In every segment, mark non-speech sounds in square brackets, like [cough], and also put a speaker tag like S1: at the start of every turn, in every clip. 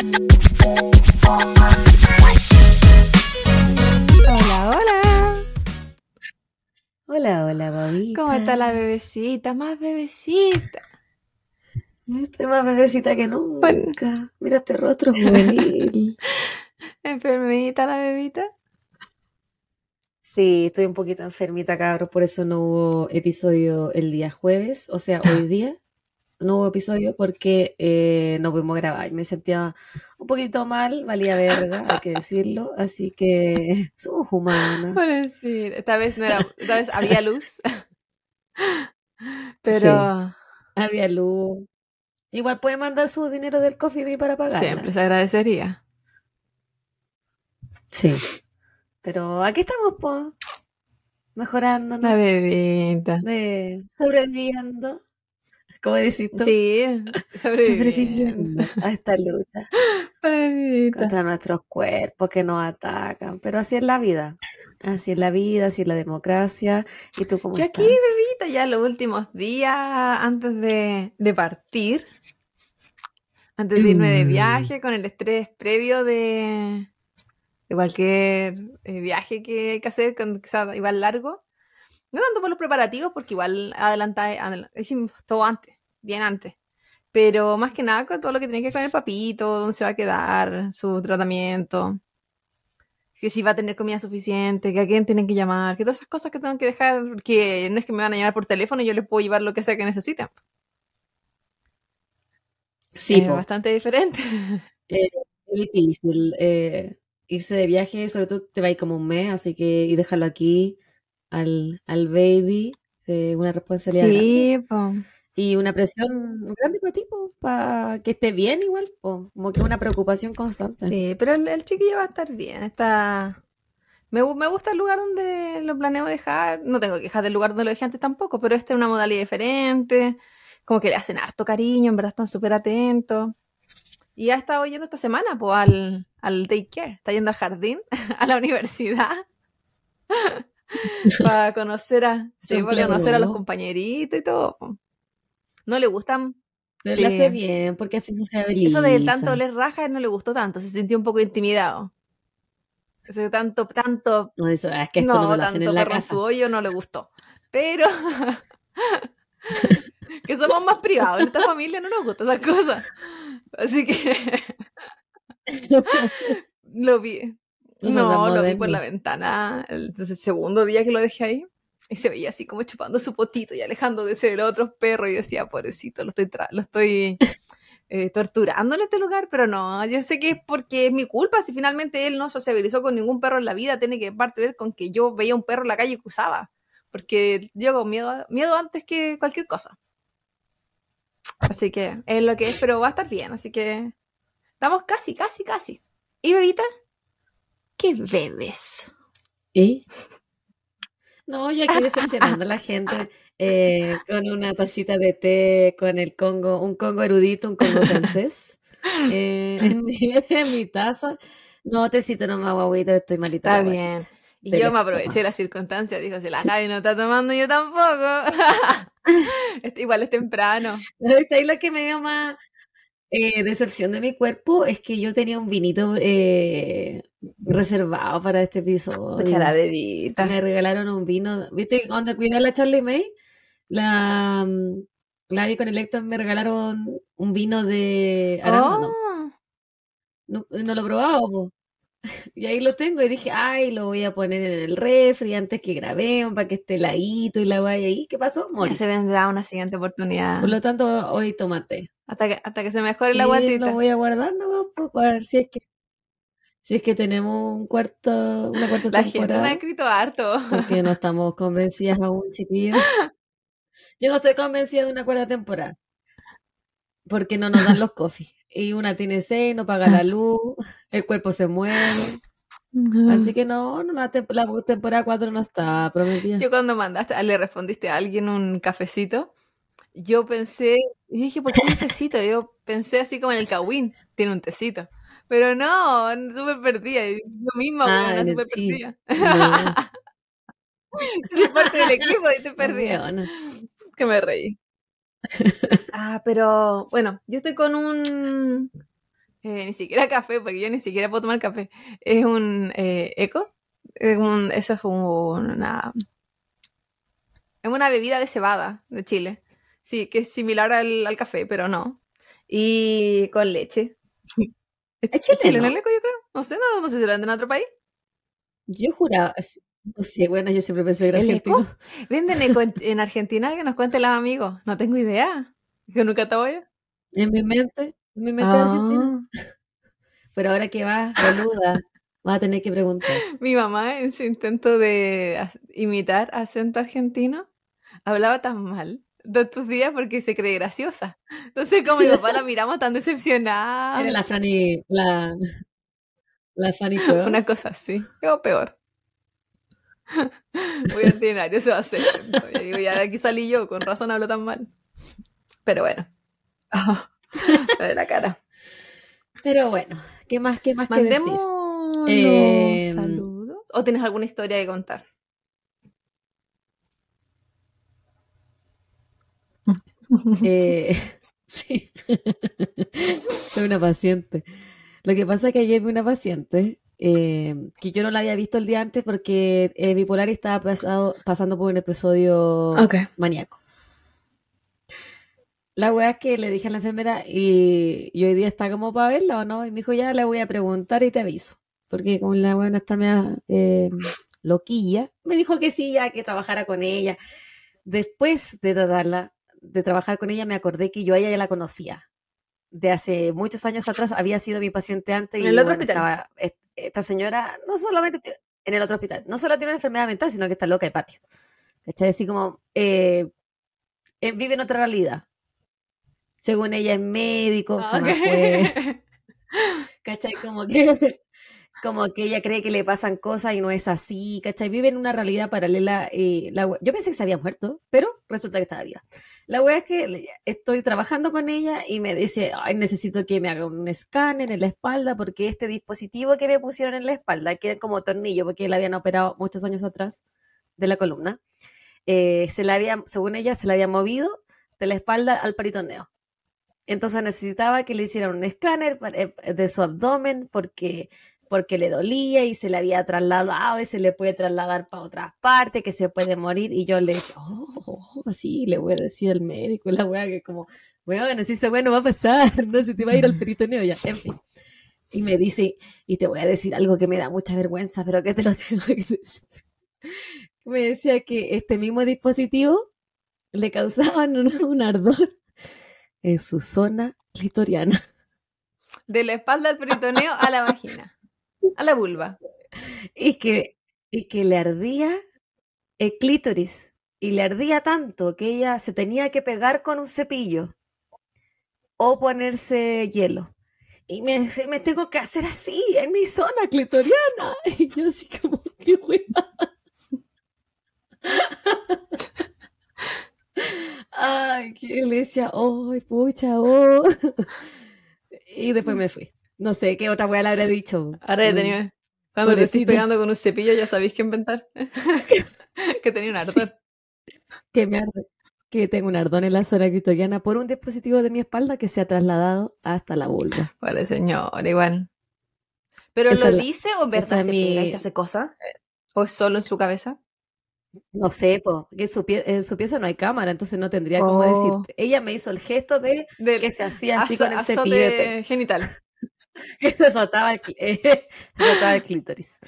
S1: Hola, hola.
S2: Hola, hola, babita.
S1: ¿Cómo está la bebecita? Más bebecita.
S2: Estoy más bebecita que nunca. Mira este rostro juvenil. [laughs]
S1: ¿Enfermita la bebita?
S2: Sí, estoy un poquito enfermita, cabros, por eso no hubo episodio el día jueves, o sea, hoy [laughs] día no hubo episodio porque eh, no pudimos grabar. Me sentía un poquito mal, valía verga, hay que decirlo, así que [laughs] somos humanas.
S1: Por decir, esta vez no era, esta vez había luz. [laughs] Pero
S2: Había luz. Igual puede mandar su dinero del Coffee Me para pagarla.
S1: siempre se agradecería.
S2: Sí. Pero aquí estamos, po. Mejorándonos.
S1: La bebita.
S2: de sobreviviendo. ¿Cómo decís tú?
S1: Sí, sobreviviendo.
S2: A esta lucha [laughs] contra nuestros cuerpos que nos atacan. Pero así es la vida. Así es la vida, así es la democracia. ¿Y tú cómo
S1: Yo aquí,
S2: estás?
S1: bebita, ya los últimos días antes de, de partir, antes de irme de
S2: Mm.
S1: viaje, con el estrés previo de, de cualquier eh, viaje que hay que hacer, con, quizás igual largo. No tanto por los preparativos, porque igual adelanta, adel- hicimos todo antes, bien antes. Pero más que nada con todo lo que tiene que ver con el papito, dónde se va a quedar, su tratamiento que si va a tener comida suficiente, que a quién tienen que llamar, que todas esas cosas que tengo que dejar, que no es que me van a llamar por teléfono, yo les puedo llevar lo que sea que necesiten.
S2: Sí,
S1: es
S2: po.
S1: bastante diferente. [laughs]
S2: Eh, es difícil eh, irse de viaje, sobre todo te va a ir como un mes, así que y dejarlo aquí al, al baby, eh, una responsabilidad.
S1: Sí.
S2: Y una presión grande para ti, para que esté bien igual, po, como que una preocupación constante.
S1: sí, pero el, el chiquillo va a estar bien, está... Me, me gusta el lugar donde lo planeo dejar, no tengo quejas del lugar donde lo dejé antes tampoco, pero este es una modalidad diferente, como que le hacen harto cariño, en verdad están súper atentos. Y ha estado yendo esta semana, pues, al, al daycare, está yendo al jardín, [laughs] a la universidad. [laughs] para conocer a, [laughs] sí, para conocer a los compañeritos y todo. No le gustan
S2: Pero
S1: Sí.
S2: lo hace bien, porque así sociabiliza.
S1: eso de tanto oler raja, no le gustó tanto, se sintió un poco intimidado. Eso de tanto, tanto,
S2: No, eso, es que esto no,
S1: no,
S2: me lo hacen
S1: tanto
S2: en la casa.
S1: su hoyo no le gustó. Pero [laughs] que somos más privados, en esta familia no nos gustan esas cosas. Así que lo vi. No, lo vi por la ventana el, segundo día que lo dejé ahí. Y se veía así como chupando su potito y alejando de ese otros perros. Y yo decía, pobrecito, lo estoy, lo estoy eh, torturando en este lugar. Pero no, yo sé que es porque es mi culpa. Si finalmente él no sociabilizó con ningún perro en la vida, tiene que parte ver con que yo veía un perro en la calle que usaba. Porque yo con miedo, miedo antes que cualquier cosa. Así que es lo que es, pero va a estar bien. Así que estamos casi, casi, casi. ¿Y bebita? ¿Qué bebes?
S2: ¿Y? No, yo aquí decepcionando a la gente eh, con una tacita de té, con el Congo, un Congo erudito, un Congo francés, eh, [laughs] en, mi, en mi taza. No, tecito nomás, guaguito, estoy malita.
S1: Está bien. Y yo me aproveché de la circunstancia, dijo, si la
S2: Sí.
S1: Javi no está tomando, yo tampoco. [laughs] Este, Igual es temprano.
S2: ¿Sabes ahí lo que me dio más eh, decepción de mi cuerpo? Es que yo tenía un vinito eh, reservado para este episodio.
S1: Pucha la bebita.
S2: Me regalaron un vino. ¿Viste cuando cuidé a la Charlie May? La, mm, la vi con el Héctor, me regalaron un vino de arándano.
S1: Oh,
S2: No, no lo po. [laughs] Y ahí lo tengo y dije, ay, lo voy a poner en el refri antes que grabemos para que esté heladito y la vaya ahí. ¿Qué pasó?
S1: ya
S2: Morí.
S1: se vendrá una siguiente oportunidad.
S2: Por lo tanto, hoy tomate.
S1: Hasta que, hasta que se mejore la
S2: Sí,
S1: guatita.
S2: lo voy a guardar nomás, po, para ver si es que si es que tenemos un cuarto, una cuarta
S1: La gente me ha
S2: temporada.
S1: escrito harto.
S2: Porque no estamos convencidas aún, chiquillos. Yo no estoy convencida de una cuarta temporada. Porque no nos dan los coffee. Y una tiene seis, no paga la luz, el cuerpo se mueve. Así que no, no la, la temporada 4 no está prometida.
S1: Yo cuando mandaste, le respondiste a alguien un cafecito, yo pensé, y dije, ¿por qué un tecito? Yo pensé así como en el Kawin, tiene un tecito. Pero no, súper perdida. Yo misma,
S2: Ah, el
S1: súper perdida.
S2: No, [laughs]
S1: parte del equipo y estoy perdida.
S2: weona.
S1: Que me reí. Ah, pero bueno, yo estoy con un eh, ni siquiera café, porque yo ni siquiera puedo tomar café. Es un eh, eco. Es un- eso es una. Es una bebida de cebada de Chile. Sí, que es similar al, al café, pero no. Y con leche. ¿Es,
S2: ¿Es
S1: chileno el eco, yo creo? No sé, no, no sé si lo venden en otro país.
S2: Yo juraba, no sé, bueno, yo siempre pensé que era
S1: ¿El
S2: argentino.
S1: eco? [laughs] ¿Venden eco en, en Argentina? Que nos cuenten los amigos. No tengo idea. Que nunca te voy a.
S2: En mi mente, en mi mente es argentino. [laughs] Pero ahora que vas, boluda, vas a tener que preguntar. [laughs]
S1: Mi mamá, en su intento de imitar acento argentino, hablaba tan mal de estos días porque se cree graciosa. Entonces, como mi papá la miramos tan decepcionada.
S2: Era la Franny, la, la Fanny. [laughs]
S1: Una cosa así. O peor. [laughs] Muy ordinario eso va a ser. Yo digo, ya de aquí salí yo, con razón hablo tan mal. Pero bueno. [laughs] Me duele la cara.
S2: Pero bueno, ¿qué más, qué más que decir?
S1: Mandemos
S2: Eh,
S1: saludos. ¿O tienes alguna historia que contar?
S2: Eh, [laughs] sí. Soy una paciente. Lo que pasa es que ayer vi una paciente eh, que yo no la había visto el día antes porque eh, bipolar estaba pasado- pasando por un episodio maníaco. La weá es que le dije a la enfermera y, y hoy día está como para verla o no. Y me dijo, ya le voy a preguntar y te aviso. Porque como la weá está media eh, loquilla, me dijo que sí, ya que trabajara con ella. Después de tratarla, de trabajar con ella, me acordé que yo a ella ya la conocía. De hace muchos años [laughs] atrás había sido mi paciente antes y
S1: ¿En el otro
S2: bueno,
S1: hospital?
S2: estaba, est- esta señora no solamente tiene- en el otro hospital, no solo tiene una enfermedad mental, sino que está loca de patio. ¿Cachai? Así como eh, eh, vive en otra realidad. Según ella es médico,
S1: Ah,
S2: fuma
S1: ok.
S2: jue- [laughs] ¿cachai? Como [laughs] que, como que ella cree que le pasan cosas y no es así, ¿cachai? Vive en una realidad paralela. eh, la yo pensé que se había muerto, pero resulta que estaba viva. La wea es que estoy trabajando con ella y me dice, ay, necesito que me haga un escáner en la espalda porque este dispositivo que me pusieron en la espalda, que era como tornillo, porque la habían operado muchos años atrás de la columna, eh, se la había, según ella, se la había movido de la espalda al peritoneo. Entonces necesitaba que le hicieran un escáner eh, de su abdomen porque, porque le dolía y se le había trasladado y se le puede trasladar para otras partes, que se puede morir. Y yo le decía, oh, sí, le voy a decir al médico, la weá que como, weón, así esa weá no va a pasar, [laughs] no se te va a ir al peritoneo ya, en fin. Y me dice, y te voy a decir algo que me da mucha vergüenza, pero que te lo [laughs] tengo que decir. Me decía que este mismo dispositivo le causaban un, un ardor en su zona clitoriana.
S1: De la espalda al peritoneo a la vagina. A la vulva.
S2: Y que, y que le ardía el clítoris. Y le ardía tanto que ella se tenía que pegar con un cepillo o ponerse hielo. Y me dice, me tengo que hacer así, en mi zona clitoriana. [laughs] Y yo así como, qué hueva. [laughs] Ay, que le decía, ay, pucha, oh. [laughs] Y después me fui. No sé qué otra weá le habré dicho.
S1: Ahora ya
S2: Mm,
S1: tenía. Cuando te estés pegando con un cepillo, ya sabéis qué inventar. [laughs] que tenía un ardor.
S2: Sí. que me arde, que tengo un ardón en la zona clitoriana por un dispositivo de mi espalda que se ha trasladado hasta la vulva.
S1: Vale, señor, igual. ¿Pero
S2: Esa
S1: lo
S2: la-
S1: dice o en verdad se
S2: mi-
S1: pega y hace cosas? ¿O es solo en su cabeza?
S2: No sé, po, que en su, pie- en su pieza no hay cámara, entonces no tendría cómo
S1: Oh.
S2: decirte. Ella me hizo el gesto de que se hacía así con el pelo.
S1: genital. [laughs]
S2: que se azotaba el, [laughs] eh, el clítoris.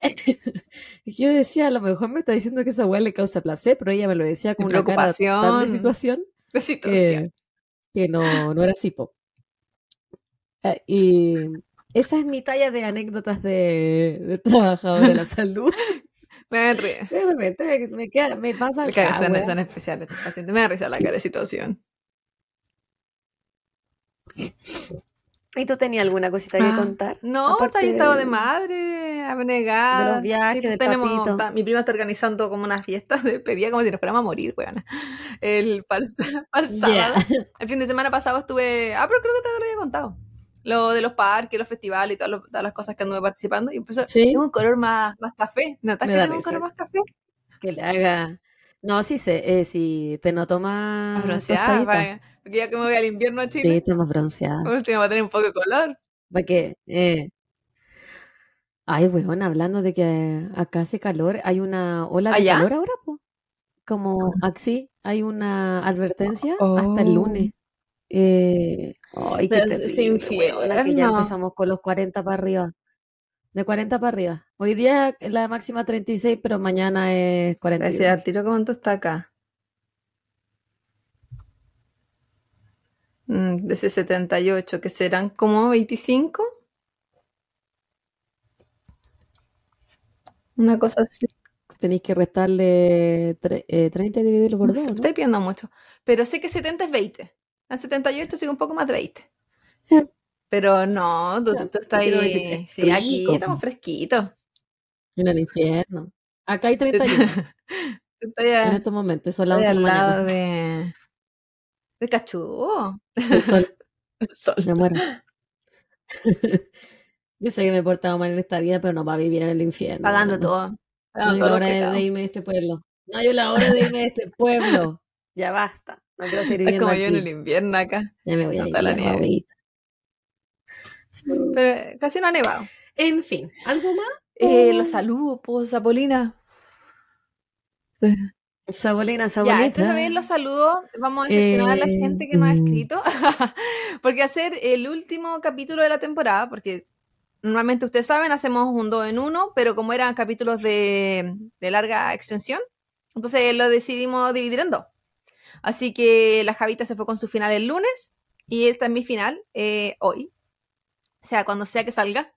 S2: [laughs] Yo decía, a lo mejor me está diciendo que esa weá le causa placer, pero ella me lo decía con una cara tan de situación
S1: De situación.
S2: que, que no, no era así, po. Eh, y esa es mi talla de anécdotas de, de trabajadora de la salud.
S1: Me.
S2: De repente me, me queda, me pasa
S1: Porque a
S2: acá,
S1: veces no estos pacientes. Me da risa la cara de situación.
S2: ¿Y tú tenías alguna cosita que
S1: Ah,
S2: contar?
S1: No,
S2: Aparte
S1: está ahí estado de
S2: de-
S1: madre, abnegada.
S2: de los viajes, del
S1: tenemos,
S2: papito.
S1: está- mi prima está organizando como una fiesta de despedida, como si nos fuéramos a morir, weona. El el [laughs] sábado. El fin de semana pasado estuve. Ah, pero creo que te lo había contado. Lo de los parques, los festivales y todas, los- todas las cosas que anduve participando. Y empezó.
S2: Sí.
S1: Tengo un color más, más café. ¿Notas
S2: Me
S1: que tengo un color más café?
S2: Que le haga. No, sí sé, eh, sí, te noto Más
S1: bronceada. Porque ya que me voy al invierno a
S2: Sí,
S1: Chile,
S2: estás más bronceada.
S1: por último va a tener un poco de color.
S2: para que... eh, Ay, weón, hablando de que acá hace calor, hay una ola de
S1: ¿Allá?
S2: calor ahora, po. Como así, hay una advertencia hasta el lunes.
S1: Oh.
S2: Eh, ay, qué terrible, weona, que ya empezamos con los 40 para arriba. De 40 para arriba. Hoy día la máxima 36, pero mañana es
S1: Voy a decir
S2: 41.
S1: al tiro cuánto está acá. De ese 78, que serán como 25. Una cosa así.
S2: Tenéis que restarle tre- eh, 30 y dividirlo por
S1: No
S2: 2,
S1: sé,
S2: ¿no?
S1: estoy pidiendo mucho. Pero sé que 70 es 20. En 78 sigue un poco más de 20.
S2: Ya.
S1: Pero no, tú, tú estás ahí.
S2: 23.
S1: Sí, aquí estamos fresquitos.
S2: En el infierno. Acá hay 31
S1: Tú estás
S2: en estos momentos, son las
S1: estás
S2: 11 de la
S1: al
S2: mañana.
S1: de. De Cachú.
S2: El sol, [laughs]
S1: El sol.
S2: me muero. [laughs] Yo sé que me he portado mal en esta vida, pero no va a vivir en el infierno.
S1: Pagando todo.
S2: No
S1: Pagando todos
S2: la
S1: los
S2: hora de, irme de este pueblo. No hay la hora de irme de este pueblo. Ya basta. No quiero seguir
S1: Es
S2: viviendo
S1: como yo en el
S2: aquí.
S1: invierno acá.
S2: Ya me voy a ir,
S1: la nieve. Pero casi no ha nevado.
S2: En fin, ¿algo más?
S1: Eh, los saludos, pues, Apolina. [laughs]
S2: Sabolina,
S1: Ya,
S2: sabolita.
S1: entonces también los saludos. Vamos a decepcionar a la
S2: Eh,
S1: gente que nos ha
S2: mm.
S1: escrito. [laughs] porque hacer el último capítulo de la temporada, porque normalmente ustedes saben, hacemos un 2 en uno, pero como eran capítulos de, de larga extensión, entonces lo decidimos dividir en dos. Así que la Javita se fue con su final el lunes y esta es mi final eh, hoy. O sea, cuando sea que salga.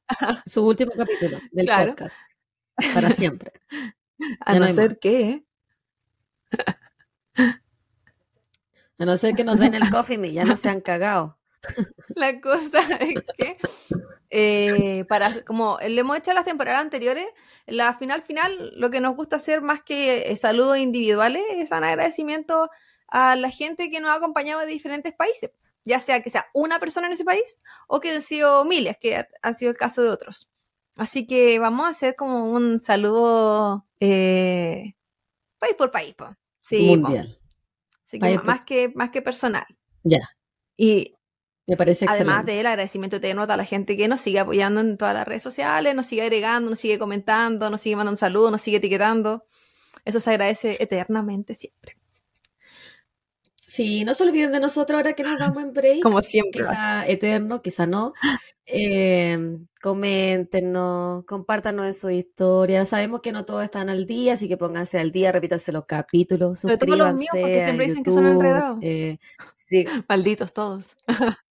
S2: Su último capítulo del
S1: Claro.
S2: podcast. Para siempre. [laughs]
S1: A
S2: Ya no
S1: no ser que. [laughs]
S2: A no ser que nos den el coffee me, ya no se han cagado. [laughs]
S1: La cosa es que, eh, para, como le hemos hecho las temporadas anteriores, la final final, lo que nos gusta hacer más que eh, saludos individuales es un agradecimiento a la gente que nos ha acompañado de diferentes países, ya sea que sea una persona en ese país o que han sido miles, que ha, ha sido el caso de otros. Así que vamos a hacer como un saludo eh, país por país. po. Sí.
S2: Mundial.
S1: Así que
S2: País
S1: más, que, más que personal.
S2: Ya.
S1: Y
S2: Me parece
S1: Además
S2: excelente.
S1: del agradecimiento eterno a toda la gente que nos sigue apoyando en todas las redes sociales, nos sigue agregando, nos sigue comentando, nos sigue mandando saludos, nos sigue etiquetando. Eso se agradece eternamente siempre.
S2: Sí, no se olviden de nosotros ahora que nos vamos en break. [laughs]
S1: Como siempre.
S2: Quizá eterno, quizá no. Eh, coméntenos, compártanos en su historia. Sabemos que no todos están al día, así que pónganse al día, repítanse los capítulos,
S1: Sobre todo los
S2: suscríbanse
S1: míos, porque siempre dicen que son enredados.
S2: eh, sí, [laughs]
S1: Malditos todos. [laughs]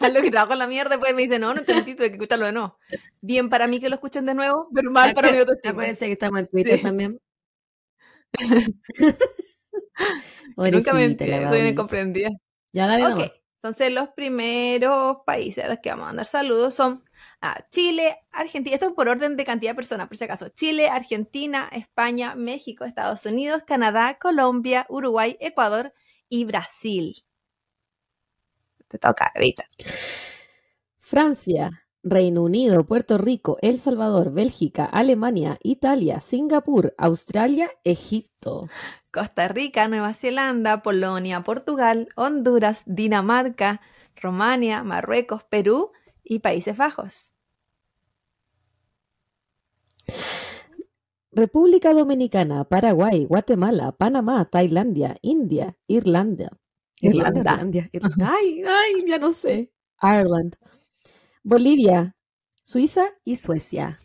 S1: A lo que trabajo en la mierda, después me dicen, no, no entendí, tuve que escucharlo de nuevo. Bien para mí que lo escuchen de nuevo, pero mal para mi autoestima.
S2: Acuérdense que estamos en Twitter
S1: Sí.
S2: también. [laughs]
S1: Nunca me
S2: la
S1: incomprendida.
S2: Ya
S1: Ok,
S2: nomás.
S1: entonces los primeros países a los que vamos a mandar saludos son a Chile, Argentina, esto es por orden de cantidad de personas, por si acaso. Chile, Argentina, España, México, Estados Unidos, Canadá, Colombia, Uruguay, Ecuador y Brasil. Te toca, Rita.
S2: Francia, Reino Unido, Puerto Rico, El Salvador, Bélgica, Alemania, Italia, Singapur, Australia, Egipto.
S1: Costa Rica, Nueva Zelanda, Polonia, Portugal, Honduras, Dinamarca, Romania, Marruecos, Perú y Países Bajos.
S2: República Dominicana, Paraguay, Guatemala, Panamá, Tailandia, India, Irlanda.
S1: Irlanda.
S2: Irlanda. Ir- Ay, ay, ya no sé. Ireland. Bolivia, Suiza y Suecia.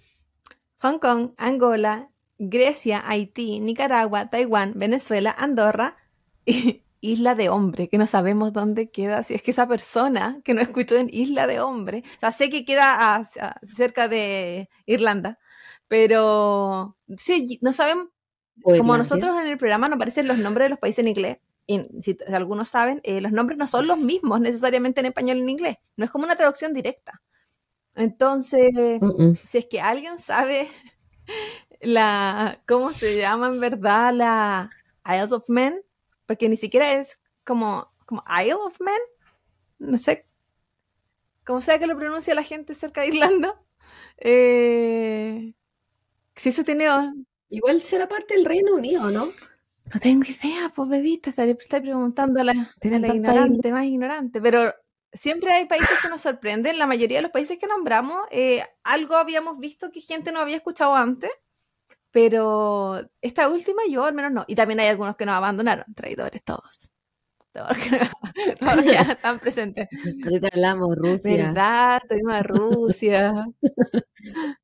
S1: Hong Kong, Angola, Grecia, Haití, Nicaragua, Taiwán, Venezuela, Andorra y [laughs] Isla de Hombre, que no sabemos dónde queda. Si es que esa persona que no escuchó en Isla de Hombre, o sea, sé que queda a- a- cerca de Irlanda, pero sí, no sabemos. Como nosotros en el programa nos aparecen los nombres de los países en inglés, y si, algunos saben, eh, los nombres no son los mismos necesariamente en español y en inglés. No es como una traducción directa. Entonces,
S2: Mm-mm.
S1: si es que alguien sabe [laughs] la cómo se llama en verdad la Isles of Men, porque ni siquiera es como, como Isle of Men, no sé cómo sea que lo pronuncia la gente cerca de Irlanda. [laughs] Eh, si eso tiene.
S2: Igual será parte del Reino Unido, ¿no?
S1: No tengo idea, pues bebita, estaré, estaré preguntando a la, a la ignorante, más ignorante, pero siempre hay países que nos sorprenden. La mayoría de los países que nombramos, eh, algo habíamos visto que gente no había escuchado antes, pero esta última yo al menos no. Y también hay algunos que nos abandonaron, traidores todos. Todos los que, [laughs] todos ya están presentes.
S2: Ahorita hablamos Rusia.
S1: ¿Verdad? Tuvimos a Rusia. [laughs]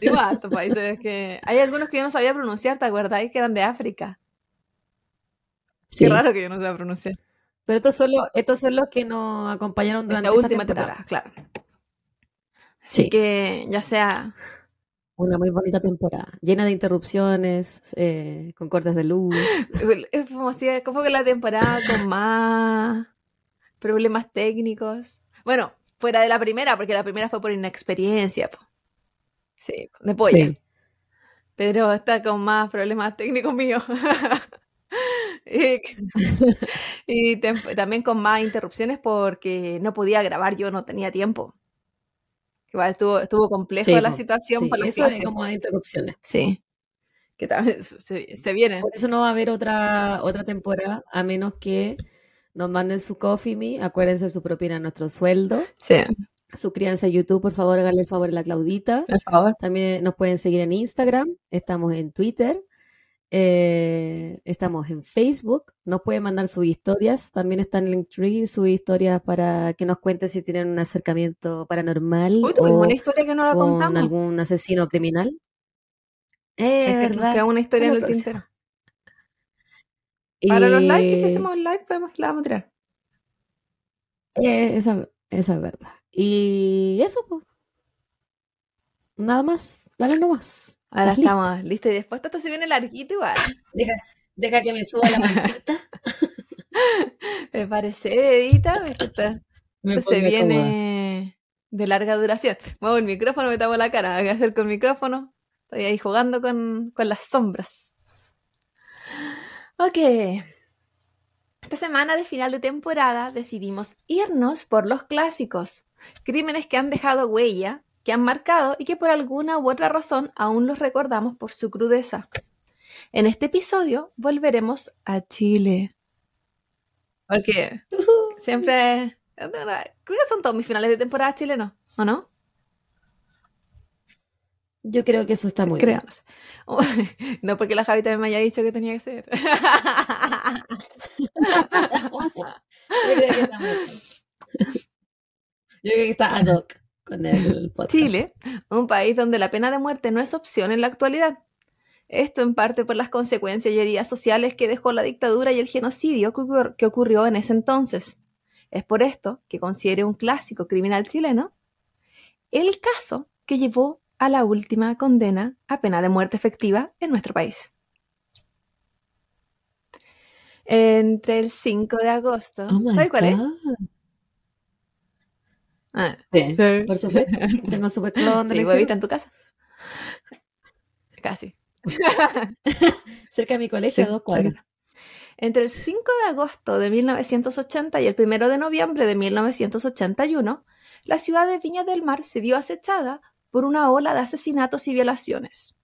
S1: Digo, estos países que... Hay algunos que yo no sabía pronunciar, ¿te acordáis? Que eran de África.
S2: Sí.
S1: Qué raro que yo no sabía pronunciar.
S2: Pero estos son, los, estos son los que nos acompañaron durante
S1: esta última
S2: temporada.
S1: temporada, claro. Así
S2: Sí.
S1: que ya sea
S2: Una muy bonita temporada, llena de interrupciones, eh, con cortes de luz. [laughs]
S1: Es como si como que la temporada con más problemas técnicos. Bueno, fuera de la primera, porque la primera fue por inexperiencia. po. Sí, de polla.
S2: Sí.
S1: Pero está con más problemas técnicos míos. [laughs] [laughs] y y tem- también con más interrupciones porque no podía grabar, yo no tenía tiempo. Igual estuvo, estuvo complejo
S2: Sí,
S1: la situación
S2: Sí,
S1: por las
S2: eso es como de interrupciones.
S1: Sí. Que también se, se vienen.
S2: Por eso no va a haber otra, otra temporada, a menos que nos manden su Coffee Me. Acuérdense su propina, nuestro sueldo.
S1: Sí,
S2: Suscríbanse a YouTube, por favor, háganle el favor a la Claudita.
S1: por favor.
S2: También nos pueden seguir en Instagram, estamos en Twitter, eh, estamos en Facebook, nos pueden mandar sus historias, también está en Linktree sus historias para que nos cuenten si tienen un acercamiento paranormal
S1: tuvimos
S2: o
S1: una historia que no la
S2: con
S1: contamos.
S2: algún asesino criminal. Eh,
S1: Es que
S2: verdad.
S1: queda una historia en el tintero. Para los live, que si
S2: Y-
S1: hacemos live, podemos, la vamos a tirar.
S2: Eh, esa, esa es verdad. Y eso, pues. Nada más, dale nomás.
S1: Ahora
S2: ¿Estás lista?
S1: estamos listos y dispuestos. Esto se viene larguito igual. [laughs]
S2: Deja, deja que me suba la mantita. [laughs]
S1: Me parece, Edita. Esto, se viene de larga duración. Muevo el micrófono, me tapo la cara. ¿Qué hacer con el micrófono? Estoy ahí jugando con, con las sombras. Ok. Esta semana de final de temporada decidimos irnos por los clásicos. Crímenes que han dejado huella, que han marcado y que por alguna u otra razón aún los recordamos por su crudeza. En este episodio volveremos a Chile. Porque siempre... Creo que son todos mis finales de temporada chilenos, ¿o no?
S2: Yo creo que eso está muy
S1: Creo.
S2: bien.
S1: no [laughs] porque la Javi también me haya dicho que tenía que ser. [laughs]
S2: Yo creo que está muy bien. Yo creo que está ad hoc con el [laughs] podcast.
S1: Chile, un país donde la pena de muerte no es opción en la actualidad. Esto en parte por las consecuencias y heridas sociales que dejó la dictadura y el genocidio que ocur- que ocurrió en ese entonces. Es por esto que considere un clásico criminal chileno el caso que llevó a la última condena a pena de muerte efectiva en nuestro país. Entre el 5 de agosto.
S2: Oh my
S1: ¿Sabes cuál es? Ah,
S2: Sí,
S1: sí.
S2: por supuesto. [laughs] Tengo super clon
S1: Sí,
S2: de
S1: huevita en tu casa. Casi. [laughs]
S2: cerca de mi colegio, a
S1: Sí,
S2: dos cuadras.
S1: Entre el 5 de agosto de 1980 y el 1 de noviembre de 1981, la ciudad de Viña del Mar se vio acechada por una ola de asesinatos y violaciones.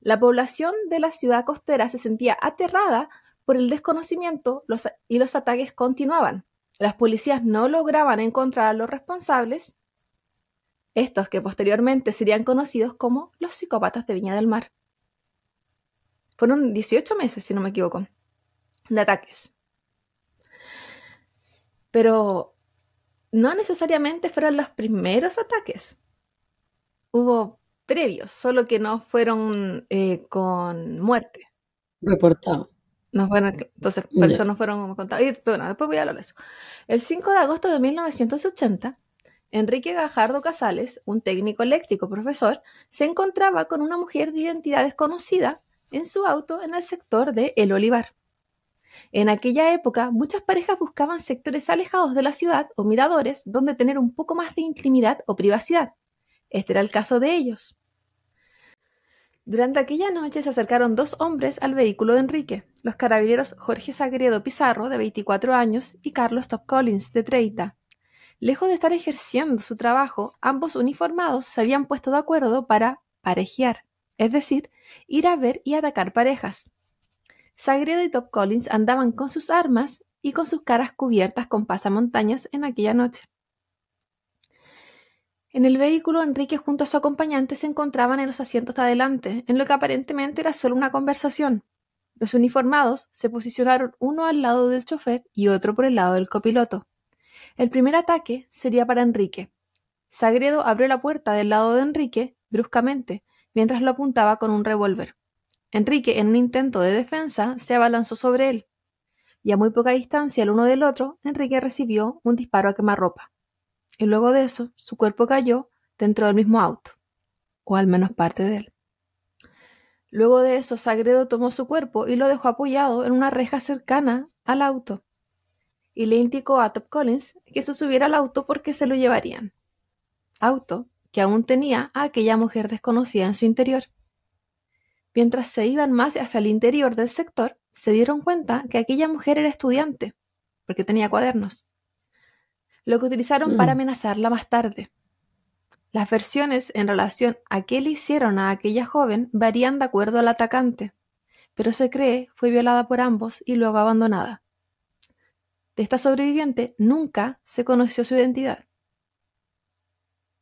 S1: La población de la ciudad costera se sentía aterrada por el desconocimiento los- y los ataques continuaban. Las policías no lograban encontrar a los responsables, estos que posteriormente serían conocidos como los psicópatas de Viña del Mar. Fueron 18 meses, si no me equivoco, de ataques. Pero no necesariamente fueron los primeros ataques. Hubo previos, solo que no fueron eh, con muerte.
S2: Reportado.
S1: No fueron, entonces, no fueron contados. Y, bueno, después voy a hablar de eso. El 5 de agosto de 1980, Enrique Gajardo Casales, un técnico eléctrico profesor, se encontraba con una mujer de identidad desconocida en su auto en el sector de El Olivar. En aquella época, muchas parejas buscaban sectores alejados de la ciudad o miradores donde tener un poco más de intimidad o privacidad. Este era el caso de ellos. Durante aquella noche se acercaron dos hombres al vehículo de Enrique, los carabineros Jorge Sagredo Pizarro, de 24 años, y Carlos Top Collins, de 30. Lejos de estar ejerciendo su trabajo, ambos uniformados se habían puesto de acuerdo para parejear, es decir, ir a ver y atacar parejas. Sagredo y Top Collins andaban con sus armas y con sus caras cubiertas con pasamontañas en aquella noche. En el vehículo, Enrique junto a su acompañante se encontraban en los asientos de adelante, en lo que aparentemente era solo una conversación. Los uniformados se posicionaron uno al lado del chofer y otro por el lado del copiloto. El primer ataque sería para Enrique. Sagredo abrió la puerta del lado de Enrique bruscamente, mientras lo apuntaba con un revólver. Enrique, en un intento de defensa, se abalanzó sobre él, y a muy poca distancia el uno del otro, Enrique recibió un disparo a quemarropa y luego de eso su cuerpo cayó dentro del mismo auto, o al menos parte de él. Luego de eso, Sagredo tomó su cuerpo y lo dejó apoyado en una reja cercana al auto, y le indicó a Top Collins que se subiera al auto porque se lo llevarían. Auto que aún tenía a aquella mujer desconocida en su interior. Mientras se iban más hacia el interior del sector, se dieron cuenta que aquella mujer era estudiante, porque tenía cuadernos lo que utilizaron para mm. amenazarla más tarde. Las versiones en relación a qué le hicieron a aquella joven varían de acuerdo al atacante, pero se cree fue violada por ambos y luego abandonada. De esta sobreviviente nunca se conoció su identidad.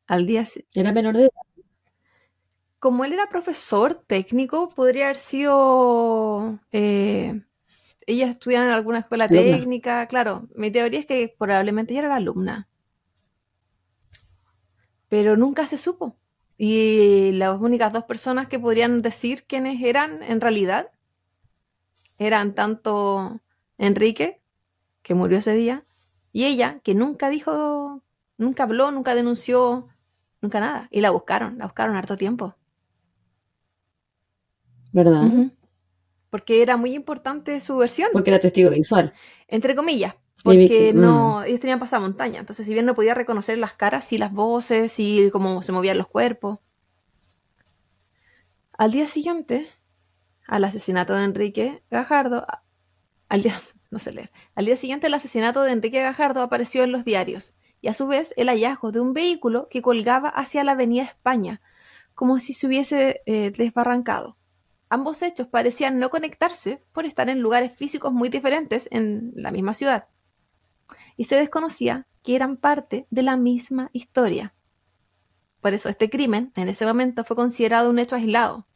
S1: Al día
S2: Era menor de edad.
S1: Como él era profesor técnico, podría haber sido eh, ella estudiaba en alguna escuela técnica, claro, mi teoría es que probablemente ella era la alumna. Pero nunca se supo. Y las únicas dos personas que podrían decir quiénes eran en realidad eran tanto Enrique, que murió ese día, y ella, que nunca dijo, nunca habló, nunca denunció, nunca nada. Y la buscaron, la buscaron harto tiempo.
S2: ¿Verdad?
S1: Porque era muy importante su versión.
S2: Porque era testigo visual.
S1: Entre comillas, porque no, mm. ellos tenían pasamontaña, entonces si bien no podía reconocer las caras, y las voces, y cómo se movían los cuerpos. Al día siguiente, al asesinato de Enrique Gajardo, al día, [laughs] no sé leer, al día siguiente el asesinato de Enrique Gajardo apareció en los diarios, y a su vez el hallazgo de un vehículo que colgaba hacia la avenida España, como si se hubiese eh, desbarrancado. Ambos hechos parecían no conectarse por estar en lugares físicos muy diferentes en la misma ciudad. Y se desconocía que eran parte de la misma historia. Por eso este crimen en ese momento fue considerado un hecho aislado.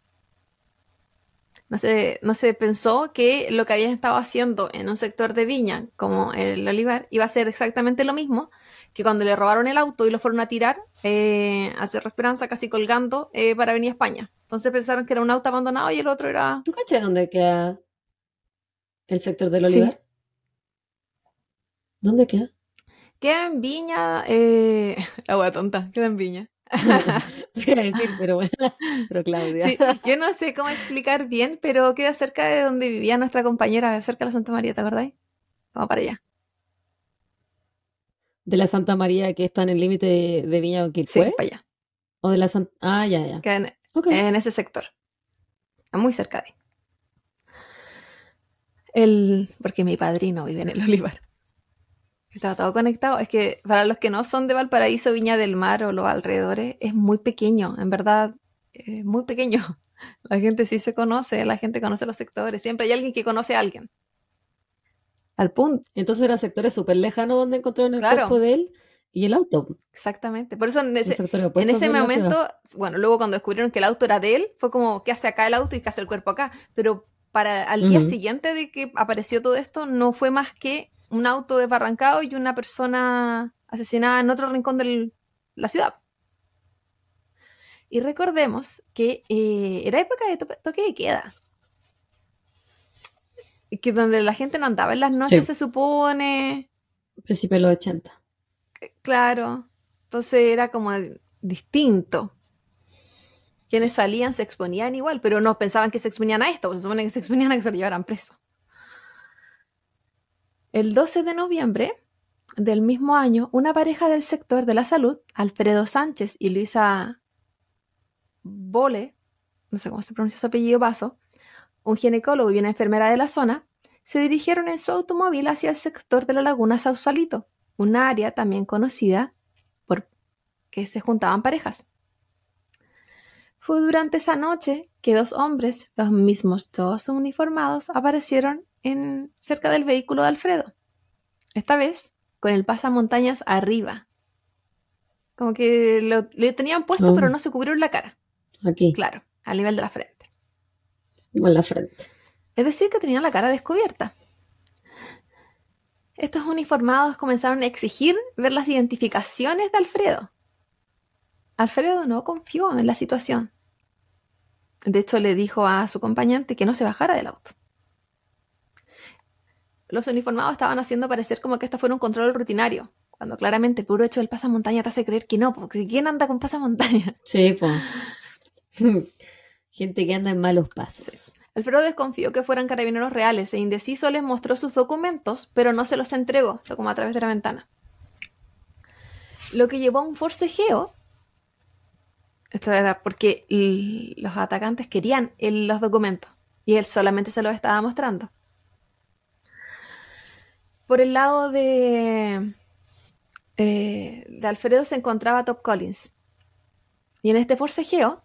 S1: No se, no se pensó que lo que habían estado haciendo en un sector de Viña, como el Olivar, iba a ser exactamente lo mismo que cuando le robaron el auto y lo fueron a tirar eh, a Cerro Esperanza, casi colgando, eh, para venir a España. Entonces pensaron que era un auto abandonado y el otro era.
S2: ¿Tú caché dónde queda el sector del Olivar? ¿Dónde queda?
S1: Queda en Viña. Eh... [laughs] Agua tonta, queda en Viña. [laughs]
S2: Quiero decir, pero bueno, [laughs] pero Claudia.
S1: yo no sé cómo explicar bien, pero queda cerca de donde vivía nuestra compañera, cerca de la Santa María, ¿te acordáis? Vamos para allá
S2: de la Santa María que está en el límite de, Viña o
S1: Sí, para allá.
S2: O de la Santa... Ah, ya, ya.
S1: en, en, ese sector. Muy cerca de. El... Porque mi padrino vive en el Olivar. Está todo conectado. Es que para los que no son de Valparaíso, Viña del Mar o los alrededores, es muy pequeño. En verdad, es muy pequeño. [laughs] La gente sí se conoce, la gente conoce los sectores. Siempre hay alguien que conoce a alguien al punto.
S2: Entonces eran sectores súper lejanos donde encontraron el cuerpo de él y el auto.
S1: Exactamente. Por eso en ese, en ese momento, bueno, luego cuando descubrieron que el auto era de él, fue como, ¿qué hace acá el auto y qué hace el cuerpo acá? Pero para al día siguiente de que apareció todo esto, no fue más que un auto desbarrancado y una persona asesinada en otro rincón de la ciudad. Y recordemos que eh, era época de toque de queda que donde la gente no andaba en las noches, se supone.
S2: Principio de los 80.
S1: Claro. Entonces era como distinto. Quienes salían se exponían igual, pero no pensaban que se exponían a esto, se supone que se exponían a que se lo llevaran preso. El 12 de noviembre del mismo año, una pareja del sector de la salud, Alfredo Sánchez y Luisa Bole, no sé cómo se pronuncia su apellido, Vaso, un ginecólogo y una enfermera de la zona, se dirigieron en su automóvil hacia el sector de la laguna Sausalito, un área también conocida por que se juntaban parejas. Fue durante esa noche que dos hombres, los mismos dos uniformados, aparecieron en, cerca del vehículo de Alfredo, esta vez con el pasamontañas arriba. Como que lo, lo tenían puesto,
S2: Oh.
S1: pero no se cubrieron la cara.
S2: Aquí,
S1: Claro, al nivel de la frente.
S2: en la frente.
S1: Es decir, que tenían la cara descubierta. Estos uniformados comenzaron a exigir ver las identificaciones de Alfredo. Alfredo no confió en la situación. De hecho, le dijo a su acompañante que no se bajara del auto. Los uniformados estaban haciendo parecer como que esto fuera un control rutinario, cuando claramente el puro hecho del pasamontaña te hace creer que no, porque ¿quién anda con pasamontaña?
S2: Sí, pues. [laughs] Gente que anda en malos pasos.
S1: Alfredo desconfió que fueran carabineros reales e indeciso les mostró sus documentos, pero no se los entregó, fue como a través de la ventana. Lo que llevó a un forcejeo. Esto era porque los atacantes querían los documentos y él solamente se los estaba mostrando. Por el lado de, eh, de Alfredo se encontraba Top Collins. Y en este forcejeo,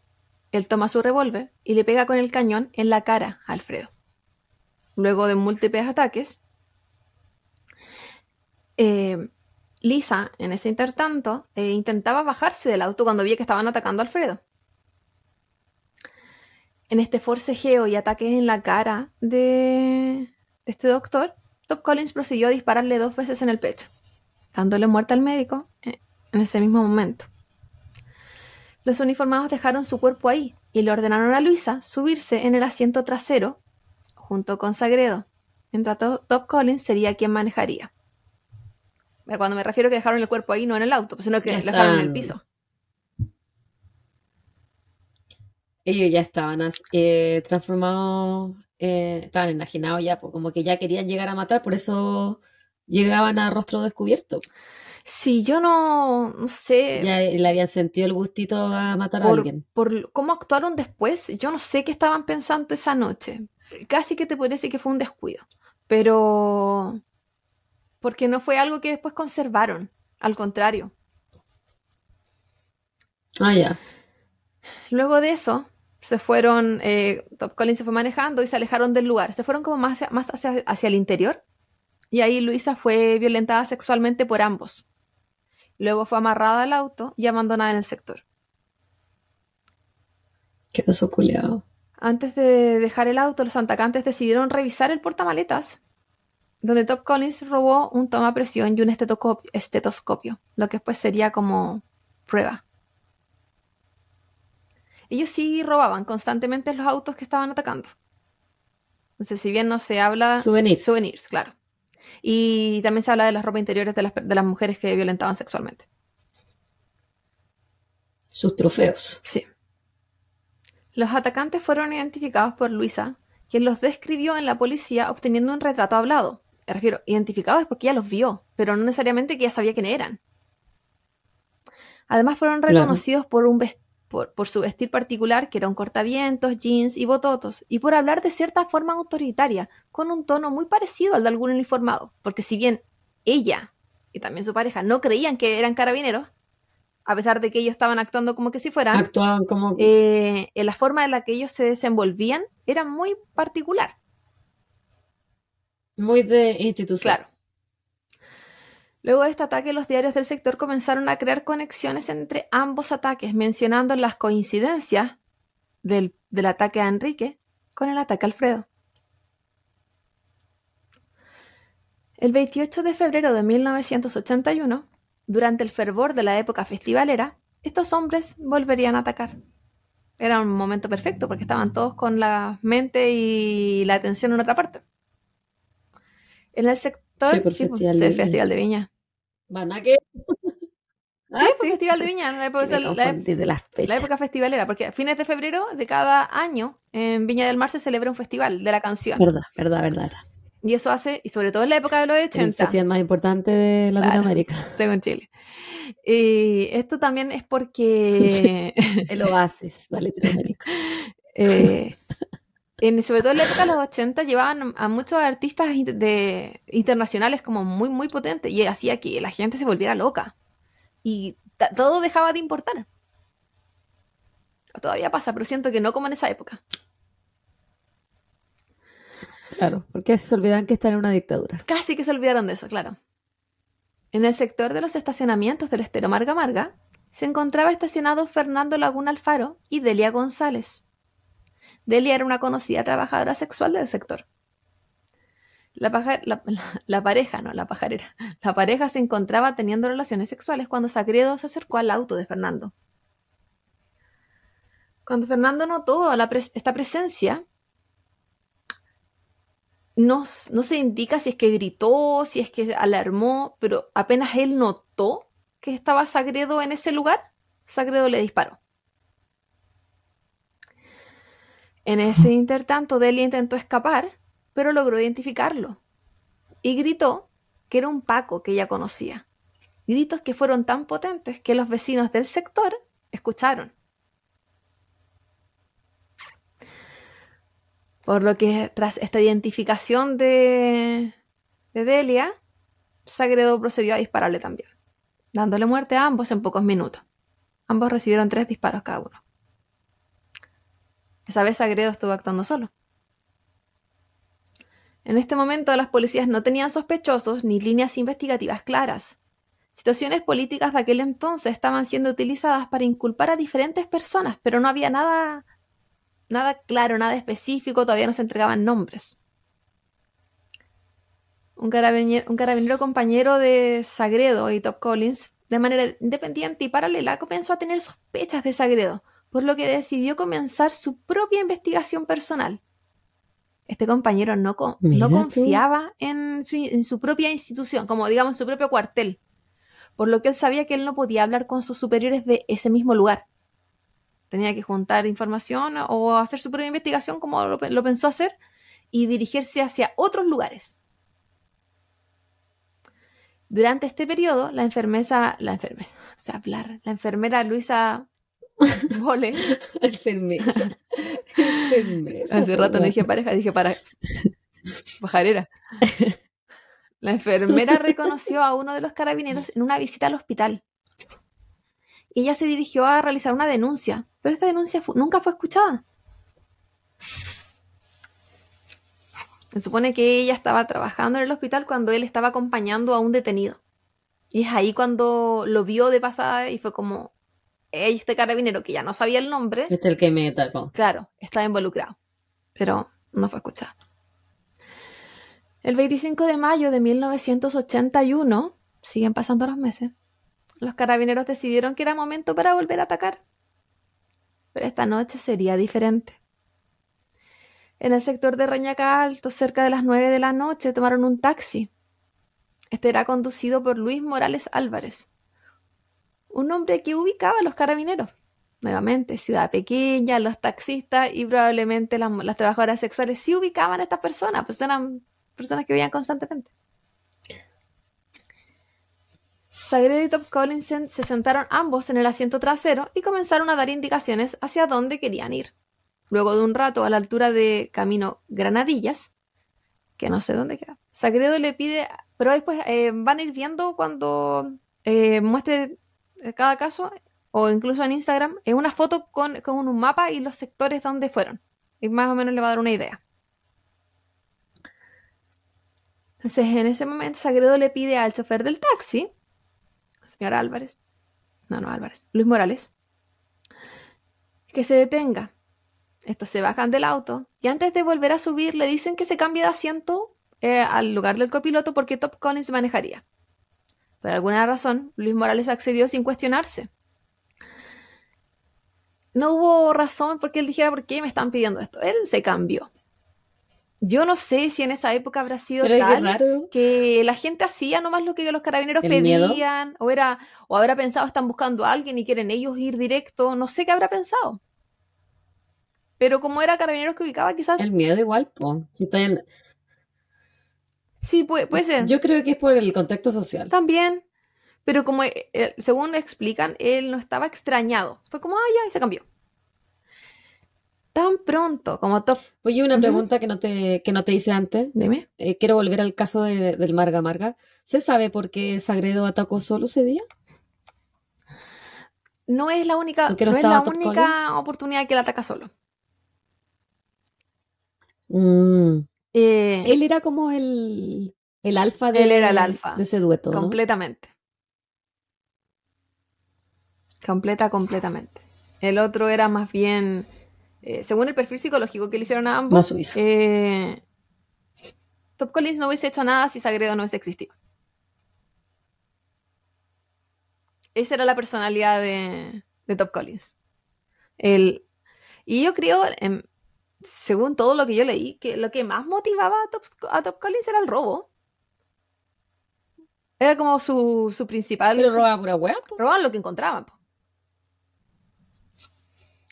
S1: él toma su revólver y le pega con el cañón en la cara a Alfredo. Luego de múltiples ataques, eh, Lisa, en ese intertanto, eh, intentaba bajarse del auto cuando vio que estaban atacando a Alfredo. En este forcejeo y ataques en la cara de, de este doctor, Top Collins prosiguió a dispararle dos veces en el pecho, dándole muerte al médico eh, en ese mismo momento. Los uniformados dejaron su cuerpo ahí y le ordenaron a Luisa subirse en el asiento trasero junto con Sagredo, mientras To- Top Collins sería quien manejaría. Cuando me refiero a que dejaron el cuerpo ahí, no en el auto, sino que lo dejaron en el piso.
S2: Ellos ya estaban eh, transformados, eh, estaban enajenados ya, pues, como que ya querían llegar a matar, por eso llegaban a rostro descubierto.
S1: Si yo no, no sé,
S2: Ya le habían sentido el gustito a matar a alguien.
S1: por cómo actuaron después, yo no sé qué estaban pensando esa noche. Casi que te decir que fue un descuido, pero porque no fue algo que después conservaron, al contrario.
S2: Ah, ya.
S1: Luego de eso, se fueron, eh, Top Collins se fue manejando y se alejaron del lugar. Se fueron como más hacia, más hacia, hacia el interior. Y ahí Luisa fue violentada sexualmente por ambos. Luego fue amarrada al auto y abandonada en el sector.
S2: Quedó soculeado.
S1: Antes de dejar el auto, los atacantes decidieron revisar el portamaletas, donde Top Collins robó un toma presión y un estetoscopio, estetoscopio, lo que después sería como prueba. Ellos sí robaban constantemente los autos que estaban atacando. Entonces, si bien no se habla...
S2: Souvenirs.
S1: Souvenirs, claro. Y también se habla de las ropas interiores de las, de las mujeres que violentaban sexualmente.
S2: Sus trofeos.
S1: Sí. Los atacantes fueron identificados por Luisa, quien los describió en la policía obteniendo un retrato hablado. Me refiero, identificados es porque ella los vio, pero no necesariamente que ella sabía quién eran. Además fueron
S2: Claro.
S1: reconocidos por, un ves- por, por su vestir particular, que era un cortavientos, jeans y bototos, y por hablar de cierta forma autoritaria, con un tono muy parecido al de algún uniformado. Porque si bien ella y también su pareja no creían que eran carabineros, a pesar de que ellos estaban actuando como que si fueran,
S2: Actuaban como.
S1: eh, en la forma en la que ellos se desenvolvían era muy particular.
S2: muy de institución.
S1: Claro. Luego de este ataque, los diarios del sector comenzaron a crear conexiones entre ambos ataques, mencionando las coincidencias del, del ataque a Enrique con el ataque a Alfredo. El 28 de febrero de 1981, durante el fervor de la época festivalera, estos hombres volverían a atacar. Era un momento perfecto porque estaban todos con la mente y la atención en otra parte. En el sector
S2: Sí,
S1: pues,
S2: Festival de Viña.
S1: Festival de Viña.
S2: ¿Van a qué?
S1: Sí, pues, Festival de Viña, la época,
S2: Que
S1: la- la- la festivalera, porque a fines de febrero de cada año en Viña del Mar se celebra un festival de la canción.
S2: Verdad, verdad, verdad.
S1: Y eso hace, y sobre todo en la época de los
S2: El
S1: 80,
S2: festival más importante de
S1: Claro.
S2: Latinoamérica. [laughs]
S1: según Chile. Y esto también es porque [laughs]
S2: El oasis de Latinoamérica. [laughs]
S1: eh, en, sobre todo en la época de los 80 llevaban a muchos artistas de, internacionales como muy, muy potentes y hacía que la gente se volviera loca. Y todo dejaba de importar. Todavía pasa, pero siento que no como en esa época.
S2: Claro, porque se olvidan que están en una dictadura.
S1: Casi que se olvidaron de eso, claro. En el sector de los estacionamientos del estero Marga Marga se encontraba estacionado Fernando Laguna Alfaro y Delia González. Delia era una conocida trabajadora sexual del sector. La, pareja, no, la pajarera. La pareja se encontraba teniendo relaciones sexuales cuando Sagredo se acercó al auto de Fernando. Cuando Fernando notó esta presencia, no, se indica si es que gritó, si es que alarmó, pero apenas él notó que estaba Sagredo en ese lugar, Sagredo le disparó. En ese intertanto, Delia intentó escapar, pero logró identificarlo y gritó que era un Paco que ella conocía. Gritos que fueron tan potentes que los vecinos del sector escucharon. Por lo que tras esta identificación de, Delia, Sagredo procedió a dispararle también, dándole muerte a ambos en pocos minutos. Ambos recibieron tres disparos cada uno. Esa vez Sagredo estuvo actuando solo. En este momento las policías no tenían sospechosos ni líneas investigativas claras. Situaciones políticas de aquel entonces estaban siendo utilizadas para inculpar a diferentes personas, pero no había nada nada claro, nada específico, todavía no se entregaban nombres. Un carabinero, compañero de Sagredo y Top Collins, de manera independiente y paralela, comenzó a tener sospechas de Sagredo, por lo que decidió comenzar su propia investigación personal. Este compañero no, no confiaba en su, en su propia institución, como digamos en su propio cuartel, por lo que él sabía que él no podía hablar con sus superiores de ese mismo lugar tenía que juntar información o hacer su propia investigación como lo, pensó hacer y dirigirse hacia otros lugares. Durante este periodo, la enfermera, la enfermera, o [laughs] sea, hablar, la enfermera Luisa Bole. [laughs]
S2: enfermera. [laughs]
S1: Hace rato no dije pareja, dije para pajarera. La enfermera reconoció a uno de los carabineros en una visita al hospital y ella se dirigió a realizar una denuncia, pero esta denuncia nunca fue escuchada. Se supone que ella estaba trabajando en el hospital cuando él estaba acompañando a un detenido. Y es ahí cuando lo vio de pasada y fue como, este carabinero que ya no sabía el nombre.
S2: Este es el que me atacó.
S1: Claro, estaba involucrado. Pero no fue escuchado. El 25 de mayo de 1981, siguen pasando los meses, los carabineros decidieron que era momento para volver a atacar. Pero esta noche sería diferente. En el sector de Reñaca Alto, cerca de las 9 de la noche, tomaron un taxi. Este era conducido por Luis Morales Álvarez, un hombre que ubicaba a los carabineros. Nuevamente, ciudad pequeña, los taxistas y probablemente las, las trabajadoras sexuales sí ubicaban a estas personas, eran personas que veían constantemente. Sagredo y Top Collinson se sentaron ambos en el asiento trasero y comenzaron a dar indicaciones hacia dónde querían ir. Luego de un rato a la altura de Camino Granadillas, que no sé dónde queda, Sagredo le pide, pero después eh, van a ir viendo cuando eh, muestre cada caso, o incluso en Instagram, es una foto con, con un mapa y los sectores donde fueron. Y más o menos le va a dar una idea. Entonces, en ese momento, Sagredo le pide al chofer del taxi señor Álvarez, no, no Álvarez, Luis Morales, que se detenga. Estos se bajan del auto y antes de volver a subir le dicen que se cambie de asiento eh, al lugar del copiloto porque Top Collins manejaría. Por alguna razón, Luis Morales accedió sin cuestionarse. No hubo razón porque él dijera por qué me están pidiendo esto. Él se cambió. Yo no sé si en esa época habrá sido tal que la gente hacía nomás lo que los carabineros pedían, o era, o habrá pensado están buscando a alguien y quieren ellos ir directo, no sé qué habrá pensado. Pero como era carabineros que ubicaba, quizás.
S2: El miedo igual, po.
S1: Sí, puede, puede ser.
S2: Yo creo que es por el contexto social.
S1: También. Pero como eh, eh, según explican, él no estaba extrañado. Fue como, ah, ya, y se cambió tan pronto como top.
S2: Oye, una pregunta que no te, que no te hice antes.
S1: Dime.
S2: Eh, quiero volver al caso del Marga Marga. ¿Se sabe por qué Sagredo atacó solo ese día?
S1: No es la única, no, es la única oportunidad que él ataca solo.
S2: Mm. Eh, él era como el, el alfa de,
S1: él era el alfa,
S2: de ese dueto.
S1: Completamente. Completa, completamente. El otro era más bien, eh, según el perfil psicológico que le hicieron a ambos,
S2: Más
S1: eh, Top Collins no hubiese hecho nada si Sagredo no hubiese existido. Esa era la personalidad de, de Top Collins. El, y yo creo, em, según todo lo que yo leí, que lo que más motivaba a Top, a Top Collins era el robo. Era como su, su principal...
S2: Pero roba pura po.
S1: Robaban lo que encontraban. po.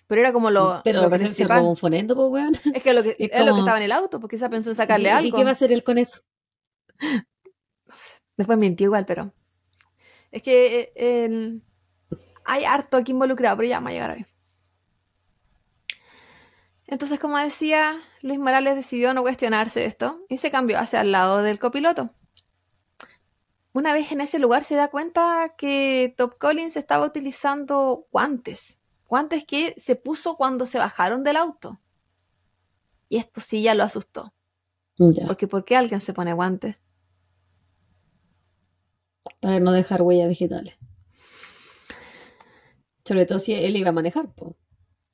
S1: Pero era como lo,
S2: Pero
S1: lo
S2: lo que se robó un fonendo, po, weón. [laughs]
S1: Es que lo que, [laughs]
S2: Es
S1: es lo que estaba en el auto, porque esa pensó en sacarle
S2: ¿Y-
S1: algo.
S2: ¿Y qué va a hacer él con eso?
S1: Después mintió igual, pero. Es que eh, hay harto aquí involucrado, pero ya vamos a llegar ahí. Entonces, como decía, Luis Morales decidió no cuestionarse esto y se cambió hacia el lado del copiloto. Una vez en ese lugar se da cuenta que Top Collins estaba utilizando guantes. Guantes que se puso cuando se bajaron del auto. Y esto sí ya lo asustó.
S2: Ya,
S1: Porque ¿por qué alguien se pone guantes?
S2: para no dejar huellas digitales. Sobre todo si él iba a manejar, po.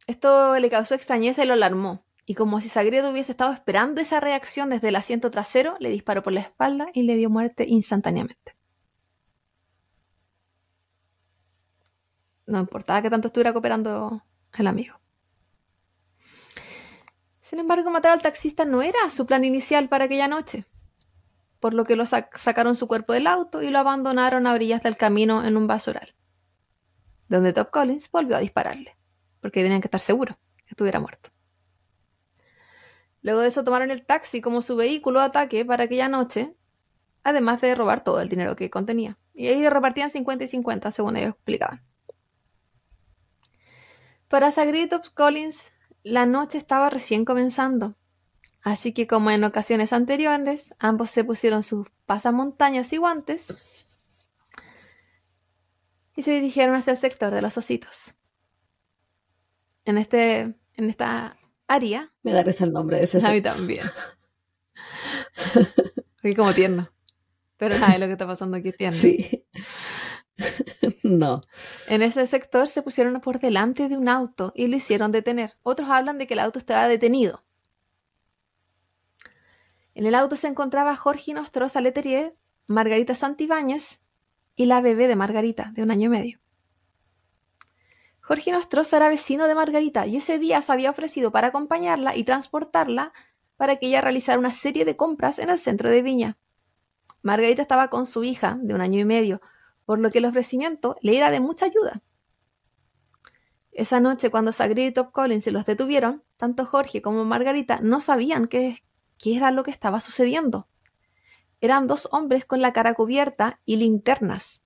S1: Esto le causó extrañeza y lo alarmó. Y como si Sagredo hubiese estado esperando esa reacción desde el asiento trasero, le disparó por la espalda y le dio muerte instantáneamente. No importaba que tanto estuviera cooperando el amigo. Sin embargo, matar al taxista no era su plan inicial para aquella noche, por lo que lo sac- sacaron su cuerpo del auto y lo abandonaron a orillas del camino en un basural, donde Top Collins volvió a dispararle porque tenían que estar seguros que estuviera muerto. Luego de eso tomaron el taxi como su vehículo de ataque para aquella noche, además de robar todo el dinero que contenía. Y ellos repartían 50 y 50, según ellos explicaban. Para Sagredo Collins, la noche estaba recién comenzando. Así que como en ocasiones anteriores, ambos se pusieron sus pasamontañas y guantes y se dirigieron hacia el sector de los ositos en, este, en esta área.
S2: Me da risa el nombre de ese
S1: A mí
S2: sector.
S1: también. Porque como tierno. Pero nada, lo que está pasando aquí es tierno.
S2: Sí. no.
S1: En ese sector se pusieron por delante de un auto y lo hicieron detener. Otros hablan de que el auto estaba detenido. En el auto se encontraba Jorge Nostroza Leterier, Margarita Santibáñez y la bebé de Margarita, de un año y medio. Jorge Nostroza era vecino de Margarita y ese día se había ofrecido para acompañarla y transportarla para que ella realizara una serie de compras en el centro de Viña. Margarita estaba con su hija, de un año y medio, por lo que el ofrecimiento le era de mucha ayuda. Esa noche, cuando Sagredo y Top Collins se los detuvieron, tanto Jorge como Margarita no sabían qué, era lo que estaba sucediendo. Eran dos hombres con la cara cubierta y linternas.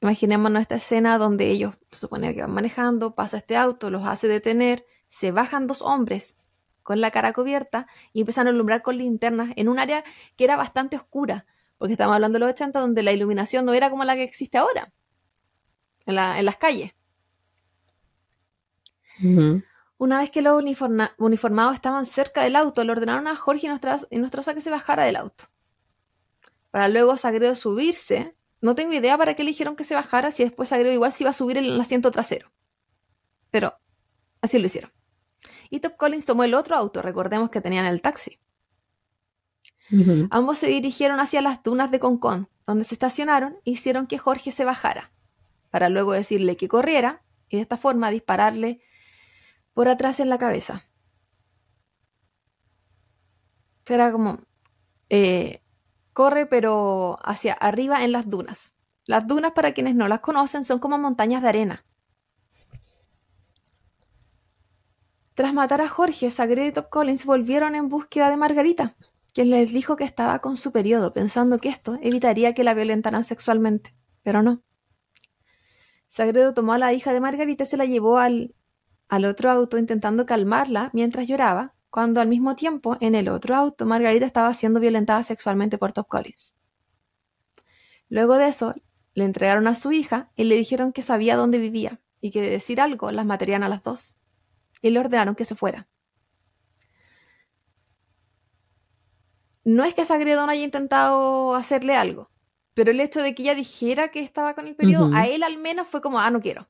S1: Imaginémonos esta escena donde ellos se supone que van manejando, pasa este auto, los hace detener, se bajan dos hombres con la cara cubierta y empiezan a alumbrar con linternas en un área que era bastante oscura, porque estamos hablando de los 80 donde la iluminación no era como la que existe ahora, en, la- en las calles. Una vez que los uniforma- uniformados estaban cerca del auto, le ordenaron a Jorge y Nostroza, y que se bajara del auto. Para luego Sagredo subirse. No tengo idea para qué le dijeron que se bajara si después Sagredo igual se iba a subir en el asiento trasero. Pero así lo hicieron. Y Top Collins tomó el otro auto, recordemos que tenían el taxi. Ambos se dirigieron hacia las dunas de Concón, donde se estacionaron e hicieron que Jorge se bajara, para luego decirle que corriera y de esta forma dispararle por atrás en la cabeza. Era como, eh, corre pero hacia arriba en las dunas. Las dunas, para quienes no las conocen, son como montañas de arena. Tras matar a Jorge, Sagredo y Top Collins volvieron en búsqueda de Margarita, quien les dijo que estaba con su periodo, pensando que esto evitaría que la violentaran sexualmente, pero no. Sagredo tomó a la hija de Margarita y se la llevó al, al otro auto intentando calmarla mientras lloraba, cuando al mismo tiempo en el otro auto Margarita estaba siendo violentada sexualmente por Top Collins. Luego de eso, le entregaron a su hija y le dijeron que sabía dónde vivía y que de decir algo las matarían a las dos. Y le ordenaron que se fuera. No es que Sagredo no haya intentado hacerle algo, Pero el hecho de que ella dijera que estaba con el periodo, a él al menos fue como, ah, no quiero.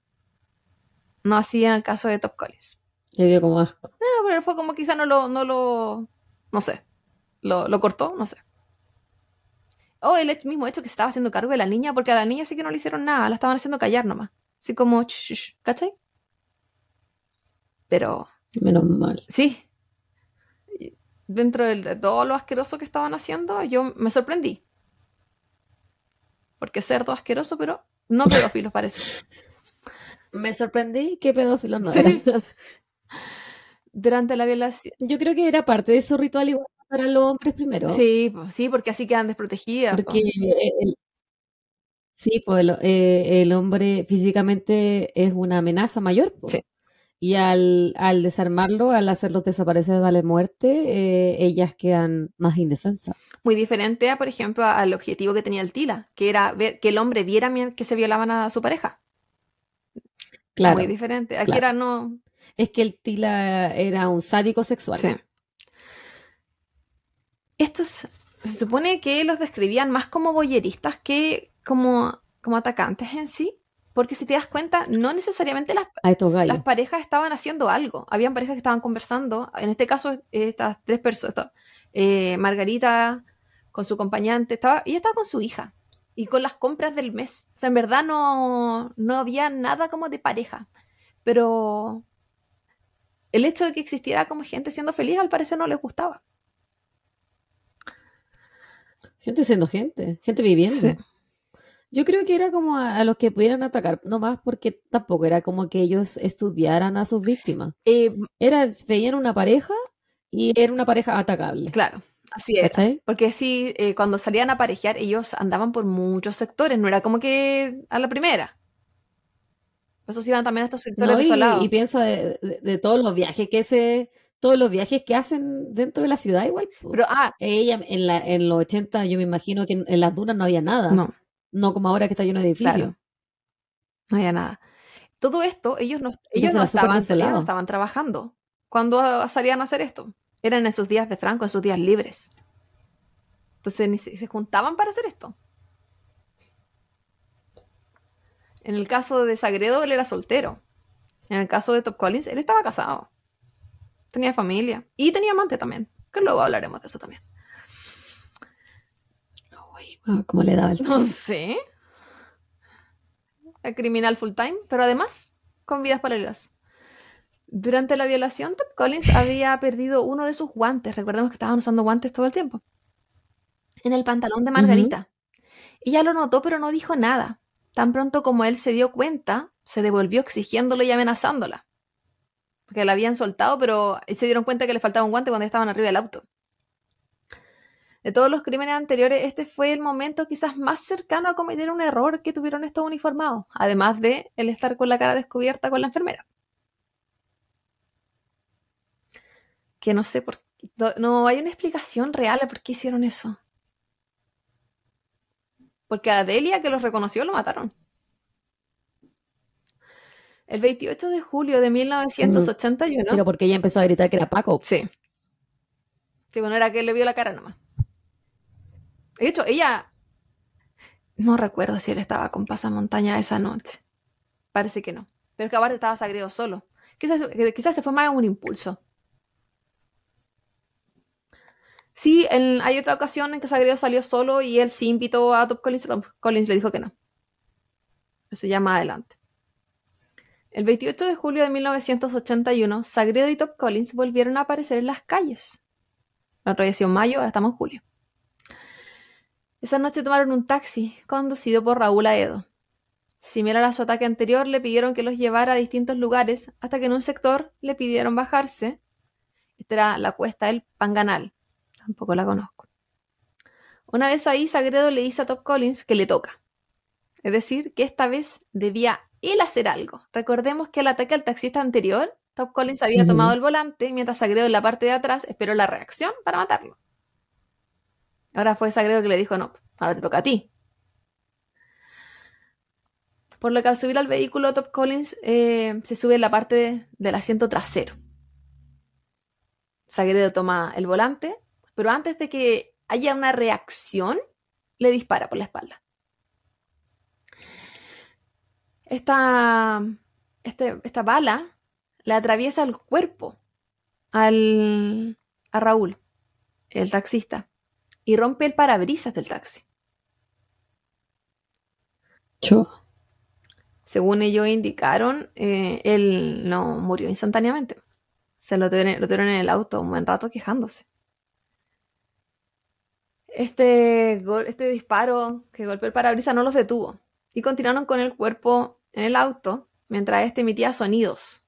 S1: No así en el caso de Top Collins.
S2: Le dio como asco.
S1: No, pero fue como quizá no lo, no lo, no sé, lo, lo cortó, no sé. O el hecho- mismo hecho que se estaba haciendo cargo de la niña, porque a la niña sí que no le hicieron nada, la estaban haciendo callar nomás. Así como, "Ch, ch, ch", ¿cachai? Pero
S2: Menos mal.
S1: sí, dentro de todo lo asqueroso que estaban haciendo, yo me sorprendí. Porque cerdo asqueroso, pero no pedófilos parece. [laughs]
S2: Me sorprendí que pedófilo no
S1: Sí.
S2: era.
S1: Durante la violación.
S2: Yo creo que era parte de su ritual igual para los hombres primero.
S1: Sí, pues, sí, porque así quedan desprotegidas. po.
S2: Porque el, sí, pues el, eh, el hombre físicamente es una amenaza mayor.
S1: Sí.
S2: Y al, al desarmarlo, al hacerlos desaparecer, darle muerte, eh, ellas quedan más indefensas.
S1: Muy diferente, a, por ejemplo, al objetivo que tenía el Tila, que era ver que el hombre viera que se violaban a su pareja.
S2: Claro.
S1: Muy diferente. Aquí
S2: claro.
S1: era no.
S2: Es que el Tila era un sádico sexual.
S1: Sí. Estos se supone que los describían más como boyeristas que como, como atacantes en sí. Porque si te das cuenta, no necesariamente las, las parejas estaban haciendo algo. Habían parejas que estaban conversando. En este caso, estas tres personas. eh, Margarita con su acompañante, estaba, ella estaba con su hija y con las compras del mes. O sea, en verdad no, no había nada como de pareja. Pero el hecho de que existiera como gente siendo feliz, al parecer no les gustaba.
S2: Gente siendo gente, gente viviendo.
S1: Sí.
S2: Yo creo que era como a, a los que pudieran atacar, no más porque tampoco era como que ellos estudiaran a sus víctimas.
S1: Eh,
S2: Era, veían una pareja y era una pareja atacable.
S1: claro, así.
S2: ¿Cachai?
S1: Porque sí, eh, cuando salían a parejear, ellos andaban por muchos sectores, no era como que a la primera. Por eso se iban también a estos sectores
S2: No, y,
S1: desolados.
S2: y piensa de, de- de todos los viajes que se, todos los viajes que hacen dentro de la ciudad igual.
S1: Pero, ah,
S2: Ella en la, en los 80 yo me imagino que en, en las dunas no había nada.
S1: no,
S2: No como ahora que está lleno de edificios.
S1: Claro. no había nada. Todo esto, ellos no, ellos no, estaban, ellos no estaban trabajando cuando salían a hacer esto. Eran en sus días de Franco, en sus días libres. Entonces ni se, se juntaban para hacer esto. En el caso de Sagredo, él era soltero. En el caso de Top Collins, él estaba casado. Tenía familia. Y tenía amante también. Que luego hablaremos de eso también.
S2: Uy, ¿Cómo le daba el
S1: No sé. El criminal full time, pero además con vidas paralelas. Durante la violación, Top Collins había perdido uno de sus guantes. Recordemos que estaban usando guantes todo el tiempo. En el pantalón de Margarita. Ella lo notó, pero no dijo nada. Tan pronto como él se dio cuenta, se devolvió exigiéndolo y amenazándola. Porque la habían soltado, pero se dieron cuenta que le faltaba un guante cuando estaban arriba del auto. De todos los crímenes anteriores, este fue el momento quizás más cercano a cometer un error que tuvieron estos uniformados, además de el estar con la cara descubierta con la enfermera. Que no sé por qué, no, hay una explicación real de por qué hicieron eso. Porque a Delia, que los reconoció, lo mataron. El 28 de julio de 1981.
S2: Pero porque ella empezó a gritar que era Paco.
S1: Sí. Sí, bueno, era que le vio la cara nomás. De hecho, ella. No recuerdo si él estaba con Pasamontaña esa noche. Parece que no. Pero que aparte estaba Sagredo solo. Quizás, quizás se fue más un impulso. Sí, en- hay otra ocasión en que Sagredo salió solo y él sí invitó a Top Collins. Top Collins le dijo que no. Eso ya más adelante. El 28 de julio de 1981, Sagredo y Top Collins volvieron a aparecer en las calles. La otra en mayo, ahora estamos en julio. Esa noche tomaron un taxi conducido por Raúl Aedo. Similar a su ataque anterior, le pidieron que los llevara a distintos lugares hasta que en un sector le pidieron bajarse. Esta era la cuesta del Panganal. Tampoco la conozco. Una vez ahí, Sagredo le dice a Top Collins que le toca. Es decir, que esta vez debía él hacer algo. Recordemos que el ataque al taxista anterior, Top Collins había tomado el volante, mientras Sagredo en la parte de atrás esperó la reacción para matarlo. Ahora fue Sagredo que le dijo, no, ahora te toca a ti. Por lo que al subir al vehículo, Top Collins eh, se sube en la parte del asiento trasero. Sagredo toma el volante, pero antes de que haya una reacción, le dispara por la espalda. esta, este, esta bala le atraviesa el cuerpo al, a Raúl, el taxista, y rompe el parabrisas del taxi.
S2: Yo.
S1: Según ellos indicaron, eh, él no murió instantáneamente. Se lo tuvieron, lo tuvieron en el auto un buen rato quejándose. Este, este disparo que golpeó el parabrisas no los detuvo y continuaron con el cuerpo en el auto mientras este emitía sonidos.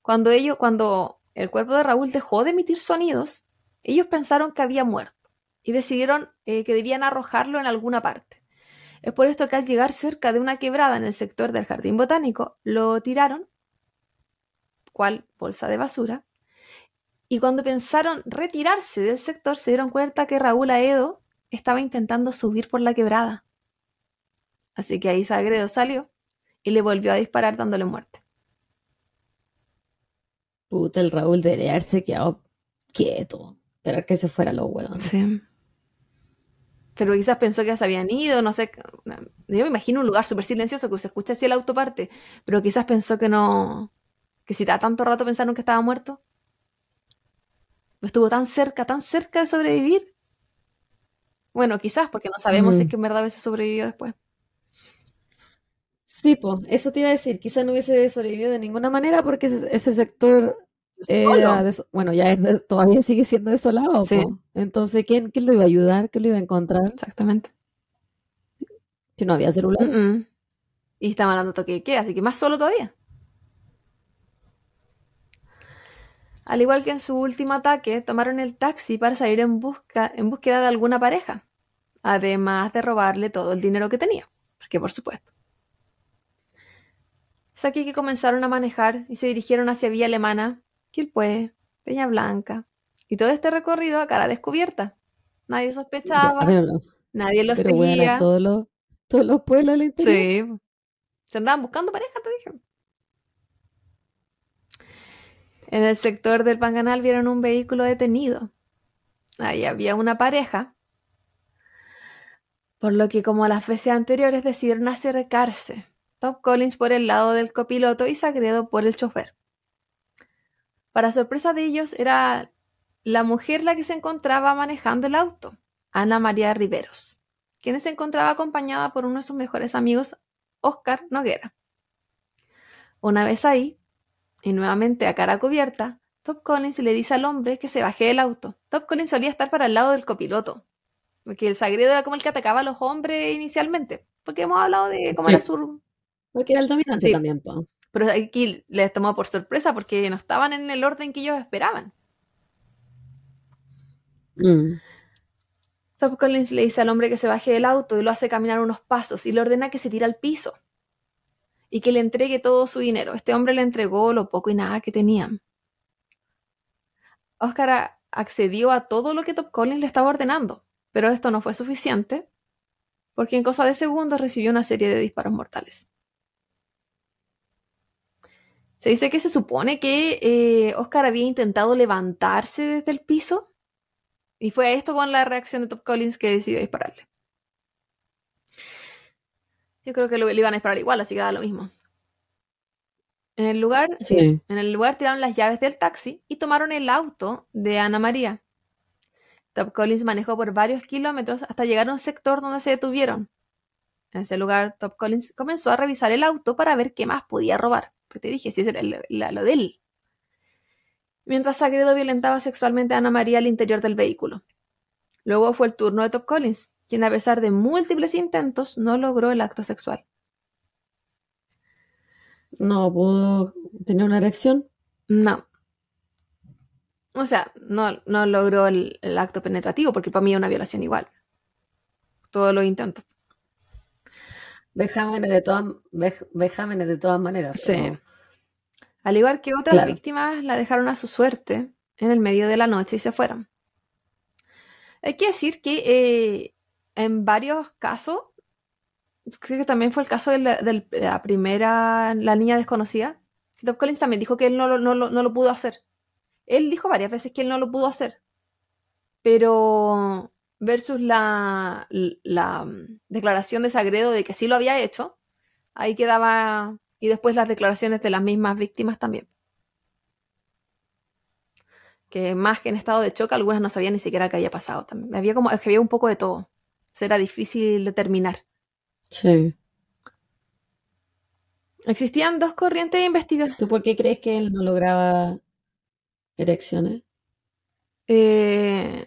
S1: Cuando ellos, cuando el cuerpo de Raúl dejó de emitir sonidos, ellos pensaron que había muerto y decidieron eh, que debían arrojarlo en alguna parte. Es por esto que al llegar cerca de una quebrada en el sector del jardín botánico, lo tiraron, cual bolsa de basura, y cuando pensaron retirarse del sector se dieron cuenta que Raúl Aedo estaba intentando subir por la quebrada. Así que ahí Sagredo salió y le volvió a disparar dándole muerte.
S2: Puta, el Raúl debería haberse quedado quieto. Esperar que se fuera los huevos.
S1: Sí. Pero quizás pensó que ya se habían ido, no sé. Yo me imagino un lugar súper silencioso que se escucha así el autoparte, pero quizás pensó que no. que si da tanto rato pensaron que estaba muerto. Estuvo tan cerca, tan cerca de sobrevivir. Bueno, quizás, porque no sabemos si es que en verdad hubiese sobrevivido después.
S2: Sí, pues, eso te iba a decir. Quizá no hubiese sobrevivido de ninguna manera porque ese, ese sector era bueno, ya es de- todavía sigue siendo desolado,
S1: Sí.
S2: po. Entonces, ¿quién, quién lo iba a ayudar? ¿Quién lo iba a encontrar?
S1: Exactamente.
S2: Si no había celular.
S1: Mm, mm. Y estaban hablando toque de queda, así que más solo todavía. Al igual que en su último ataque, tomaron el taxi para salir en, busca, en búsqueda de alguna pareja, además de robarle todo el dinero que tenía, porque por supuesto. Es aquí que comenzaron a manejar y se dirigieron hacia Vía Alemana, Quilpué, Peña Blanca, y todo este recorrido a cara descubierta. Nadie sospechaba,
S2: pero,
S1: nadie los
S2: pero bueno,
S1: seguía.
S2: todos los, todos los pueblos del interior.
S1: Sí. Se andaban buscando pareja, te dije. En el sector del Panganal vieron un vehículo detenido. Ahí había una pareja. Por lo que, como las veces anteriores, decidieron acercarse. Top Collins por el lado del copiloto y Sagredo por el chofer. Para sorpresa de ellos, era la mujer la que se encontraba manejando el auto, Ana María Riveros, quien se encontraba acompañada por uno de sus mejores amigos, Oscar Noguera. Una vez ahí, y nuevamente a cara cubierta, Top Collins le dice al hombre que se baje del auto. Top Collins solía estar para el lado del copiloto, porque el Sagredo era como el que atacaba a los hombres inicialmente, porque hemos hablado de cómo
S2: Sí.
S1: era su...
S2: Porque era el dominante
S1: Sí.
S2: también, po.
S1: Pero aquí les tomó por sorpresa porque no estaban en el orden que ellos esperaban.
S2: Mm.
S1: Top Collins le dice al hombre que se baje del auto y lo hace caminar unos pasos y le ordena que se tire al piso y que le entregue todo su dinero. Este hombre le entregó lo poco y nada que tenían. Oscar a- accedió a todo lo que Top Collins le estaba ordenando, pero esto no fue suficiente porque en cosa de segundos recibió una serie de disparos mortales. Se dice que se supone que eh, Oscar había intentado levantarse desde el piso y fue esto con la reacción de Top Collins que decidió dispararle. Yo creo que lo, iban a disparar igual, así que da lo mismo. En el lugar, sí,
S2: Sí.
S1: en el lugar tiraron las llaves del taxi y tomaron el auto de Ana María. Top Collins manejó por varios kilómetros hasta llegar a un sector donde se detuvieron. En ese lugar, Top Collins comenzó a revisar el auto para ver qué más podía robar. Porque te dije, si era el- la- lo de él. Mientras Sagredo violentaba sexualmente a Ana María al interior del vehículo. Luego fue el turno de Top Collins, quien a pesar de múltiples intentos no logró el acto sexual.
S2: No pudo tener una erección.
S1: No. O sea, no, no logró el, el acto penetrativo, porque para mí es una violación igual. Todos los intentos.
S2: Vejámenes de todas, vejámenes de todas maneras.
S1: Sí. Al igual que otras
S2: Claro.
S1: víctimas, la dejaron a su suerte en el medio de la noche y se fueron. Hay que decir que eh, en varios casos, creo que también fue el caso de la, primera, la niña desconocida, Top Collins también dijo que él no lo, no lo- no lo pudo hacer. Él dijo varias veces que él no lo pudo hacer. Pero versus la, la mm, declaración de Sagredo de que sí lo había hecho, Ahí quedaba, y después las declaraciones de las mismas víctimas también. Que más que en estado de shock, algunas no sabían ni siquiera qué había pasado. También. Había como, había un poco de todo. Era difícil determinar.
S2: Sí.
S1: Existían dos corrientes de investigación.
S2: ¿Tú por qué crees que él no lograba erecciones?
S1: Eh,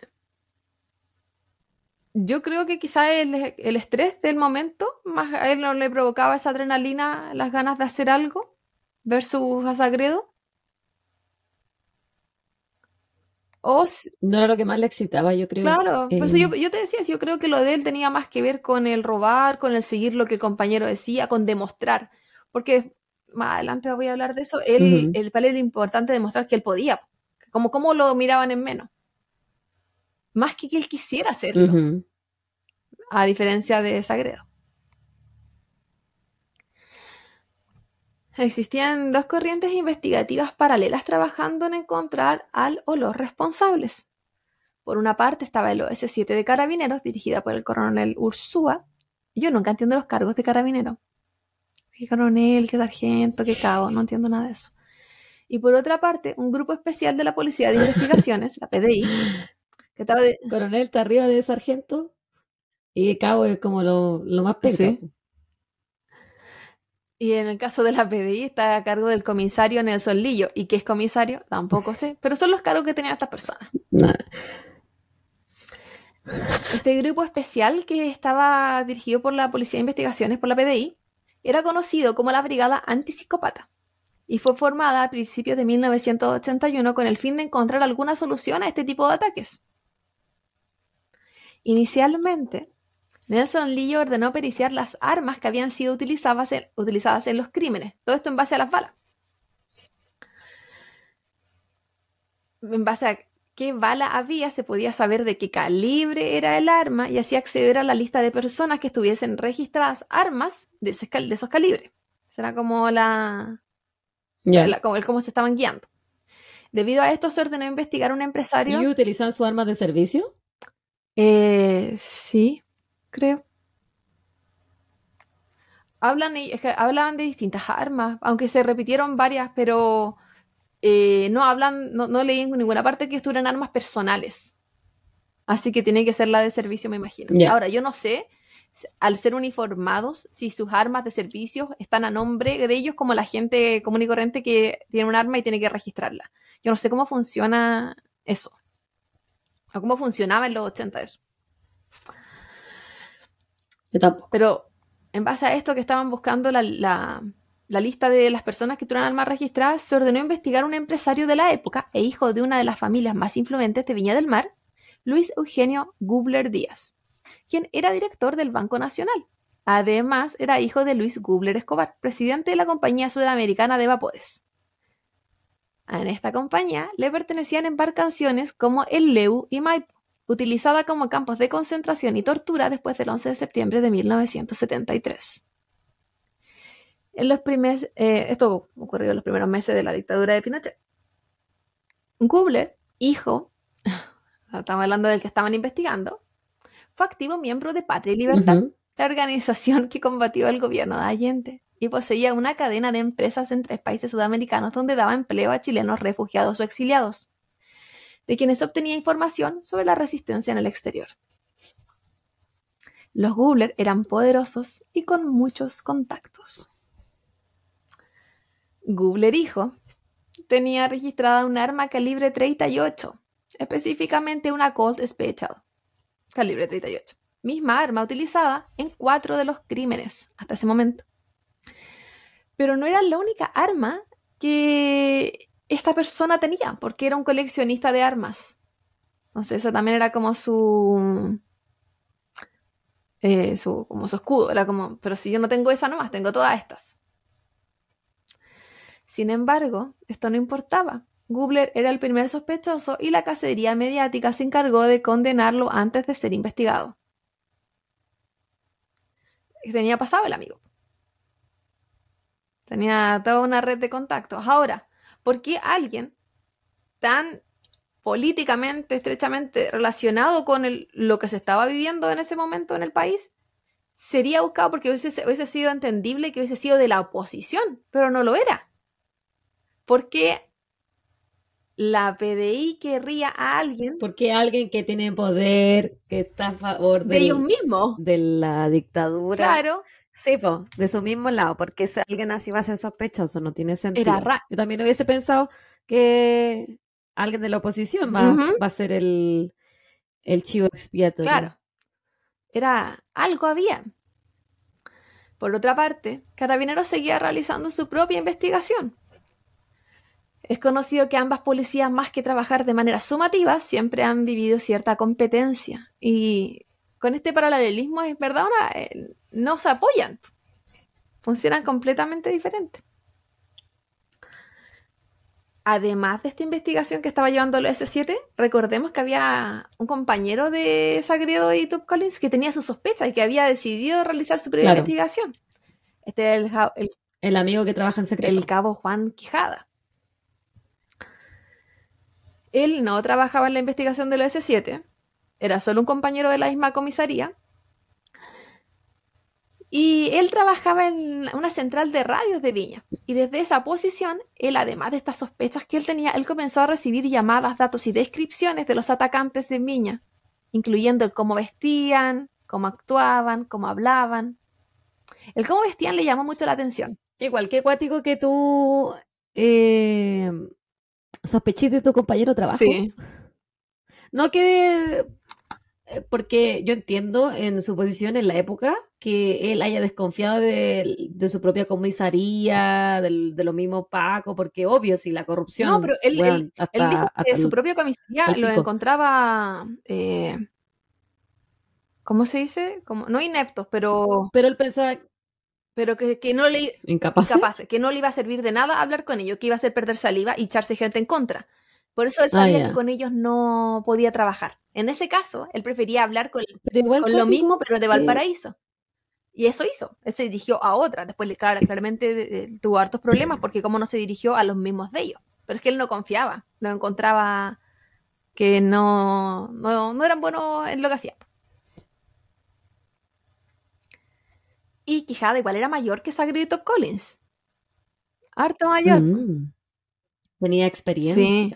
S1: yo creo que quizá el, estrés del momento, más a él no le provocaba esa adrenalina, las ganas de hacer algo, versus a Sagredo. O
S2: no era lo que más le excitaba, yo creo.
S1: Claro, pues yo, yo, te decía, yo creo que lo de él tenía más que ver con el robar, con el seguir lo que el compañero decía, con demostrar. Porque más adelante voy a hablar de eso. Él, el papel era importante demostrar que él podía, como cómo lo miraban en menos más que que él quisiera hacerlo, a diferencia de Sagredo. Existían dos corrientes investigativas paralelas trabajando en encontrar al o los responsables. Por una parte estaba el OS-7 de Carabineros, dirigida por el coronel Ursúa. Yo nunca entiendo los cargos de Carabineros. ¿Qué coronel, qué sargento, qué cabo? No entiendo nada de eso. Y por otra parte, un grupo especial de la Policía de Investigaciones, la PDI,
S2: Coronel está arriba de sargento y cabo es como lo, más pequeño.
S1: Y en el caso de la PDI está a cargo del comisario Nelson Lillo. ¿Y qué es comisario? Tampoco sé. Pero son los cargos que tenían estas personas. Este grupo especial que estaba dirigido por la Policía de Investigaciones, por la PDI, era conocido como la Brigada Antipsicópata y fue formada a principios de 1981 con el fin de encontrar alguna solución a este tipo de ataques. Inicialmente, Nelson Lee ordenó periciar las armas que habían sido utilizadas en, los crímenes. Todo esto en base a las balas. En base a qué bala había, se podía saber de qué calibre era el arma y así acceder a la lista de personas que estuviesen registradas armas de, esos calibres. Será como la, como el cómo se estaban guiando. Debido a esto, se ordenó investigar a un empresario.
S2: ¿Y utilizan su arma de servicio?
S1: Eh, sí, creo. Hablan, hablan de distintas armas, aunque se repitieron varias, pero eh, no hablan, no, leí en ninguna parte que estuvieran armas personales. Así que tiene que ser la de servicio, me imagino. Ahora, yo no sé, al ser uniformados, si sus armas de servicio están a nombre de ellos como la gente común y corriente que tiene un arma y tiene que registrarla. Yo no sé cómo funciona eso cómo funcionaba en los 80 eso. Pero en base a esto que estaban buscando la, lista de las personas que tuvieron armas registradas, se ordenó investigar un empresario de la época e hijo de una de las familias más influyentes de Viña del Mar, Luis Eugenio Gubler Díaz, quien era director del Banco Nacional. Además, era hijo de Luis Gubler Escobar, presidente de la Compañía Sudamericana de Vapores. En esta compañía le pertenecían embarcaciones como el Leu y Maipo, utilizada como campos de concentración y tortura después del 11 de septiembre de 1973. En los primeros, eh, esto ocurrió en los primeros meses de la dictadura de Pinochet. Gubler, hijo, [laughs] estamos hablando del que estaban investigando, fue activo miembro de Patria y Libertad, la organización que combatió al gobierno de Allende y poseía una cadena de empresas en tres países sudamericanos donde daba empleo a chilenos refugiados o exiliados, de quienes obtenía información sobre la resistencia en el exterior. Los Gubler eran poderosos y con muchos contactos. Gubler hijo tenía registrada un arma calibre 38, específicamente una Colt Special, calibre 38, misma arma utilizada en cuatro de los crímenes hasta ese momento pero no era la única arma que esta persona tenía, porque era un coleccionista de armas. Entonces, eso también era como su, eh, su, como su escudo. Era como, pero si yo no tengo esa nomás, tengo todas estas. Sin embargo, esto no importaba. Gubler era el primer sospechoso y la cacería mediática se encargó de condenarlo antes de ser investigado. Tenía pasado el amigo. Tenía toda una red de contactos. Ahora, ¿por qué alguien tan políticamente, estrechamente relacionado con lo que se estaba viviendo en ese momento en el país, sería buscado porque hubiese, hubiese sido entendible que hubiese sido de la oposición, pero no lo era. Porque la PDI querría a alguien
S2: Porque alguien que tiene poder, que está a favor
S1: de
S2: del-
S1: ellos mismos.
S2: de la dictadura.
S1: Claro,
S2: Sí, po, de su mismo lado, porque si alguien así va a ser sospechoso, no tiene sentido.
S1: Era ra-
S2: Yo también hubiese pensado que alguien de la oposición va, va a ser el, el chivo expiatorio.
S1: claro. Era algo había. Por otra parte, Carabineros seguía realizando su propia investigación. Es conocido que ambas policías, más que trabajar de manera sumativa, siempre han vivido cierta competencia. Y con este paralelismo, es verdad, eh, no se apoyan. Funcionan completamente diferentes. Además de esta investigación que estaba llevando el S7, recordemos que había un compañero de Sagredo y Top Collins que tenía sus sospechas y que había decidido realizar su propia
S2: Claro.
S1: investigación. Este es el El
S2: amigo que trabaja en secreto.
S1: el cabo Juan Quijada. Él no trabajaba en la investigación del OS7, era solo un compañero de la misma comisaría. Y él trabajaba en una central de radios de Viña. Y desde esa posición, él, además de estas sospechas que él tenía, él comenzó a recibir llamadas, datos y descripciones de los atacantes de Viña, incluyendo el cómo vestían, cómo actuaban, cómo hablaban. El cómo vestían le llamó mucho la atención.
S2: Igual que cuático que tú eh, sospechís de tu compañero de trabajo.
S1: Sí.
S2: No que... eh, Porque yo entiendo en su posición en la época que él haya desconfiado de, de su propia comisaría, del- de lo mismo Paco, porque obvio, si la corrupción...
S1: No, pero él- Él
S2: hasta-
S1: dijo que su propia comisaría lo encontraba, eh, ¿cómo se dice? Como, no ineptos, pero,
S2: Pero él pensaba
S1: pero que, que no le
S2: incapaz.
S1: incapaces, que no le iba a servir de nada hablar con ellos, que iba a hacer perder saliva y echarse gente en contra. Por eso él
S2: Ah,
S1: sabía que con ellos no podía trabajar. En ese caso, él prefería hablar con, lo mismo, pero de Valparaíso. Y eso hizo. Él se dirigió a otra. Después, claro, claramente tuvo hartos problemas porque como no se dirigió a los mismos de ellos. Pero es que él no confiaba. No encontraba que no, no, no eran buenos en lo que hacían. Y Quijada igual era mayor que Sagredo y Top Collins. Harto mayor.
S2: Mm. Tenía experiencia.
S1: Sí.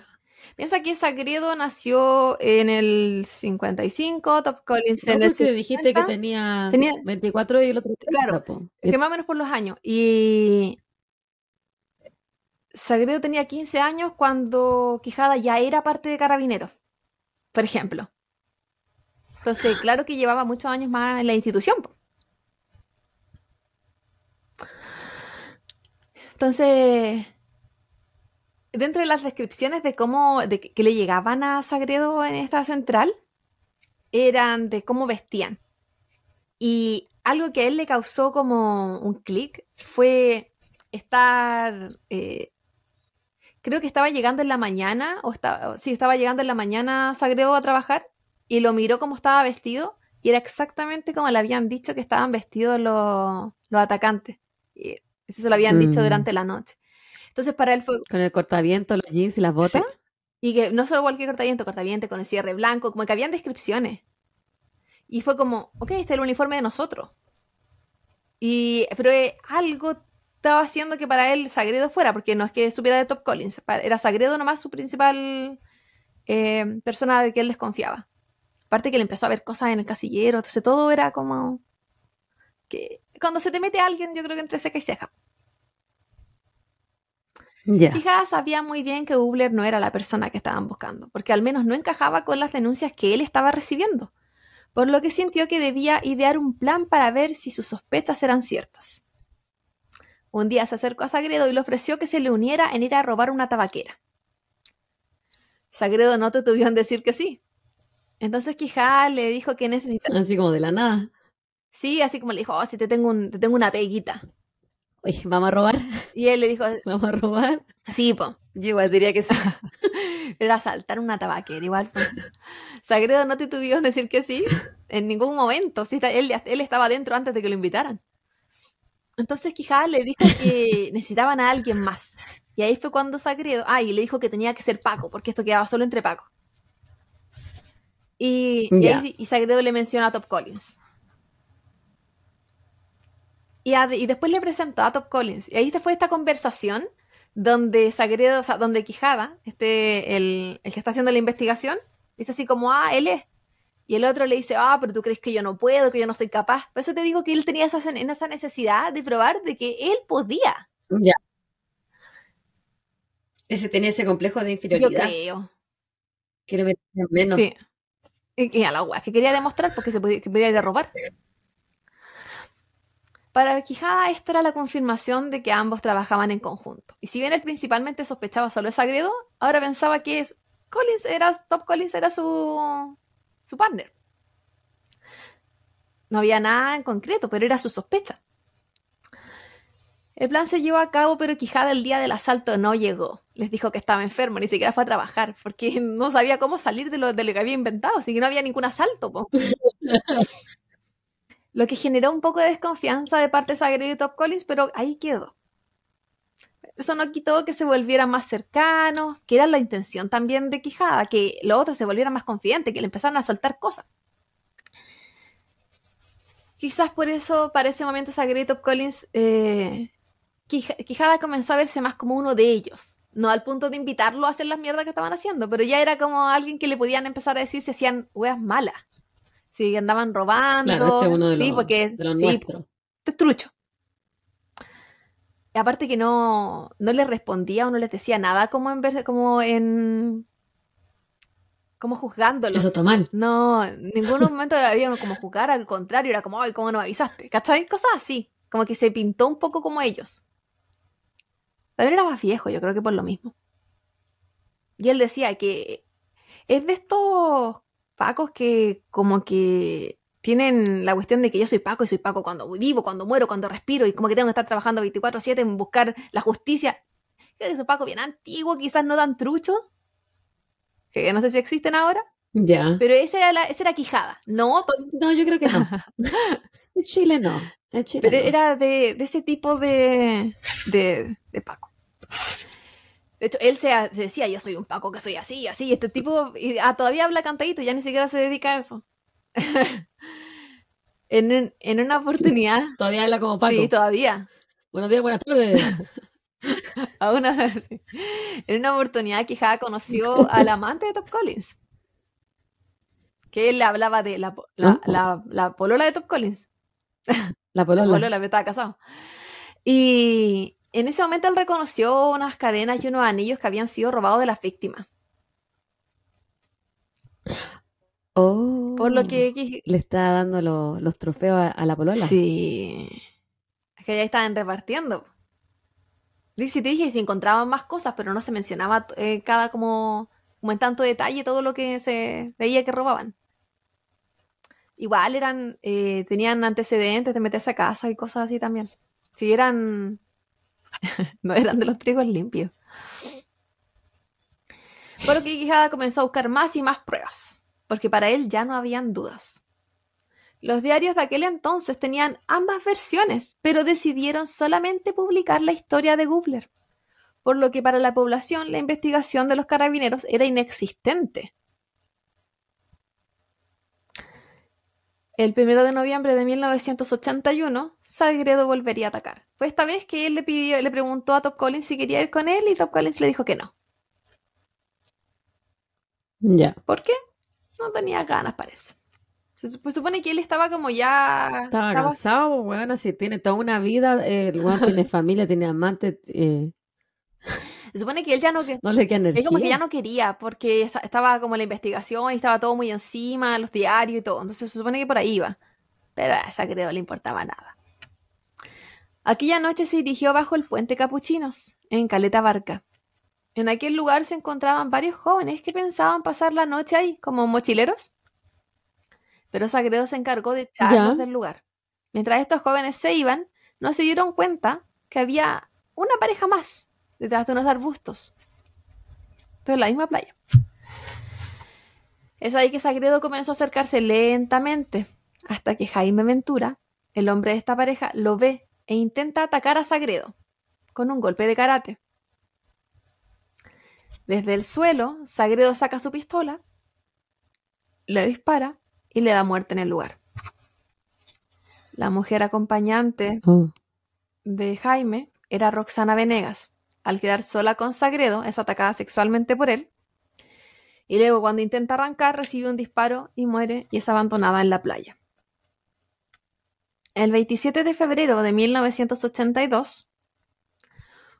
S1: Piensa que Sagredo nació en el 55, Top Collins
S2: No,
S1: en el
S2: porque dijiste que
S1: 50.
S2: tenía,
S1: Tenía-
S2: 24 y el otro 30,
S1: Claro,
S2: po.
S1: que más o menos por los años. Y Sagredo tenía 15 años cuando Quijada ya era parte de Carabineros, por ejemplo. Entonces, claro que llevaba muchos años más en la institución. po. Entonces, dentro de las descripciones de cómo, de que le llegaban a Sagredo en esta central, eran de cómo vestían. Y algo que a él le causó como un clic fue estar, eh, creo que estaba llegando en la mañana, o estaba, sí, estaba llegando en la mañana Sagredo a trabajar y lo miró como estaba vestido y era exactamente como le habían dicho que estaban vestidos los, los atacantes. Y eso se lo habían dicho
S2: Mm.
S1: durante la noche. Entonces para él fue,
S2: Con el cortaviento, los jeans y las botas.
S1: Sí. Y que no solo cualquier cortaviente, cortaviente con el cierre blanco, como que habían descripciones. Y fue como, ok, este es el uniforme de nosotros. Y, pero eh, algo estaba haciendo que para él Sagredo fuera, porque no es que supiera de Top Collins, era Sagredo nomás su principal eh, persona de que él desconfiaba. Aparte que le empezó a ver cosas en el casillero, entonces todo era como que cuando se te mete alguien, yo creo que entre ceja y ceja. Quijada sabía muy bien que Hubler no era la persona que estaban buscando, porque al menos no encajaba con las denuncias que él estaba recibiendo, por lo que sintió que debía idear un plan para ver si sus sospechas eran ciertas. Un día se acercó a Sagredo y le ofreció que se le uniera en ir a robar una tabaquera. Sagredo no te tuvieron en decir que sí. Entonces Quijada le dijo que necesitaba...
S2: Así como de la nada.
S1: Sí, así como le dijo, oh, si te tengo, un, te tengo una peguita.
S2: Oye, ¿vamos a robar?
S1: Y él le dijo, [laughs]
S2: ¿Vamos a robar?
S1: sí, po.
S2: Yo igual diría que sí. [laughs]
S1: Era asaltar una tabaquera, igual. Sagredo no te tuvieron decir que sí en ningún momento. Sí, está- él, él estaba dentro antes de que lo invitaran. Entonces Quijada le dijo que [laughs] necesitaban a alguien más. Y ahí fue cuando Sagredo. Ah, y le dijo que tenía que ser Paco, porque esto quedaba solo entre Paco. Y, y,
S2: Ya.
S1: ahí- y Sagredo le menciona a Top Collins. Y, a- y después le presentó a Top Collins. Y ahí te fue esta conversación donde Sagredo, o sea, donde Quijada, este, el, el que está haciendo la investigación, dice así como, ah, él es. Y el otro le dice, ah, pero tú crees que yo no puedo, que yo no soy capaz. Por eso te digo que él tenía esa, esa necesidad de probar de que él podía.
S2: Ya. Ese tenía ese complejo de
S1: Yo
S2: inferioridad.
S1: creo.
S2: Que le metían menos.
S1: Sí. Y, y a la que quería demostrar porque se podía, que podía ir a robar. Para Quijada, esta era la confirmación de que ambos trabajaban en conjunto. Y si bien él principalmente sospechaba solo de Sagredo, ahora pensaba que es Collins era, Top Collins era su, su partner. No había nada en concreto, pero era su sospecha. El plan se llevó a cabo, pero Quijada el día del asalto no llegó. Les dijo que estaba enfermo, ni siquiera fue a trabajar, porque [laughs] no sabía cómo salir de lo, de lo que había inventado, así que no había ningún asalto. [laughs] Lo que generó un poco de desconfianza de parte de Sagredo y Top Collins, pero ahí quedó. Eso no quitó que se volvieran más cercanos, que era la intención también de Quijada, que los otros se volvieran más confidentes, que le empezaran a soltar cosas. Quizás por eso, para ese momento, Sagredo y Top Collins, eh, Quija- Quijada comenzó a verse más como uno de ellos. No al punto de invitarlo a hacer las mierdas que estaban haciendo, pero ya era como alguien que le podían empezar a decir si hacían weas malas. Si andaban robando.
S2: Claro, este es uno de
S1: sí,
S2: los,
S1: porque
S2: de los
S1: sí,
S2: nuestros.
S1: este es trucho. Y aparte que no, no les respondía o no les decía nada como en ver- como en como juzgándolo.
S2: Eso está mal.
S1: No, en ningún [laughs] momento había como juzgar, al contrario, era como, ay, ¿cómo no me avisaste? ¿Cachai? Cosas así. Como que se pintó un poco como ellos. También era más viejo, yo creo que por lo mismo. Y él decía que es de estos pacos que como que tienen la cuestión de que yo soy Paco y soy Paco cuando vivo, cuando muero, cuando respiro y como que tengo que estar trabajando 24/7 en buscar la justicia. Creo que es un Paco bien antiguo, quizás no tan trucho, que no sé si existen ahora,
S2: Ya.
S1: pero ese era, la, ese era Quijada, no,
S2: No, yo creo que no. [laughs] En Chile no. En Chile
S1: pero
S2: no.
S1: era de, de ese tipo de, de, de Paco. De hecho, él se, decía, yo soy un Paco que soy así, así, y este tipo y, ah, todavía habla cantadito, ya ni siquiera se dedica a eso. [laughs] en, un- en una oportunidad,
S2: Todavía habla como Paco.
S1: sí, todavía,
S2: Buenos días, buenas tardes. [laughs]
S1: aún así. En una oportunidad Quijada conoció [laughs] al amante de Top Collins. Que él le hablaba de la, po- la, la- la polola de Top Collins.
S2: La
S1: La
S2: polola.
S1: polola, pero estaba casado. Y en ese momento él reconoció unas cadenas y unos anillos que habían sido robados de las víctimas.
S2: Oh.
S1: Por lo que... Quij-
S2: Le está dando lo- los trofeos a, a la polola.
S1: Sí. Es que ya estaban repartiendo. Dice, te dije, si encontraban más cosas, pero no se mencionaba eh, cada como, como en tanto detalle todo lo que se veía que robaban. Igual eran, eh, tenían antecedentes de meterse a casa y cosas así también. Si eran, [laughs] no eran de los trigos limpios. Por lo que Quijada comenzó a buscar más y más pruebas, porque para él ya no habían dudas. Los diarios de aquel entonces tenían ambas versiones, pero decidieron solamente publicar la historia de Gubler, por lo que para la población la investigación de los carabineros era inexistente. El 1 de noviembre de 1981, Sagredo volvería a atacar. Fue esta vez que él le pidió, le preguntó a Top Collins si quería ir con él y Top Collins le dijo que no.
S2: Ya.
S1: ¿Por qué? No tenía ganas, parece. Se sup- supone que él estaba como ya...
S2: Estaba
S1: estaba-
S2: cansado, weón, así tiene toda una vida, eh, el weón tiene [laughs] familia, tiene amante, eh,
S1: Se supone que él ya no... que-
S2: no le energía.
S1: Como que ya no quería, porque esta- estaba como la investigación y estaba todo muy encima, los diarios y todo. Entonces se supone que por ahí iba. Pero a Sagredo no le importaba nada. Aquella noche se dirigió bajo el puente Capuchinos, en Caleta Barca. En aquel lugar se encontraban varios jóvenes que pensaban pasar la noche ahí, como mochileros. Pero Sagredo se encargó de echarlos del lugar. Mientras estos jóvenes se iban, no se dieron cuenta que había una pareja más detrás de unos arbustos. Esto en la misma playa. Es ahí que Sagredo comenzó a acercarse lentamente, hasta que Jaime Ventura, el hombre de esta pareja, lo ve e intenta atacar a Sagredo con un golpe de karate. Desde el suelo, Sagredo saca su pistola, le dispara y le da muerte en el lugar. La mujer acompañante
S2: Oh.
S1: de Jaime era Roxana Venegas. Al quedar sola con Sagredo, es atacada sexualmente por él. Y luego, cuando intenta arrancar, recibe un disparo y muere y es abandonada en la playa. El 27 de febrero de 1982,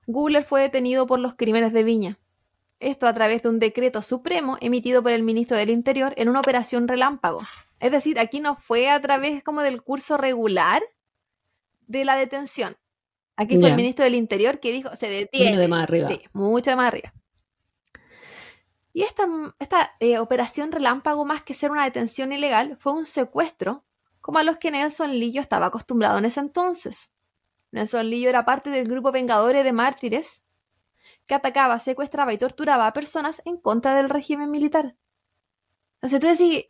S1: Gubler fue detenido por los crímenes de Viña. Esto a través de un decreto supremo emitido por el ministro del Interior en una operación relámpago. Es decir, aquí no fue a través como del curso regular de la detención. Aquí fue el ministro del Interior que dijo, se detiene.
S2: Vino de más arriba.
S1: Sí, mucho de más arriba. Y esta, esta eh, operación relámpago, más que ser una detención ilegal, fue un secuestro, como a los que Nelson Lillo estaba acostumbrado en ese entonces. Nelson Lillo era parte del grupo Vengadores de Mártires, que atacaba, secuestraba y torturaba a personas en contra del régimen militar. Entonces tú decís,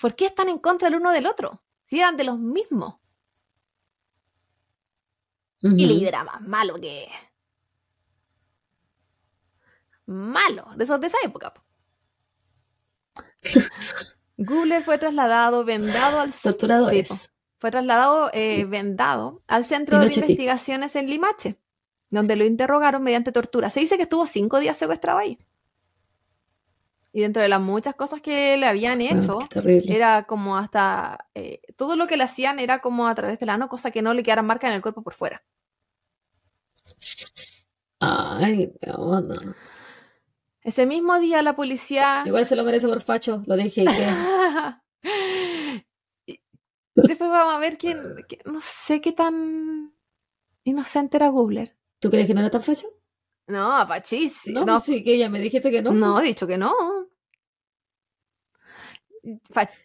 S1: ¿por qué están en contra el uno del otro? Si eran de los mismos. Y Lillo era más malo que. Malo, de esos de esa época. po. [laughs] Gubler fue trasladado vendado al Sí.
S2: Torturadores.
S1: fue trasladado eh, vendado al Centro de. Investigaciones en Limache, donde lo interrogaron mediante tortura. Se dice que estuvo cinco días secuestrado ahí. Y dentro de las muchas cosas que le habían
S2: Ah,
S1: hecho, era como hasta... eh, todo lo que le hacían era como a través del ano, cosa que no le quedaran marcas en el cuerpo por fuera.
S2: Ay, qué onda.
S1: Ese mismo día la policía...
S2: Igual se lo merece por facho, lo dije. [laughs]
S1: Después vamos a ver quién... no sé qué tan inocente era Gubler.
S2: ¿Tú crees que no era tan facho?
S1: No, apachísimo.
S2: No,
S1: No,
S2: sí, que ya me dijiste que no.
S1: no, he dicho que no.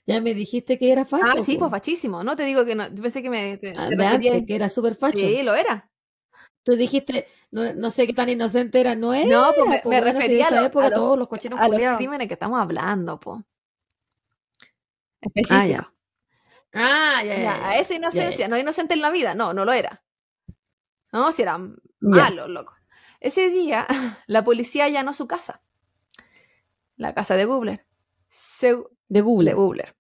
S2: Ya me dijiste que era facho.
S1: ah, sí, pues fachísimo. No te digo que no. Yo pensé que me. Te,
S2: que era súper facho.
S1: Sí, lo era.
S2: Tú dijiste, no, no sé qué tan inocente era, no era.
S1: No, pues me,
S2: po,
S1: me
S2: bueno, sí,
S1: refería a, lo-
S2: época,
S1: a los-
S2: todos los cochinos
S1: a los crímenes que estamos hablando, po. Específico.
S2: Ah, ya. Ah, ya, ya,
S1: Ya,
S2: ya.
S1: a esa inocencia, no inocente en la vida, no, no lo era. No, si era
S2: Ya.
S1: malo, loco. Ese día, [laughs] la policía allanó su casa. La casa de Gubler. Seg-
S2: De Google.
S1: de Gubler.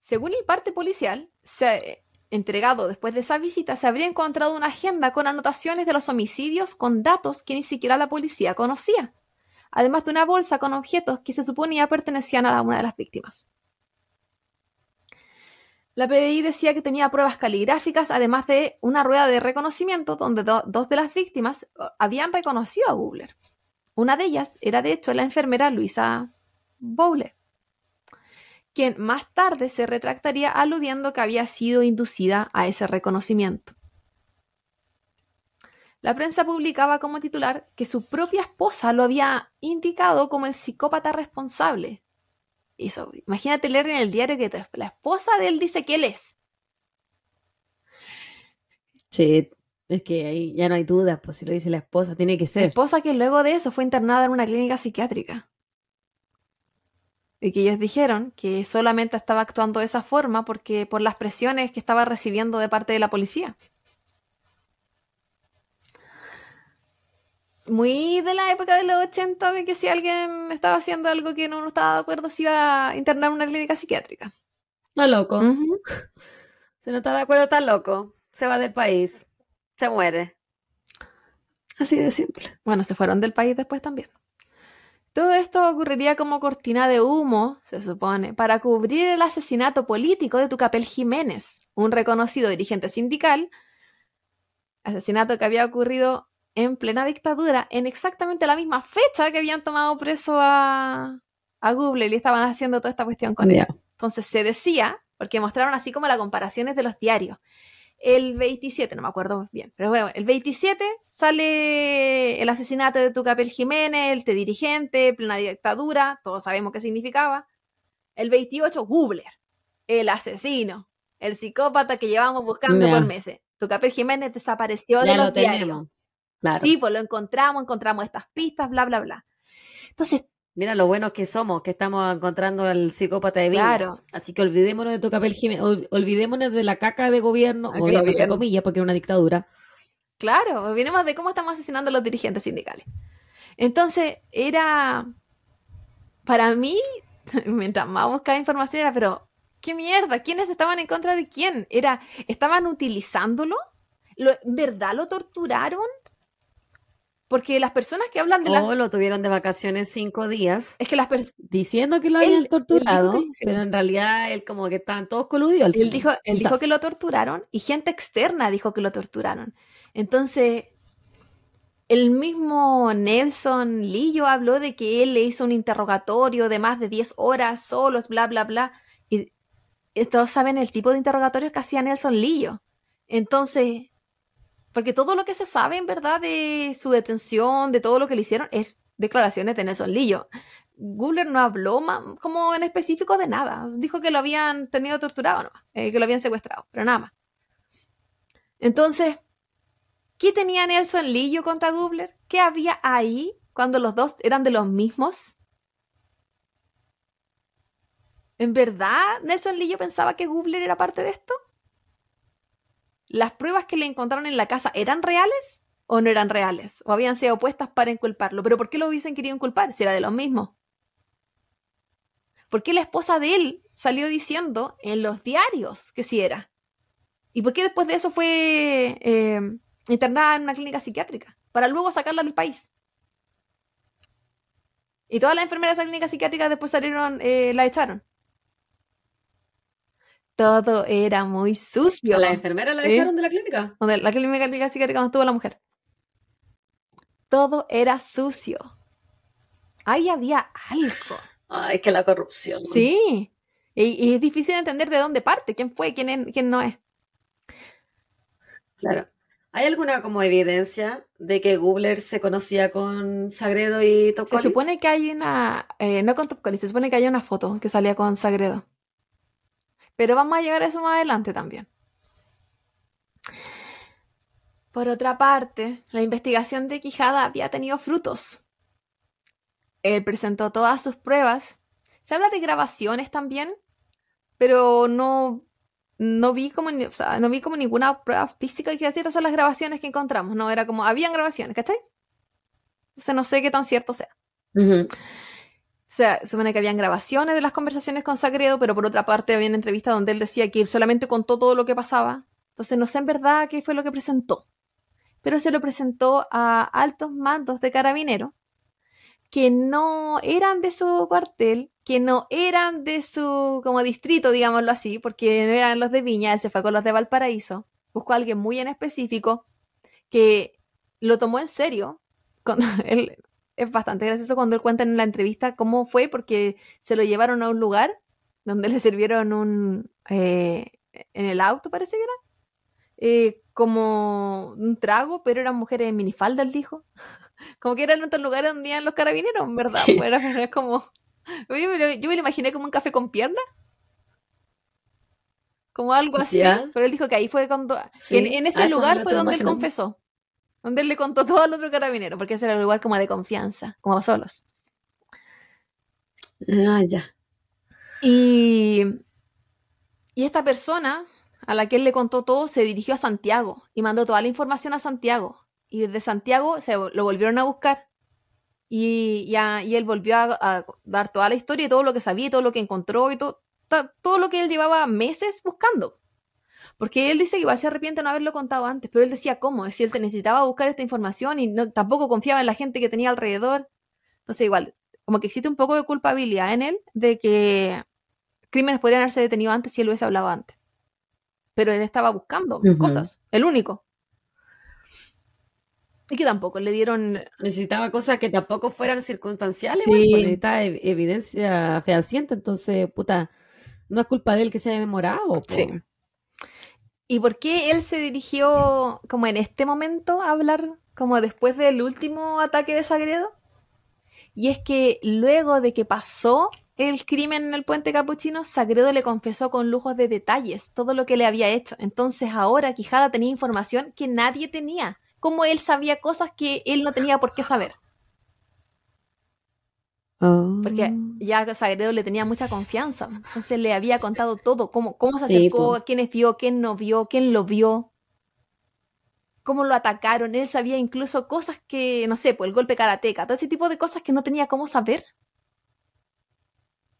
S1: Según el parte policial, se, entregado después de esa visita, se habría encontrado una agenda con anotaciones de los homicidios con datos que ni siquiera la policía conocía, además de una bolsa con objetos que se suponía pertenecían a una de las víctimas. La PDI decía que tenía pruebas caligráficas, además de una rueda de reconocimiento donde do- dos de las víctimas eh, habían reconocido a Gubler. Una de ellas era, de hecho, la enfermera Luisa Bowler quien más tarde se retractaría aludiendo que había sido inducida a ese reconocimiento. La prensa publicaba como titular que su propia esposa lo había indicado como el psicópata responsable. Eso, imagínate leer en el diario que la esposa de él dice que él es.
S2: Sí, es que ahí ya no hay dudas, pues si lo dice la esposa, tiene que
S1: La
S2: ser.
S1: esposa que luego de eso fue internada en una clínica psiquiátrica. Y que ellos dijeron que solamente estaba actuando de esa forma porque por las presiones que estaba recibiendo de parte de la policía. Muy de la época de los 80 de que si alguien estaba haciendo algo que no estaba de acuerdo se iba a internar en una clínica psiquiátrica.
S2: No, loco.
S1: Ujú.
S2: Si no está de acuerdo, está loco. Se va del país. Se muere. Así de simple.
S1: Bueno, se fueron del país después también. Todo esto ocurriría como cortina de humo, se supone, para cubrir el asesinato político de Tucapel Jiménez, un reconocido dirigente sindical, asesinato que había ocurrido en plena dictadura, en exactamente la misma fecha que habían tomado preso a, a Google y estaban haciendo toda esta cuestión con él.
S2: Ya.
S1: Entonces se decía, porque mostraron así como las comparaciones de los diarios. El 27, no me acuerdo bien, pero bueno, el 27 sale el asesinato de Tucapel Jiménez, el de dirigente, plena dictadura, todos sabemos qué significaba. El 28, Gubler, el asesino, el psicópata que llevamos buscando por meses. Tucapel Jiménez desapareció de
S2: Ya
S1: los
S2: lo
S1: diarios.
S2: Claro.
S1: Sí, pues lo encontramos, encontramos estas pistas, bla, bla, bla. Entonces,
S2: Mira lo buenos que somos, que estamos encontrando al psicópata de Viña.
S1: claro,
S2: Así que olvidémonos de Tucapel Jiménez, ol- olvidémonos de la caca de gobierno, gobierno entre
S1: olvidemos.
S2: comillas, porque era una dictadura.
S1: Claro, venimos de cómo estamos asesinando a los dirigentes sindicales. Entonces, era, para mí, [laughs] mientras más buscaba información era, pero, ¿Qué mierda? ¿Quiénes estaban en contra de quién? Era, ¿Estaban utilizándolo? ¿Lo, ¿Verdad lo torturaron? Porque las personas que hablan de la...
S2: O lo tuvieron de vacaciones cinco días.
S1: Es que las personas...
S2: Diciendo que lo habían torturado, pero en realidad él como que estaban todos coludidos.
S1: él, dijo, él dijo que lo torturaron y gente externa dijo que lo torturaron. Entonces, el mismo Nelson Lillo habló de que él le hizo un interrogatorio de más de 10 horas solos, bla, bla, bla. Y todos saben el tipo de interrogatorios que hacía Nelson Lillo. Entonces, porque todo lo que se sabe en verdad de su detención, de todo lo que le hicieron, es declaraciones de Nelson Lillo. Guller no habló como en específico de nada. Dijo que lo habían tenido torturado, no, eh, que lo habían secuestrado, pero nada más. Entonces, ¿qué tenía Nelson Lillo contra Gubler? ¿Qué había ahí cuando los dos eran de los mismos? ¿En verdad Nelson Lillo pensaba que Gubler era parte de esto? ¿Las pruebas que le encontraron en la casa eran reales o no eran reales? ¿O habían sido puestas para inculparlo? ¿Pero por qué lo hubiesen querido inculpar si era de los mismos? ¿Por qué la esposa de él salió diciendo en los diarios que sí era? ¿Y por qué después de eso fue eh, internada en una clínica psiquiátrica? Para luego sacarla del país. Y todas las enfermeras de esa clínica psiquiátrica después salieron, eh, la echaron todo era muy sucio.
S2: ¿La enfermera la echaron de la clínica?
S1: Donde, la clínica psiquiátrica donde estuvo la mujer. Todo era sucio. Ahí había algo.
S2: Ay, que la corrupción.
S1: Sí. Y, es difícil entender de dónde parte, quién fue, quién, quién no es.
S2: Claro. ¿Hay alguna como evidencia de que Gubler se conocía con Sagredo y Top
S1: Se supone que hay una, eh, no con Top se supone que hay una foto que salía con Sagredo. Pero vamos a llegar a eso más adelante también. Por otra parte, la investigación de Quijada había tenido frutos. Él presentó todas sus pruebas. Se habla de grabaciones también, pero no, no, vi, como, no vi como ninguna prueba física que decía estas son las grabaciones que encontramos. No, era como, habían grabaciones, ¿cachai? Entonces no sé qué tan cierto sea. O sea, supone que habían grabaciones de las conversaciones con Sagredo, pero por otra parte había una entrevista donde él decía que solamente contó todo lo que pasaba. Entonces no sé en verdad qué fue lo que presentó. Pero se lo presentó a altos mandos de carabinero que no eran de su cuartel, que no eran de su como distrito, digámoslo así, porque no eran los de Viña, él se fue con los de Valparaíso. Buscó a alguien muy en específico que lo tomó en serio. Cuando [laughs] él, es bastante gracioso cuando él cuenta en la entrevista cómo fue, porque se lo llevaron a un lugar donde le sirvieron un. Eh, en el auto, parece que era. Eh, como un trago, pero eran mujeres en minifalda, él dijo. [laughs] como que era en otro lugar donde iban los carabineros, ¿verdad? Pues era, [laughs] como. Yo me, lo, imaginé como un café con pierna. Como algo así. Pero él dijo que ahí fue cuando. en, ese lugar fue donde él confesó donde él le contó todo al otro carabinero, porque ese era el lugar como de confianza, como solos.
S2: Ah, ya.
S1: Y, y esta persona a la que él le contó todo se dirigió a Santiago y mandó toda la información a Santiago. Y desde Santiago se lo volvieron a buscar. Y, y él volvió a, dar toda la historia y todo lo que sabía y todo lo que encontró y todo, todo lo que él llevaba meses buscando. Porque él dice que igual se arrepiente de no haberlo contado antes, pero él decía cómo, si él necesitaba buscar esta información y no, tampoco confiaba en la gente que tenía alrededor. Entonces igual, como que existe un poco de culpabilidad en él de que crímenes podrían haberse detenido antes si él hubiese hablado antes. Pero él estaba buscando cosas, el único. Y que tampoco le dieron.
S2: Necesitaba cosas que tampoco fueran circunstanciales, sí. Pues, necesitaba evidencia fehaciente, entonces, puta, no es culpa de él que se haya demorado. Sí.
S1: ¿Y por qué él se dirigió como en este momento a hablar como después del último ataque de Sagredo? Y es que luego de que pasó el crimen en el puente capuchino, Sagredo le confesó con lujos de detalles todo lo que le había hecho. Entonces ahora Quijada tenía información que nadie tenía. Como él sabía cosas que él no tenía por qué saber. Porque oh. ya Sagredo le tenía mucha confianza. Entonces le había contado todo, cómo, cómo se acercó, quiénes vio, quién no vio, quién lo vio, cómo lo atacaron. Él sabía incluso cosas que, no sé, pues el golpe karateca, todo ese tipo de cosas que no tenía cómo saber.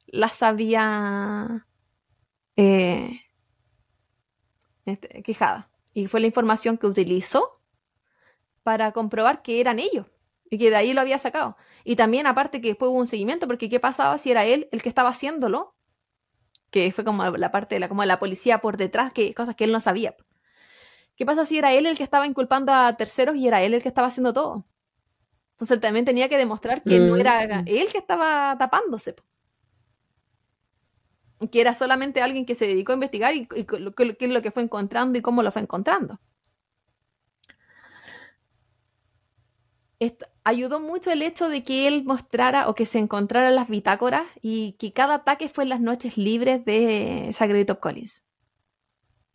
S1: Las sabía eh, este, Quijada. Y fue la información que utilizó para comprobar que eran ellos y que de ahí lo había sacado. Y también aparte que después hubo un seguimiento, porque ¿qué pasaba si era él el que estaba haciéndolo? Que fue como la parte de la, como la policía por detrás, que cosas que él no sabía. ¿Qué pasa si era él el que estaba inculpando a terceros y era él el que estaba haciendo todo? Entonces también tenía que demostrar que no era mm. él que estaba tapándose. Que era solamente alguien que se dedicó a investigar y, qué es lo que fue encontrando y cómo lo fue encontrando. Ayudó mucho el hecho de que él mostrara o que se encontrara las bitácoras y que cada ataque fue en las noches libres de Top Collins,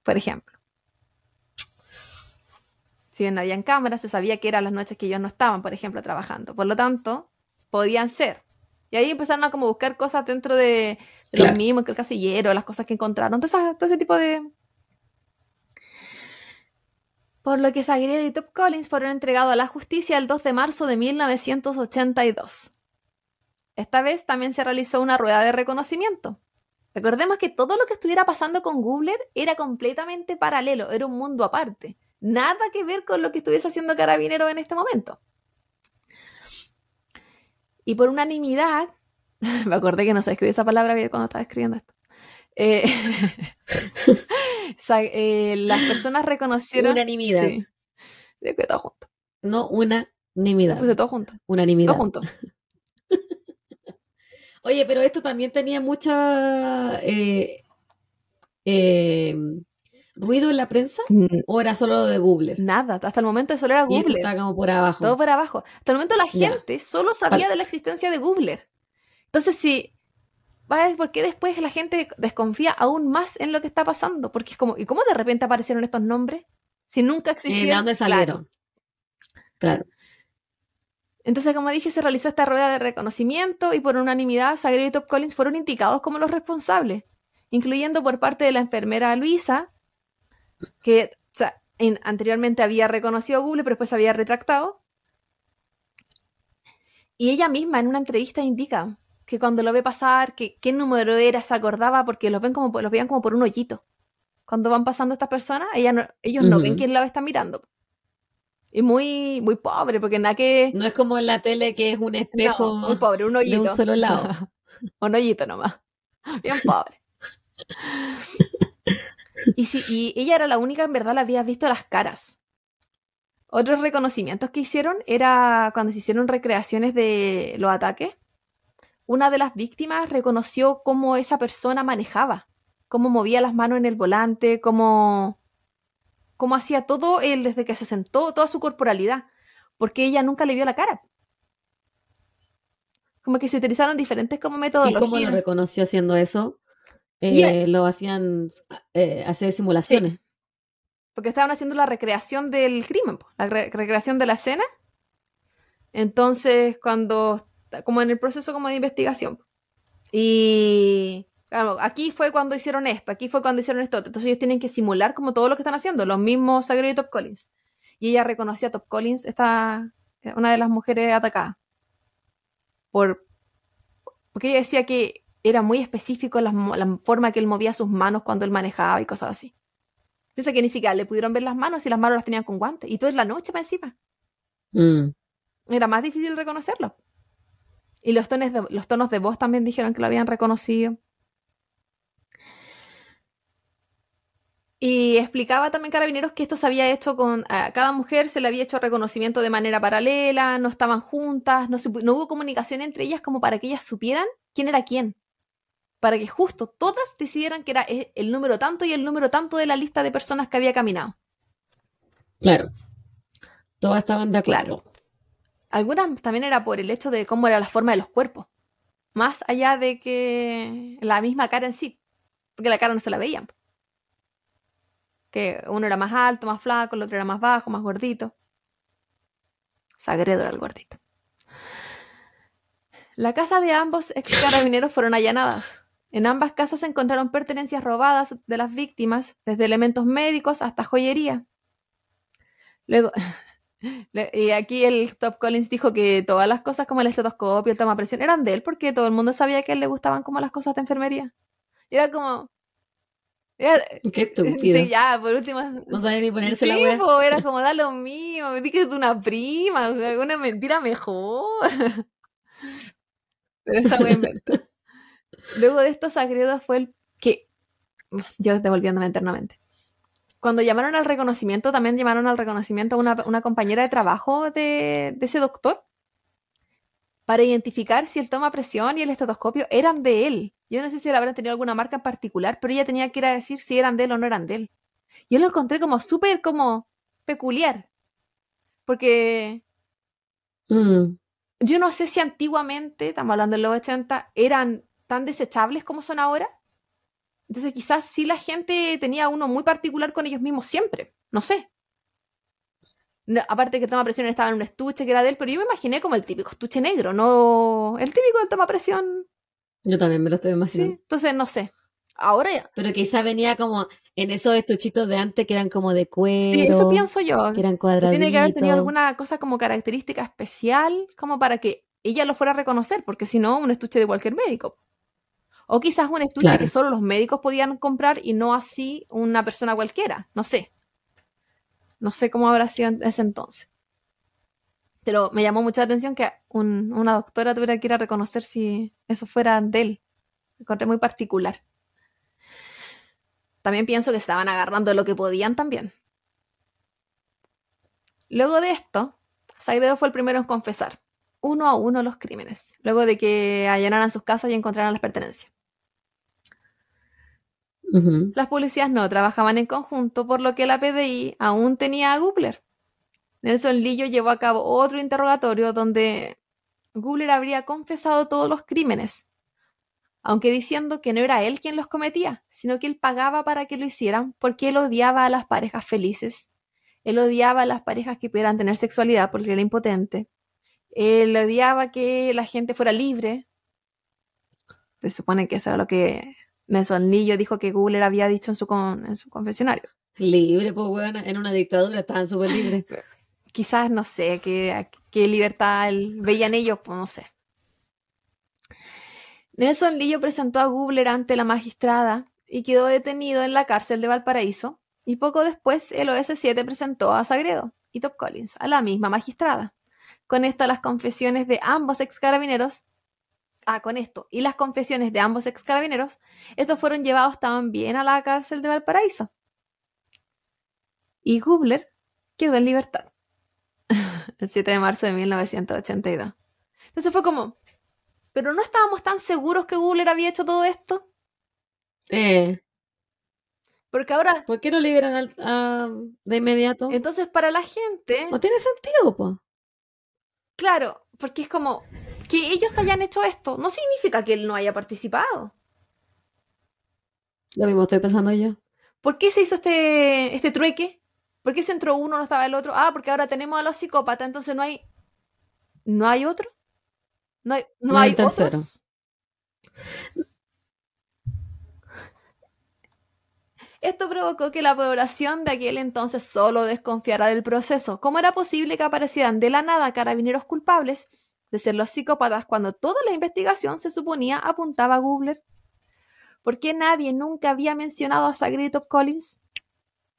S1: por ejemplo si bien no habían cámaras, se sabía que eran las noches que ellos no estaban, por ejemplo, trabajando. Por lo tanto, podían ser. Y ahí empezaron a como buscar cosas dentro de, lo mismo que el casillero, las cosas que encontraron, todo, ese tipo de... Por lo que Sagredo y Top Collins fueron entregados a la justicia el 2 de marzo de 1982. Esta vez también se realizó una rueda de reconocimiento. Recordemos que todo lo que estuviera pasando con Gubler era completamente paralelo, era un mundo aparte nada que ver con lo que estuviese haciendo Carabinero en este momento. Y por unanimidad, [laughs] me acordé que no se escribir esa palabra bien cuando estaba escribiendo esto. Eh, [laughs] [laughs] eh, las personas reconocieron.
S2: Unanimidad. Sí,
S1: que todo junto.
S2: No unanimidad.
S1: Pues de todo junto.
S2: Unanimidad.
S1: Todo junto. [laughs]
S2: Oye, pero esto también tenía mucha. Eh, ruido en la prensa? Mm. ¿O era solo de Google?
S1: Nada, hasta el momento solo era Google.
S2: Estaba como por abajo.
S1: Todo por abajo. Hasta el momento la gente solo sabía de la existencia de Google. Entonces, si. ¿Por porque después la gente desconfía aún más en lo que está pasando? Porque es como, ¿y cómo de repente aparecieron estos nombres? Si nunca existieron.
S2: ¿De dónde salieron? Claro.
S1: Entonces, como dije, se realizó esta rueda de reconocimiento y por unanimidad, Sagredo y Top Collins fueron indicados como los responsables, incluyendo por parte de la enfermera Luisa, que anteriormente había reconocido a Google, pero después había retractado. Y ella misma en una entrevista indica que cuando lo ve pasar, que qué número era, se acordaba porque los ven como los veían como por un hoyito. Cuando van pasando estas personas, ella ellos no ven quién la está mirando. Y muy, muy pobre, porque nada que.
S2: No es como en la tele que es un espejo.
S1: muy pobre, un hoyito.
S2: De un solo lado. [laughs]
S1: un hoyito nomás. [laughs] Bien pobre. Y, si, y ella era la única, en verdad, la había visto las caras. Otros reconocimientos que hicieron era cuando se hicieron recreaciones de los ataques. Una de las víctimas reconoció cómo esa persona manejaba, cómo movía las manos en el volante, cómo, cómo hacía todo él desde que se sentó, toda su corporalidad, porque ella nunca le vio la cara. Como que se utilizaron diferentes como métodos.
S2: ¿Y cómo lo reconoció haciendo eso? Eh, lo hacían eh, hacer simulaciones.
S1: Porque estaban haciendo la recreación del crimen, la recreación de la escena. Entonces, cuando, como en el proceso como de investigación. Y claro, aquí fue cuando hicieron esto, aquí fue cuando hicieron esto. Entonces ellos tienen que simular como todo lo que están haciendo, los mismos Sagredo y Top Collins. Y ella reconoció a Top Collins, esta, una de las mujeres atacadas. Por, porque ella decía que era muy específico la, forma que él movía sus manos cuando él manejaba y cosas así. Piensa que ni siquiera le pudieron ver las manos y las manos las tenían con guantes. Y todo es la noche para encima. Mm. Era más difícil reconocerlo. Y los tonos, de, los tonos de voz también dijeron que lo habían reconocido. Y explicaba también Carabineros que esto se había hecho con. A cada mujer se le había hecho reconocimiento de manera paralela, no estaban juntas, no, no hubo comunicación entre ellas como para que ellas supieran quién era quién para que justo todas decidieran que era e, el número tanto y el número tanto de la lista de personas que había caminado.
S2: Claro. Todas estaban de acuerdo.
S1: Algunas también era por el hecho de cómo era la forma de los cuerpos. Más allá de que la misma cara en sí. Porque la cara no se la veían. Que uno era más alto, más flaco, el otro era más bajo, más gordito. Sagredo era el gordito. La casa de ambos ex carabineros fueron allanadas. En ambas casas se encontraron pertenencias robadas de las víctimas, desde elementos médicos hasta joyería. Luego, [laughs] y aquí el Top Collins dijo que todas las cosas como el estetoscopio, el toma presión, eran de él porque todo el mundo sabía que a él le gustaban como las cosas de enfermería. era como,
S2: Qué estúpido.
S1: Ya, por último.
S2: No sabía ni ponerse
S1: sí,
S2: la wea.
S1: po, era como da lo mío. Me dije de una prima, una mentira mejor. Pero esa wea inventó. [laughs] Luego de esto, Sagredo fue el que. Yo devolviéndome eternamente. Cuando llamaron al reconocimiento, también llamaron al reconocimiento a una, una compañera de trabajo de, de ese doctor para identificar si el toma presión y el estetoscopio eran de él. Yo no sé si él habrá tenido alguna marca en particular, pero ella tenía que ir a decir si eran de él o no eran de él. Yo lo encontré como súper como peculiar. Porque
S2: Mm.
S1: yo no sé si antiguamente, estamos hablando de los 80, eran tan desechables como son ahora. Entonces quizás sí la gente tenía uno muy particular con ellos mismos siempre. No sé. No, aparte que el toma presión estaba en un estuche que era de él, pero yo me imaginé como el típico estuche negro, no el típico del toma presión.
S2: Yo también me lo estoy
S1: Sí,
S2: imaginando.
S1: entonces no sé. Ahora ya.
S2: Pero quizá venía como en esos estuchitos de antes que eran como de cuero.
S1: Sí, eso pienso yo.
S2: Que eran cuadraditos.
S1: Tiene que haber tenido alguna cosa como característica especial, como para que ella lo fuera a reconocer, porque si no, un estuche de cualquier médico. O quizás un estuche
S2: Claro.
S1: que solo los médicos podían comprar y no así una persona cualquiera. No sé. No sé cómo habrá sido en ese entonces. Pero me llamó mucha la atención que un- una doctora tuviera que ir a reconocer si eso fuera de él. Me encontré muy particular. También pienso que estaban agarrando lo que podían también. Luego de esto, Sagredo fue el primero en confesar, uno a uno, los crímenes, luego de que allanaran sus casas y encontraran las pertenencias. Las policías no trabajaban en conjunto, por lo que la PDI aún tenía a Gubler. Nelson Lillo llevó a cabo otro interrogatorio donde Gubler habría confesado todos los crímenes, aunque diciendo que no era él quien los cometía, sino que él pagaba para que lo hicieran porque él odiaba a las parejas felices. Él odiaba a las parejas que pudieran tener sexualidad porque era impotente. Él odiaba que la gente fuera libre. Se supone que eso era lo que Nelson Lillo dijo que Gubler había dicho en su, con- en su confesionario.
S2: Libre, pues bueno, en una dictadura estaban súper libres. [laughs]
S1: Quizás, no sé, qué, qué libertad veían ellos, pues no sé. Nelson Lillo presentó a Gubler ante la magistrada y quedó detenido en la cárcel de Valparaíso. Y poco después el OS7 presentó a Sagredo y Top Collins a la misma magistrada. Con esto las confesiones de ambos ex carabineros, ah, con esto, y las confesiones de ambos ex carabineros, estos fueron llevados también a la cárcel de Valparaíso. Y Gubler quedó en libertad [laughs] el 7 de marzo de 1982. Entonces fue como, pero no estábamos tan seguros que Gubler había hecho todo esto,
S2: Eh,
S1: porque ahora,
S2: ¿Por qué no liberan al- a- de inmediato?
S1: entonces para la gente,
S2: No tiene sentido, pues.
S1: claro, porque es como que ellos hayan hecho esto, no significa que él no haya participado.
S2: Lo mismo estoy pensando yo.
S1: ¿Por qué se hizo este, este trueque? ¿Por qué se entró uno, no estaba el otro? Ah, porque ahora tenemos a los psicópatas, entonces no hay. ¿No hay otro? No hay, no
S2: No hay
S1: hay
S2: tercero.
S1: otros? Esto provocó que la población de aquel entonces solo desconfiara del proceso. ¿Cómo era posible que aparecieran de la nada carabineros culpables de ser los psicópatas cuando toda la investigación se suponía apuntaba a Gubler? ¿Por qué nadie nunca había mencionado a Sagredo Top Collins?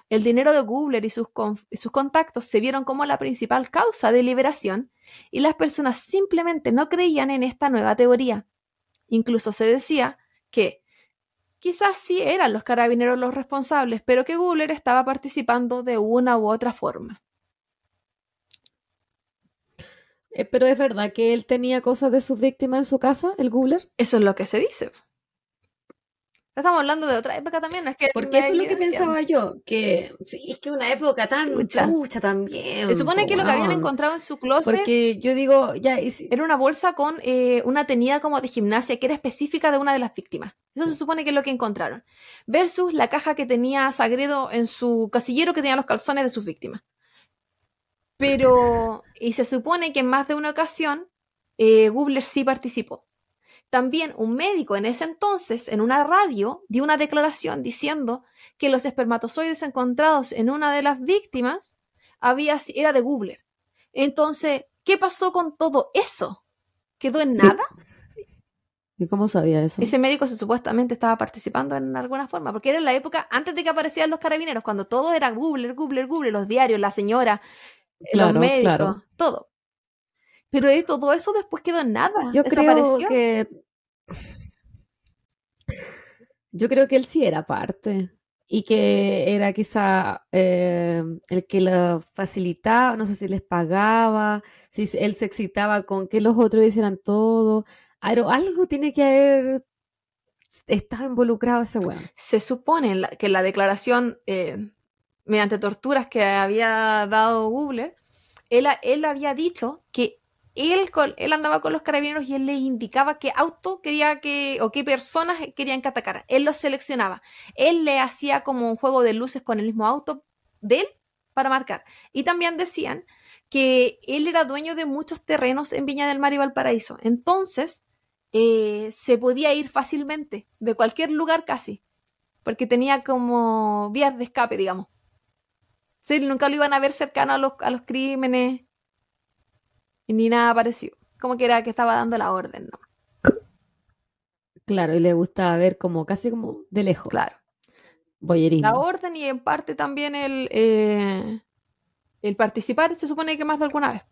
S1: El dinero de Gubler y sus, sus contactos se vieron como la principal causa de liberación y las personas simplemente no creían en esta nueva teoría. Incluso se decía que quizás sí eran los carabineros los responsables, pero que Gubler estaba participando de una u otra forma.
S2: Eh, pero es verdad que él tenía cosas de sus víctimas en su casa, el Gubler.
S1: Eso es lo que se dice. Estamos hablando de otra época también, es que
S2: Porque eso es lo que pensaba yo, que sí, es que una época tan
S1: Chucha.
S2: chucha también.
S1: Se supone
S2: po,
S1: que lo que habían encontrado en su closet
S2: Porque yo digo, ya,
S1: era una bolsa con eh, una tenida como de gimnasia que era específica de una de las víctimas. Eso se supone que es lo que encontraron. Versus la caja que tenía Sagredo en su casillero que tenía los calzones de sus víctimas. Pero, y se supone que en más de una ocasión, eh, Gubler sí participó. También un médico en ese entonces, en una radio, dio una declaración diciendo que los espermatozoides encontrados en una de las víctimas había, era de Gubler. Entonces, ¿qué pasó con todo eso? ¿Quedó en nada?
S2: ¿Y cómo sabía eso?
S1: Ese médico se supuestamente estaba participando en alguna forma, porque era en la época antes de que aparecieran los carabineros, cuando todo era Google, Google, Google, los diarios, la señora, eh, los
S2: Claro,
S1: médicos,
S2: claro.
S1: todo. Pero eh, todo eso después quedó en nada,
S2: Yo creo que. Yo creo que él sí era parte. Y que era quizá eh, el que lo facilitaba, no sé si les pagaba, si él se excitaba con que los otros hicieran todo. Pero algo tiene que haber estado involucrado ese weón.
S1: Se supone que la declaración, eh, mediante torturas que había dado Google, él, él había dicho que él, él andaba con los carabineros y él les indicaba qué auto quería que, o qué personas querían que atacara. Él los seleccionaba. Él le hacía como un juego de luces con el mismo auto de él para marcar. Y también decían que él era dueño de muchos terrenos en Viña del Mar y Valparaíso. Entonces, eh, se podía ir fácilmente, de cualquier lugar casi, porque tenía como vías de escape, digamos. Sí, nunca lo iban a ver cercano a los, a los crímenes ni nada parecido. Como que era que estaba dando la orden, ¿no?
S2: Claro, y le gustaba ver como casi como de lejos.
S1: Claro.
S2: Voyerismo.
S1: La orden y en parte también el, eh, el participar, se supone que más de alguna vez.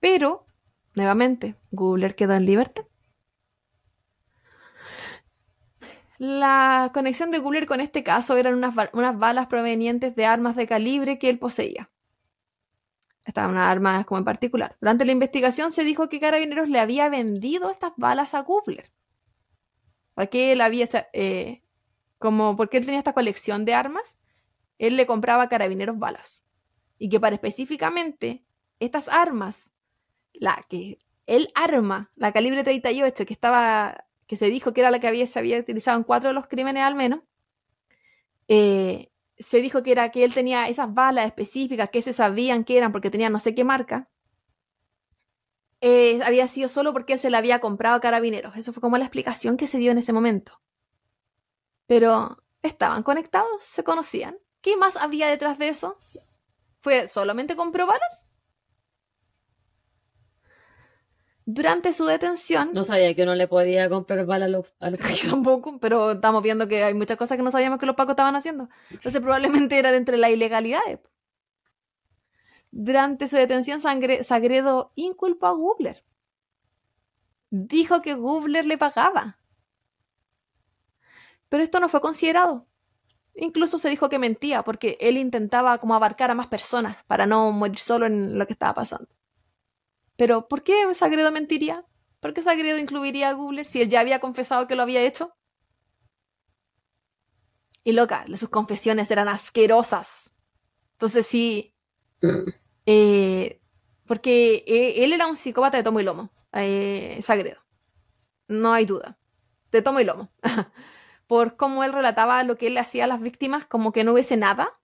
S1: Pero, nuevamente, Googler quedó en libertad. La conexión de Googler con este caso eran unas, ba- unas balas provenientes de armas de calibre que él poseía. Estaban armas como en particular. Durante la investigación se dijo que Carabineros le había vendido estas balas a Googler. ¿Para qué él había, eh, como porque él tenía esta colección de armas, él le compraba a carabineros balas. Y que para específicamente estas armas, la que el arma, la calibre 38, que estaba, que se dijo que era la que había, se había utilizado en cuatro de los crímenes al menos, eh, se dijo que era que él tenía esas balas específicas que se sabían que eran porque tenían no sé qué marca. eh, había sido solo porque él se la había comprado a carabineros. Eso fue como la explicación que se dio en ese momento. Pero estaban conectados, se conocían. ¿Qué más había detrás de eso? ¿Fue solamente compró balas? Durante su detención,
S2: No sabía que uno le podía comprar balas a los, a los [laughs]
S1: yo tampoco, pero estamos viendo que hay muchas cosas que no sabíamos que los pacos estaban haciendo. Entonces probablemente era de entre las ilegalidades. Durante su detención, Sangre- Sagredo inculpó a Gubler. Dijo que Gubler le pagaba. Pero esto no fue considerado. Incluso se dijo que mentía porque él intentaba como abarcar a más personas para no morir solo en lo que estaba pasando. Pero ¿por qué Sagredo mentiría? ¿Por qué Sagredo incluiría a Gubler si él ya había confesado que lo había hecho? Y loca, sus confesiones eran asquerosas. Entonces sí, eh, porque eh, él era un psicópata de tomo y lomo, eh, Sagredo. No hay duda. De tomo y lomo. [laughs] Por cómo él relataba lo que él hacía a las víctimas, como que no hubiese nada.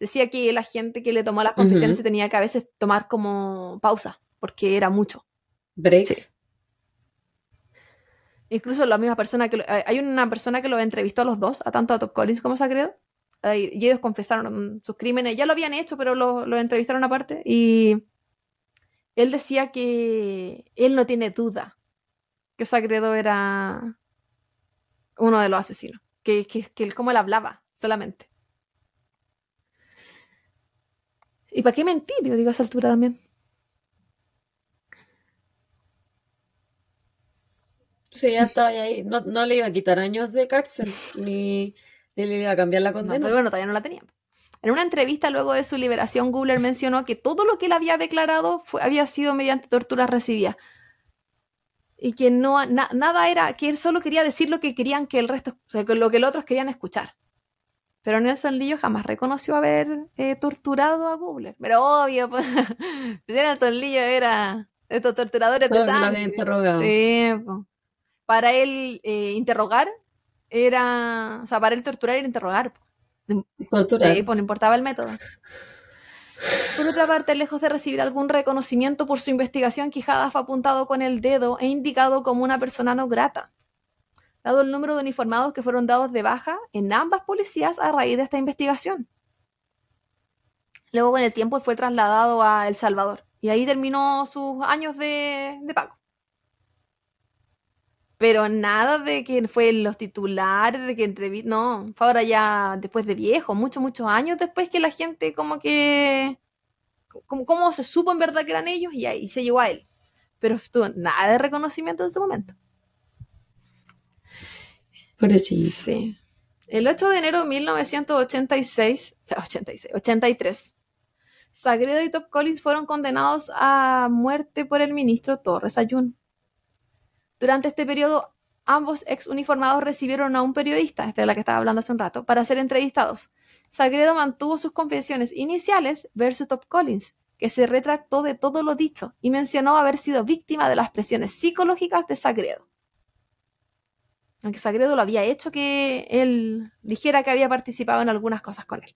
S1: Decía que la gente que le tomó las confesiones se tenía que a veces tomar como pausa, porque era mucho.
S2: breaks.
S1: Sí. Incluso la misma persona que... lo- hay una persona que lo entrevistó a los dos, a tanto a Top Collins como a Sagredo, eh, y ellos confesaron sus crímenes. Ya lo habían hecho, pero lo, lo entrevistaron aparte. Y él decía que él no tiene duda que Sagredo era uno de los asesinos. Que, que, que él, como él hablaba, solamente. ¿Y para qué mentir? Yo digo a esa altura también.
S2: Sí, ya estaba ahí. No, no le iba a quitar años de cárcel, ni, ni le iba a cambiar la
S1: No,
S2: condena.
S1: pero bueno, todavía no la tenía. En una entrevista luego de su liberación, Gubler mencionó que todo lo que él había declarado fue- había sido mediante torturas recibidas. Y que no, na- nada era, que él solo quería decir lo que querían que el resto, o sea, lo que los otros querían escuchar. Pero Nelson Lillo jamás reconoció haber eh, torturado a Gubler. Pero obvio, pues, [laughs] Nelson Lillo era de estos torturadores de sangre. Sí, po. Para él eh, interrogar era, o sea, para él torturar era interrogar. [laughs]
S2: Torturar.
S1: Pues no importaba el método. Por otra parte, lejos de recibir algún reconocimiento por su investigación, Quijada fue apuntado con el dedo e indicado como una persona no grata, dado el número de uniformados que fueron dados de baja en ambas policías a raíz de esta investigación. Luego, con el tiempo, él fue trasladado a El Salvador y ahí terminó sus años de, de pago. Pero nada de que fue en los titulares, de que entrevista, no, fue ahora ya después de viejo, muchos, muchos años después que la gente como que, como, como se supo en verdad que eran ellos y ahí se llegó a él. Pero estuvo nada de reconocimiento en ese momento.
S2: Pobrecito.
S1: Sí. El 8 de enero de 1986, 86, 83, Sagredo y Top Collins fueron condenados a muerte por el ministro Torres Ayun. Durante este periodo, ambos ex uniformados recibieron a un periodista, este de la que estaba hablando hace un rato, para ser entrevistados. Sagredo mantuvo sus confesiones iniciales versus Top Collins, que se retractó de todo lo dicho y mencionó haber sido víctima de las presiones psicológicas de Sagredo. Aunque Sagredo lo había hecho que él dijera que había participado en algunas cosas con él.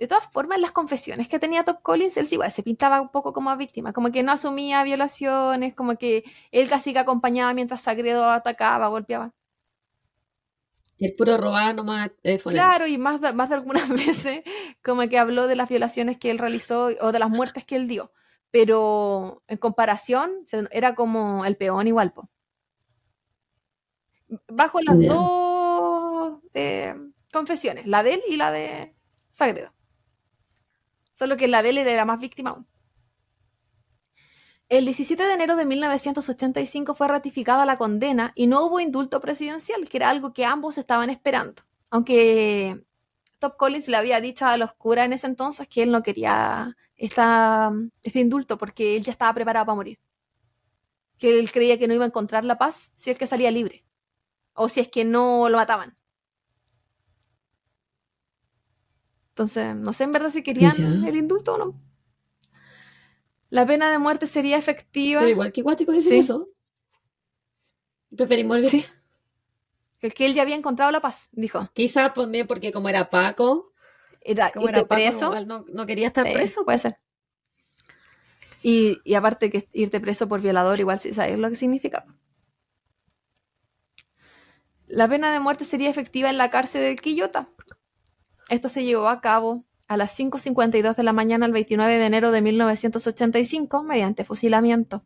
S1: De todas formas, las confesiones que tenía Top Collins, él igual se pintaba un poco como víctima, como que no asumía violaciones, como que él casi que acompañaba mientras Sagredo atacaba, golpeaba.
S2: El puro robar nomás. Eh,
S1: claro, y más de, más de algunas [laughs] veces como que habló de las violaciones que él realizó o de las muertes que él dio. Pero en comparación, era como el peón igual. Po. Bajo las dos eh, confesiones, la de él y la de Sagredo. Solo que la de él era más víctima aún. El 17 de enero de 1985 fue ratificada la condena y no hubo indulto presidencial, que era algo que ambos estaban esperando. Aunque Top Collins le había dicho a los curas en ese entonces que él no quería este indulto porque él ya estaba preparado para morir. Que él creía que no iba a encontrar la paz si es que salía libre o si es que no lo mataban. Entonces, no sé en verdad si querían el indulto o no. La pena de muerte sería efectiva.
S2: Pero igual que Guático decir eso. Preferimos. Sí.
S1: El que él ya había encontrado la paz, dijo.
S2: Quizás también porque como era Paco,
S1: era, como era preso,
S2: no, quería estar preso.
S1: puede ser. Y, y, aparte que irte preso por violador, igual sabes lo que significa. La pena de muerte sería efectiva en la cárcel de Quillota, esto se llevó a cabo a las 5.52 de la mañana el 29 de enero de 1985 mediante fusilamiento.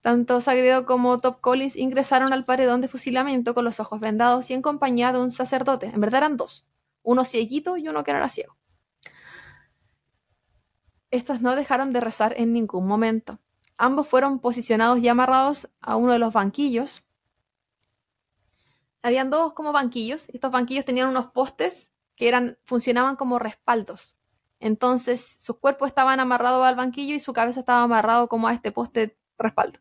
S1: Tanto Sagredo como Top Collins ingresaron al paredón de fusilamiento con los ojos vendados y en compañía de un sacerdote. En verdad eran dos, uno cieguito y uno que no era ciego. Estos no dejaron de rezar en ningún momento. Ambos fueron posicionados y amarrados a uno de los banquillos habían dos como banquillos. Estos banquillos tenían unos postes que eran, funcionaban como respaldos. Entonces sus cuerpos estaban amarrados al banquillo y su cabeza estaba amarrado como a este poste respaldo.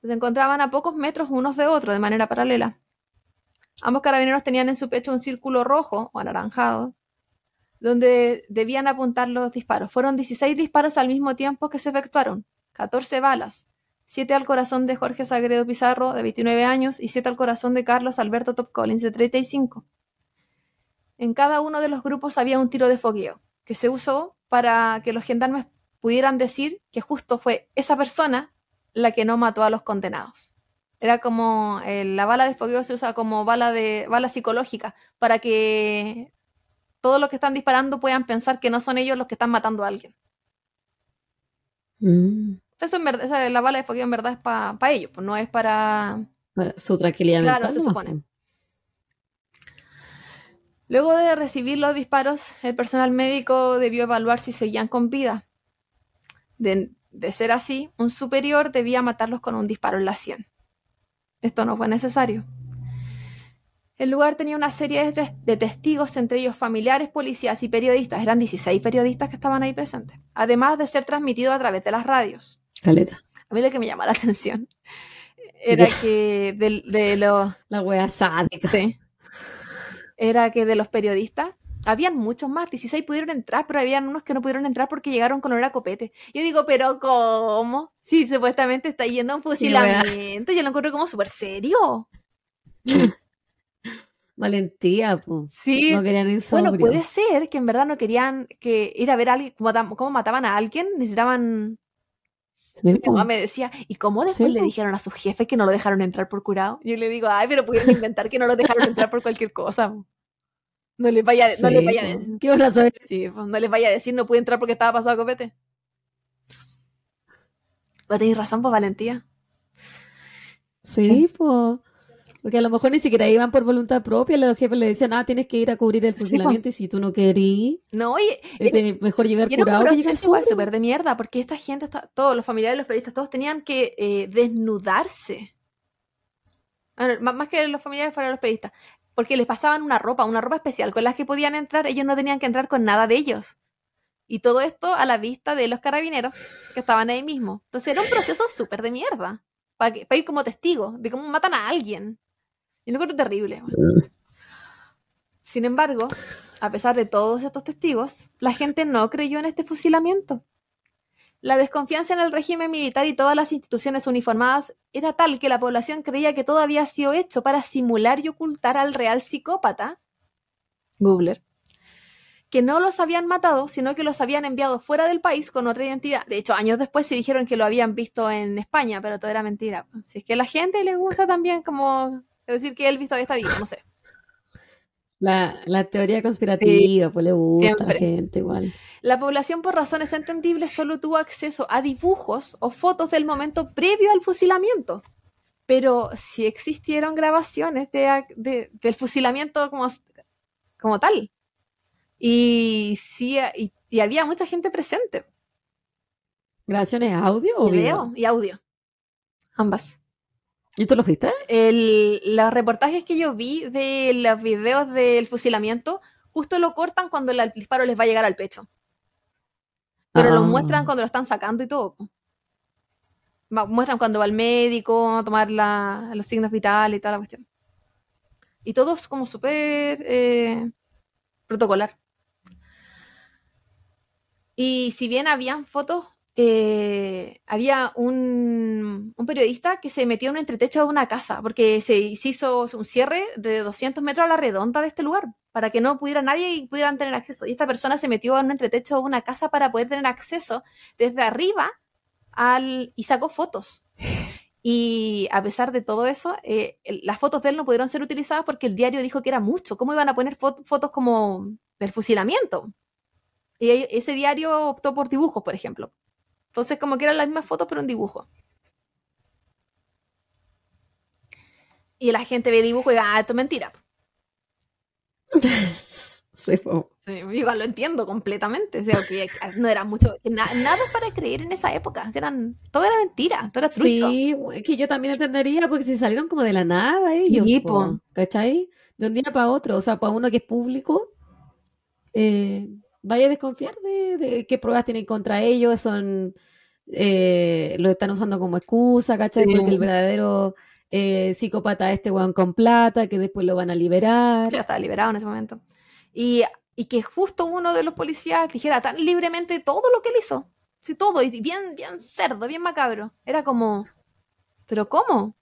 S1: Se encontraban a pocos metros unos de otros de manera paralela. Ambos carabineros tenían en su pecho un círculo rojo o anaranjado, donde debían apuntar los disparos. Fueron 16 disparos al mismo tiempo que se efectuaron, 14 balas, siete al corazón de Jorge Sagredo Pizarro, de 29 años, y siete al corazón de Carlos Alberto Top Collins, de 35. En cada uno de los grupos había un tiro de fogueo, que se usó para que los gendarmes pudieran decir que justo fue esa persona la que no mató a los condenados. Era como la bala de fogueo se usa como bala de bala psicológica para que todos los que están disparando puedan pensar que no son ellos los que están matando a alguien. Mm. Eso en verdad, la bala de fogueo en verdad es para ellos, pues no es para...
S2: su tranquilidad
S1: claro, se supone. Luego de recibir los disparos, el personal médico debió evaluar si seguían con vida. De, de, ser así, un superior debía matarlos con un disparo en la sien. Esto no fue necesario. El lugar tenía una serie de, testigos, entre ellos familiares, policías y periodistas. Eran 16 periodistas que estaban ahí presentes. Además de ser transmitido a través de las radios. A mí lo que me llama la atención [laughs] era que de, de los...
S2: La wea sádica.
S1: Sí. Era que de los periodistas habían muchos más, 16 pudieron entrar, pero habían unos que no pudieron entrar porque llegaron con olor a copete. Yo digo, pero ¿cómo? Sí, supuestamente está yendo a un fusilamiento. Yo lo encuentro como súper serio. [laughs]
S2: Valentía, pues.
S1: Sí.
S2: No querían ir
S1: Bueno, puede ser que en verdad no querían que ir a ver a alguien, cómo mataban a alguien, necesitaban mi mamá me decía, ¿y cómo después le dijeron a su jefe que no lo dejaron entrar por curado? Yo le digo, ay, pero pudieron inventar que no lo dejaron entrar por cualquier cosa. No les vaya, no les vaya a decir.
S2: ¿Qué a
S1: Sí, no les vaya a decir, no pude entrar porque estaba pasado a copete. Pues tenéis razón, pues valentía.
S2: Sí, pues. Porque a lo mejor ni siquiera iban por voluntad propia, los jefes le decían, ah, tienes que ir a cubrir el fusilamiento y si tú no querías,
S1: No, oye,
S2: este, mejor llegar
S1: y
S2: curado que llegar
S1: igual súper de mierda, porque esta gente, está- todos los familiares, los periodistas, todos tenían que eh, desnudarse. Bueno, má- más que los familiares para los periodistas, porque les pasaban una ropa, una ropa especial con la que podían entrar, ellos no tenían que entrar con nada de ellos. Y todo esto a la vista de los carabineros que estaban ahí mismo. Entonces era un proceso súper de mierda, para, ir como testigo de cómo matan a alguien. Y lo encuentro terrible. bueno. Sin embargo, a pesar de todos estos testigos, la gente no creyó en este fusilamiento. La desconfianza en el régimen militar y todas las instituciones uniformadas era tal que la población creía que todo había sido hecho para simular y ocultar al real psicópata, Googler, que no los habían matado, sino que los habían enviado fuera del país con otra identidad. De hecho, años después se dijeron que lo habían visto en España, pero todo era mentira. Si es que a la gente le gusta también como decir que Elvis todavía está vivo, no sé.
S2: La, la teoría conspirativa, pues le gusta a la gente igual.
S1: La población, por razones entendibles, solo tuvo acceso a dibujos o fotos del momento previo al fusilamiento. Pero sí existieron grabaciones de, de- del fusilamiento como, como tal. Y sí, y, y había mucha gente presente.
S2: ¿Grabaciones audio o
S1: Video
S2: video?
S1: y audio. Ambas.
S2: ¿Y tú lo fuiste?
S1: El- los reportajes que yo vi de los videos del fusilamiento, justo lo cortan cuando el disparo les va a llegar al pecho. Pero lo
S2: Ah.
S1: muestran cuando lo están sacando y todo. Muestran cuando va al médico a tomar la- los signos vitales y toda la cuestión. Y todo es como súper eh, protocolar. Y si bien habían fotos, eh, había un, periodista que se metió en un entretecho de una casa, porque se, hizo un cierre de 200 metros a la redonda de este lugar, para que no pudiera nadie y pudieran tener acceso. Y esta persona se metió en un entretecho de una casa para poder tener acceso desde arriba al, y sacó fotos. Y a pesar de todo eso, eh, las fotos de él no pudieron ser utilizadas porque el diario dijo que era mucho. ¿Cómo iban a poner fo- fotos como del fusilamiento? Y ese diario optó por dibujos, por ejemplo. Entonces, como que eran las mismas fotos, pero en dibujo. Y la gente ve dibujo y ah, esto es mentira. [laughs]
S2: Sí.
S1: Sí, igual lo entiendo completamente. O sea, que [laughs] no era mucho, na- nada para creer en esa época. Eran, todo era mentira, todo era trucho.
S2: Sí, es que yo también entendería porque si salieron como de la nada ellos,
S1: Sí,
S2: po. ¿cachai? De un día para otro, o sea, para uno que es público, eh, vaya a desconfiar de, de qué pruebas tienen contra ellos, son, eh, lo están usando como excusa, ¿cachai?
S1: Sí.
S2: Porque el verdadero eh, psicópata es este weón con plata, que después lo van a liberar.
S1: Ya estaba liberado en ese momento. Y, y que justo uno de los policías dijera tan libremente todo lo que él hizo. Sí, todo, y bien, bien cerdo, bien macabro. Era como, ¿pero cómo?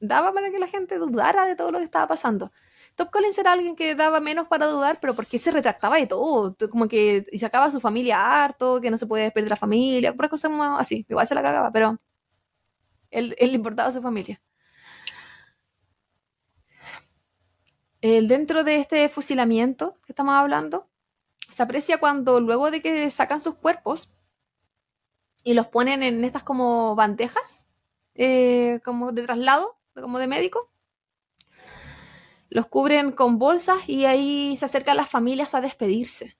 S1: Daba para que la gente dudara de todo lo que estaba pasando. Top Collins era alguien que daba menos para dudar, pero porque se retractaba de todo. Como que y sacaba a su familia harto, que no se puede despedir de la familia, por cosas así. Igual se la cagaba, pero él, le importaba a su familia. El, dentro de este fusilamiento que estamos hablando, se aprecia cuando luego de que sacan sus cuerpos y los ponen en estas como bandejas, eh, como de traslado, como de médico, los cubren con bolsas y ahí se acercan las familias a despedirse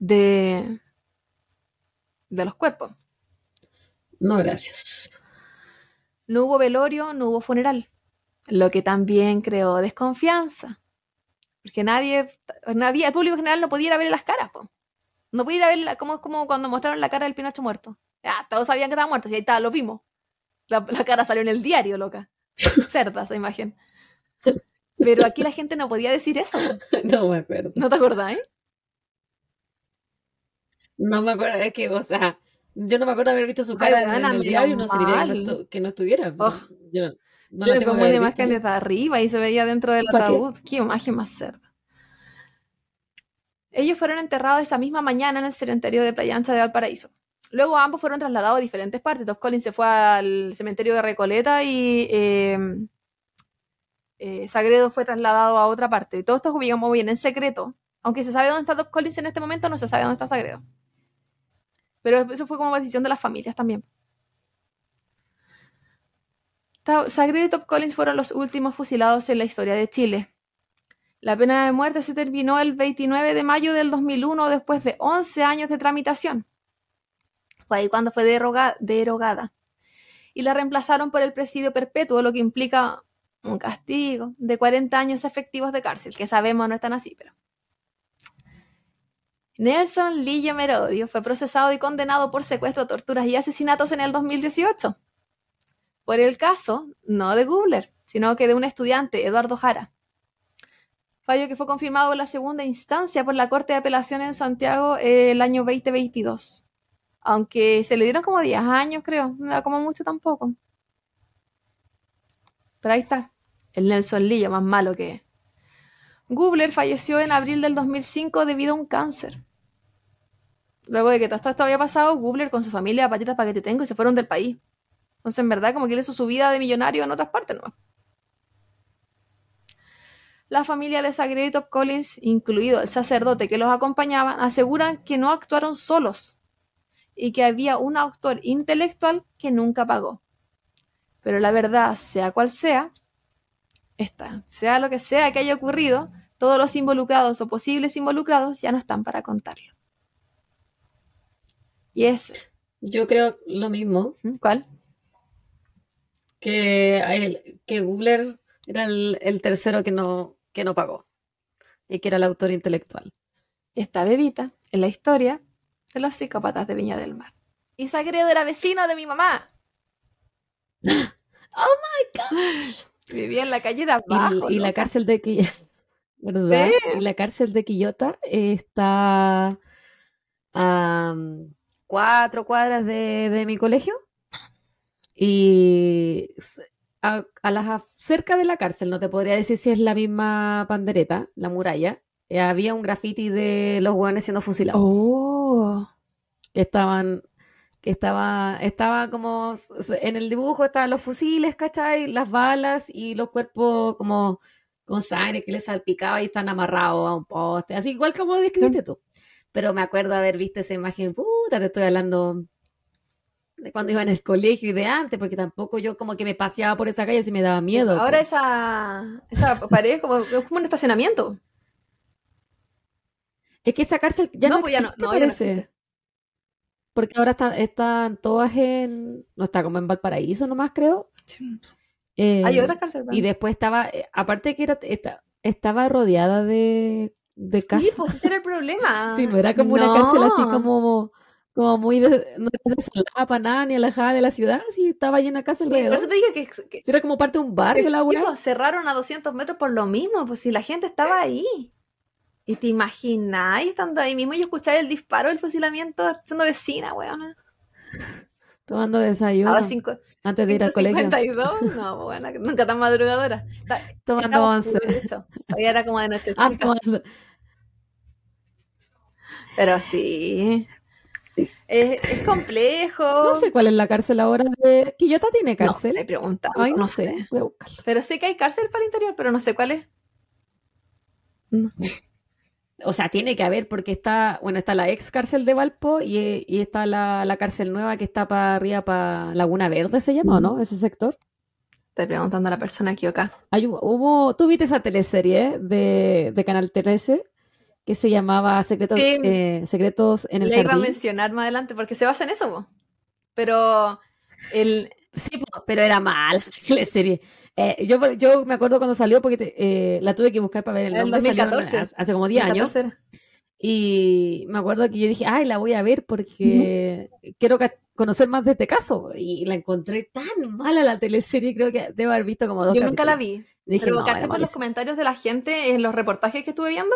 S1: de, de los cuerpos.
S2: No, gracias.
S1: No hubo velorio, no hubo funeral, lo que también creó desconfianza. Porque nadie, el público general no podía ir a ver las caras, po. No podía ir a ver, la, como, como cuando mostraron la cara del Pinocho muerto. Ya, todos sabían que estaba muerto, y ahí está, lo vimos. La, la cara salió en el diario, loca. Cerda esa imagen. Pero aquí la gente no podía decir eso. [laughs]
S2: No me acuerdo.
S1: ¿No te acordáis?
S2: No me acuerdo, es que, o sea, yo no me acuerdo haber visto su
S1: Ay,
S2: cara en- el diario, no significa que no, que estuviera.
S1: Oh.
S2: Yo no, no la
S1: como una imagen desde arriba y se veía dentro del ataúd. Qué imagen más cerda. Ellos fueron enterrados esa misma mañana en el cementerio de Playa Ancha de Valparaíso. Luego ambos fueron trasladados a diferentes partes. Top Collins se fue al cementerio de Recoleta y eh, eh, Sagredo fue trasladado a otra parte. Todo esto muy bien en secreto. Aunque se sabe dónde está Top Collins en este momento, no se sabe dónde está Sagredo. Pero eso fue como decisión de las familias también. Sagredo y Top Collins fueron los últimos fusilados en la historia de Chile. La pena de muerte se terminó el 29 de mayo del 2001 después de 11 años de tramitación. Fue ahí cuando fue derogada. Y la reemplazaron por el presidio perpetuo, lo que implica un castigo de 40 años efectivos de cárcel, que sabemos no están así, pero. Nelson Lillo Merodio fue procesado y condenado por secuestro, torturas y asesinatos en el 2018. Por el caso, no de Gubler, sino que de un estudiante, Eduardo Jara. Fallo que fue confirmado en la segunda instancia por la Corte de Apelación en Santiago el año 2022. Aunque se le dieron como 10 años, creo. No era como mucho tampoco. Pero ahí está. El Nelson Lillo, más malo que es. Gubler falleció en abril del 2005 debido a un cáncer. Luego de que todo esto había pasado, Gubler con su familia, patitas para que te tengo, y se fueron del país. Entonces, en verdad, como que él su vida de millonario en otras partes, ¿no? La familia de Sagredo y Top Collins, incluido el sacerdote que los acompañaba, aseguran que no actuaron solos y que había un autor intelectual que nunca pagó. Pero la verdad, sea cual sea, esta, sea lo que sea que haya ocurrido, todos los involucrados o posibles involucrados ya no están para contarlo. Y es.
S2: Yo creo lo mismo.
S1: ¿Cuál?
S2: Que, que Gubler era el, tercero que no, que no pagó y que era el autor intelectual.
S1: Esta bebita en la historia de los psicópatas de Viña del Mar. Y Sagredo era vecino de mi mamá. [gasps]
S2: ¡Oh my gosh!
S1: Vivía en la calle de abajo.
S2: Y, la cárcel de Quillota, [laughs] ¿verdad? Y la cárcel de Quillota está a cuatro cuadras de, mi colegio. Y a, las cerca de la cárcel, no te podría decir si es la misma pandereta, la muralla, eh, había un graffiti de los hueones siendo fusilados.
S1: Oh.
S2: Que estaban que estaba, estaba como, en el dibujo estaban los fusiles, ¿cachai? Las balas y los cuerpos como con sangre que les salpicaba y están amarrados a un poste, así igual como lo describiste tú. Pero me acuerdo haber visto esa imagen, puta, te estoy hablando de cuando iba en el colegio y de antes, porque tampoco yo como que me paseaba por esa calle y me daba miedo.
S1: Ahora esa, esa pared es como, como un estacionamiento.
S2: Es que esa cárcel ya no, pues existe, no, parece. Porque ahora están, todas en. No está como en Valparaíso nomás, creo.
S1: Eh, Hay otra cárcel.
S2: Y después estaba. Eh, aparte que era, estaba rodeada de, de casas. Sí,
S1: pues ese era el problema. [laughs]
S2: sí, no era como una cárcel así como como muy de, no desolada para nada ni alejada de la ciudad, sí estaba llena de casas
S1: alrededor. Por eso te digo que, que,
S2: era como parte de un barrio la
S1: weá. Pues, cerraron a 200 metros por lo mismo, pues si la gente estaba ahí. Y te imagináis estando ahí mismo y escuchar el disparo del fusilamiento siendo vecina, weón.
S2: Tomando desayuno. antes de ir al colegio.
S1: 52, no, [laughs] bueno, nunca tan madrugadora.
S2: Tomando once.
S1: Hoy era como de noche. Ah, Pero sí. Es, complejo.
S2: No sé cuál es la cárcel ahora de. ¿Quillota tiene cárcel?
S1: No, he preguntado.
S2: Ay, no, sé. Voy a buscarlo.
S1: Pero sé que hay cárcel para el interior, pero no sé cuál es.
S2: No. O sea, tiene que haber porque está, bueno, está la ex cárcel de Valpo y, está la, cárcel nueva que está para arriba, para Laguna Verde, ¿se llama o no? Ese sector.
S1: Estoy preguntando a la persona aquí acá.
S2: hubo, ¿Tú viste esa teleserie de, de Canal 13 que se llamaba Secretos, eh, Secretos en el Le iba
S1: a mencionar más adelante porque se basa en eso, pero el...
S2: Sí, pero era mal la [laughs] teleserie. Eh, yo, yo me acuerdo cuando salió porque eh, la tuve que buscar para ver el nombre.
S1: 2014.
S2: hace como 10 años. Y me acuerdo que yo dije, ay, la voy a ver porque quiero conocer más de este caso. Y la encontré tan mala la teleserie, creo que debo haber visto como dos
S1: Yo nunca la vi. Dije, pero no, por los comentarios de la gente en los reportajes que estuve viendo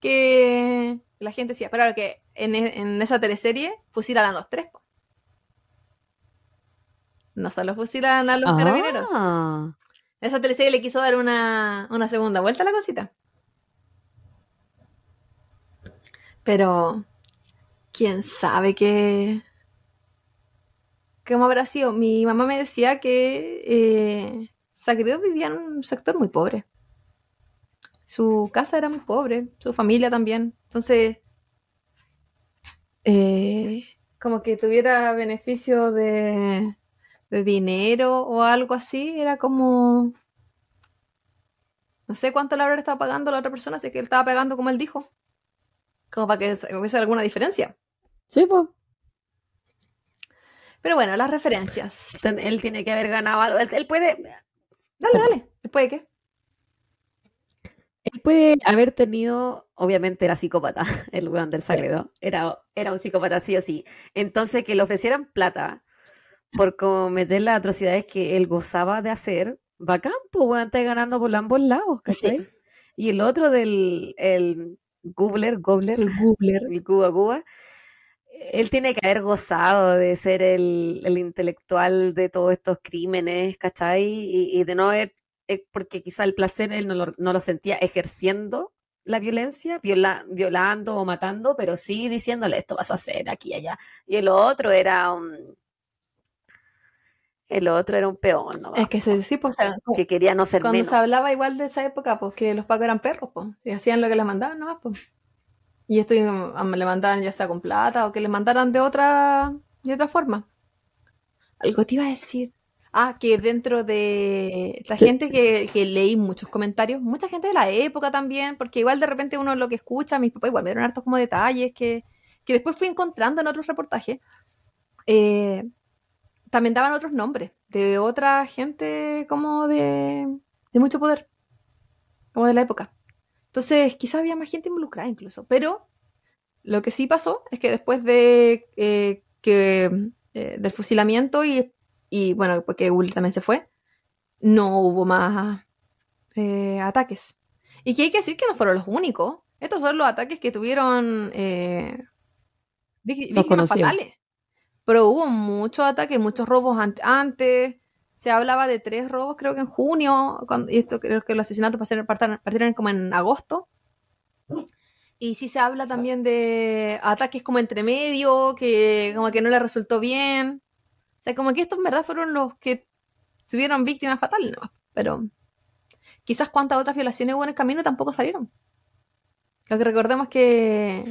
S1: que la gente decía, pero que en, en esa teleserie fusilaran a los tres. No solo fusilan a los ah. carabineros. Esa teleserie le quiso dar una, segunda vuelta a la cosita. Pero, quién sabe qué. ¿Cómo habrá sido? Mi mamá me decía que eh, vivía en un sector muy pobre. Su casa era muy pobre, su familia también. Entonces, eh, como que tuviera beneficio de, de dinero o algo así, era como... No sé cuánto le habrá estado pagando la otra persona, así que él estaba pagando como él dijo. Como para que hubiese alguna diferencia.
S2: Sí, pues.
S1: Pero bueno, las referencias.
S2: Él tiene que haber ganado algo. Él, puede.
S1: Dale, dale. ¿Él puede qué?
S2: Él puede haber tenido, obviamente era psicópata, [laughs] el weón del Sagredo. Era, era un psicópata, sí o sí. Entonces, que le ofrecieran plata por cometer las atrocidades que él gozaba de hacer, bacán, pues weón, está ganando por ambos lados, ¿cachai?
S1: Sí.
S2: Y el otro del el Gubler, Gobler,
S1: El Googler. [laughs]
S2: el Cuba Cuba, él tiene que haber gozado de ser el, el intelectual de todos estos crímenes, ¿cachai? Y, y de no haber, eh, porque quizá el placer él no lo, no lo sentía ejerciendo la violencia, viola- violando o matando, pero sí diciéndole esto vas a hacer aquí y allá. Y el otro era un... El otro era un peón, ¿no?
S1: Es que se, sí, pues, o sea,
S2: que quería no ser
S1: cuando
S2: menos.
S1: se hablaba igual de esa época, pues que los pacos eran perros, pues, y hacían lo que les mandaban nomás, pues. Y esto um, le mandaban ya sea con plata o que les mandaran de otra, de otra forma. Algo te iba a decir. Ah, que dentro de la gente que, que leí muchos comentarios, mucha gente de la época también, porque igual de repente uno lo que escucha, mis papás igual me dieron hartos como detalles que, que después fui encontrando en otros reportajes. eh, también daban otros nombres de otra gente como de, de mucho poder, como de la época. Entonces, quizás había más gente involucrada incluso, pero lo que sí pasó es que después de eh, que eh, del fusilamiento y, y bueno, porque Google también se fue, no hubo más eh, ataques. Y que hay que decir que no fueron los únicos. Estos son los ataques que tuvieron víc- víctimas fatales. Pero hubo muchos ataques, muchos robos an- antes. Se hablaba de tres robos, creo que en junio. y esto creo que los asesinatos partan- partieron como en agosto. Y sí se habla también de ataques como entre medio, que como que no le resultó bien. O sea, como que estos en verdad fueron los que tuvieron víctimas fatales, ¿no? Pero quizás cuántas otras violaciones hubo en el camino tampoco salieron. Lo que recordemos que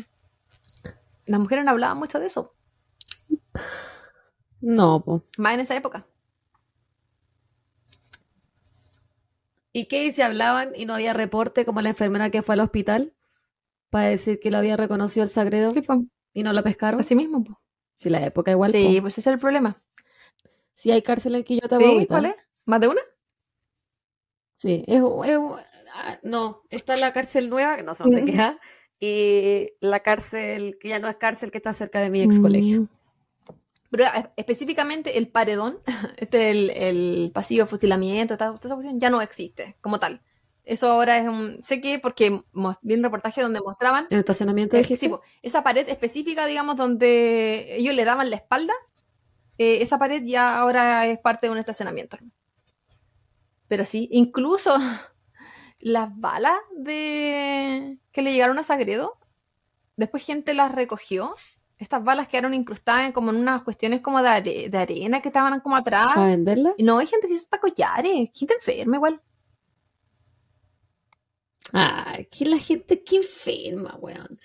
S1: las mujeres no hablaban mucho de eso,
S2: No, pues.
S1: más en esa época.
S2: ¿Y qué? ¿Y si hablaban y no había reporte como la enfermera que fue al hospital para decir que lo había reconocido el Sagredo
S1: Sí, pues,
S2: y no la pescaron?
S1: así mismo. pues.
S2: Si la época igual.
S1: Sí,
S2: po.
S1: pues ese es el problema.
S2: Si hay cárcel en Quillota,
S1: ¿Sí? ¿Cuál es? ¿Más de una?
S2: Sí, es, es- ah, no, está la cárcel nueva, que no sé dónde
S1: Mm.
S2: queda, y la cárcel que ya no es cárcel, que está cerca de mi ex colegio.
S1: Pero eh, específicamente el paredón, [laughs] este el, el pasillo de fusilamiento, toda, toda esa cuestión, ya no existe como tal. Eso ahora es un... Sé que porque vi un reportaje donde mostraban
S2: ¿En el estacionamiento
S1: eh, po, esa pared específica, digamos, donde ellos le daban la espalda, eh, esa pared ya ahora es parte de un estacionamiento. Pero sí, incluso [laughs] las balas de que le llegaron a Sagredo, después gente las recogió. Estas balas quedaron incrustadas en como en unas cuestiones como de, are- de arena que estaban como atrás.
S2: ¿Para venderla?
S1: Y no, hay gente que se hizo hasta collares, gente enferma igual.
S2: Ay, que la gente, qué enferma, weón.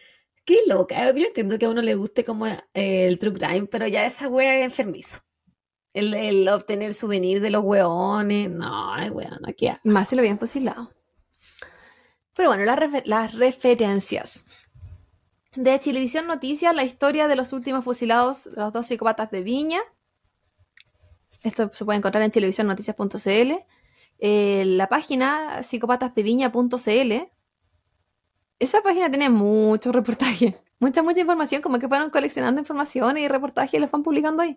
S2: Qué loca. Yo entiendo que a uno le guste como eh, el true crime, pero ya esa wea es enfermizo. El, el obtener souvenir de los weones. No, weón, aquí.
S1: Más si lo habían fusilado. Pero bueno, las, refer- las referencias. De Chilevisión Noticias, la historia de los últimos fusilados, los dos psicópatas de Viña. Esto se puede encontrar en televisionnoticias.cl. Eh, la página psicópatasdeviña.cl. Esa página tiene muchos reportajes, mucha, mucha información, como que fueron coleccionando informaciones y reportajes y los van publicando ahí.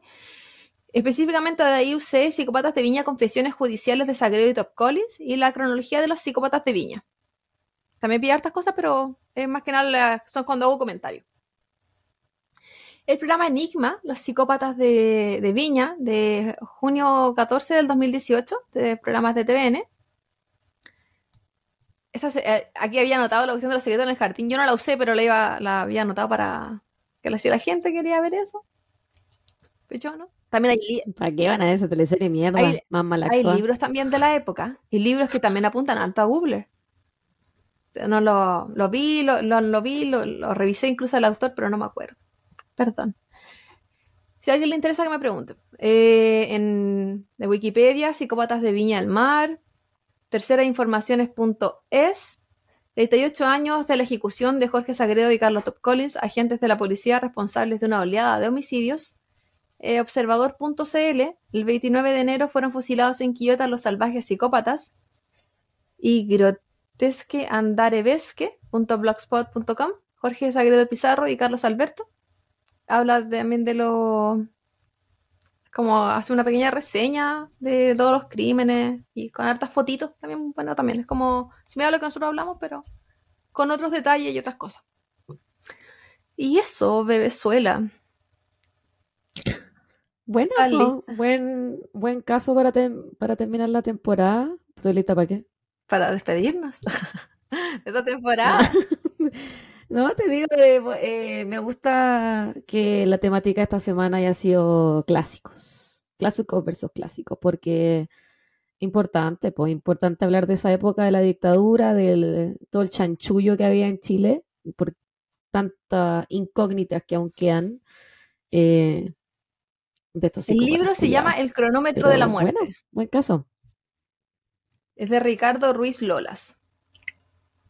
S1: Específicamente de IUC, Psicópatas de Viña, Confesiones Judiciales de Sagredo y Top Collins y la cronología de los psicópatas de Viña. También pillé hartas cosas, pero es más que nada son cuando hago comentarios. El programa Enigma, Los Psicópatas de, de Viña, de junio 14 del 2018, de programas de TVN. Esta eh, aquí había anotado la cuestión de los secretos en el jardín. Yo no la usé, pero la, iba, la había anotado para que la, si la gente quería ver eso. Yo no. También hay,
S2: ¿Para qué van a esa teleserie mierda?
S1: Hay-
S2: más mal
S1: hay libros también de la época y libros que también apuntan alto a Google. No lo, lo vi, lo, lo, lo vi, lo, revisé incluso al autor, pero no me acuerdo. Perdón. Si a alguien le interesa que me pregunte. Eh, en de Wikipedia, Psicópatas de Viña del Mar, tercerainformaciones.es, 38 años de la ejecución de Jorge Sagredo y Carlos Top Collins, agentes de la policía responsables de una oleada de homicidios. Eh, observador.cl, el 29 de enero fueron fusilados en Quillota los salvajes psicópatas. Y grotesqueandarebesque.blogspot.com, Jorge Sagredo Pizarro y Carlos Alberto. Habla también de lo como hace una pequeña reseña de todos los crímenes y con hartas fotitos también, bueno, también es como similar a lo que nosotros hablamos, pero con otros detalles y otras cosas. Y eso, Bebezuela.
S2: Bueno, buen, buen caso para, tem- para terminar la temporada. ¿Estoy lista para qué?
S1: Para despedirnos [laughs] de esta temporada. [laughs]
S2: No, te digo, eh, eh, me gusta que la temática esta semana haya sido clásicos, clásicos versus clásicos, porque importante, pues importante hablar de esa época de la dictadura, del todo el chanchullo que había en Chile, por tantas incógnitas que aún quedan eh, de estos
S1: El libro se llama El cronómetro
S2: Pero
S1: de la
S2: bueno,
S1: muerte.
S2: buen caso.
S1: Es de Ricardo Ruiz Lolas.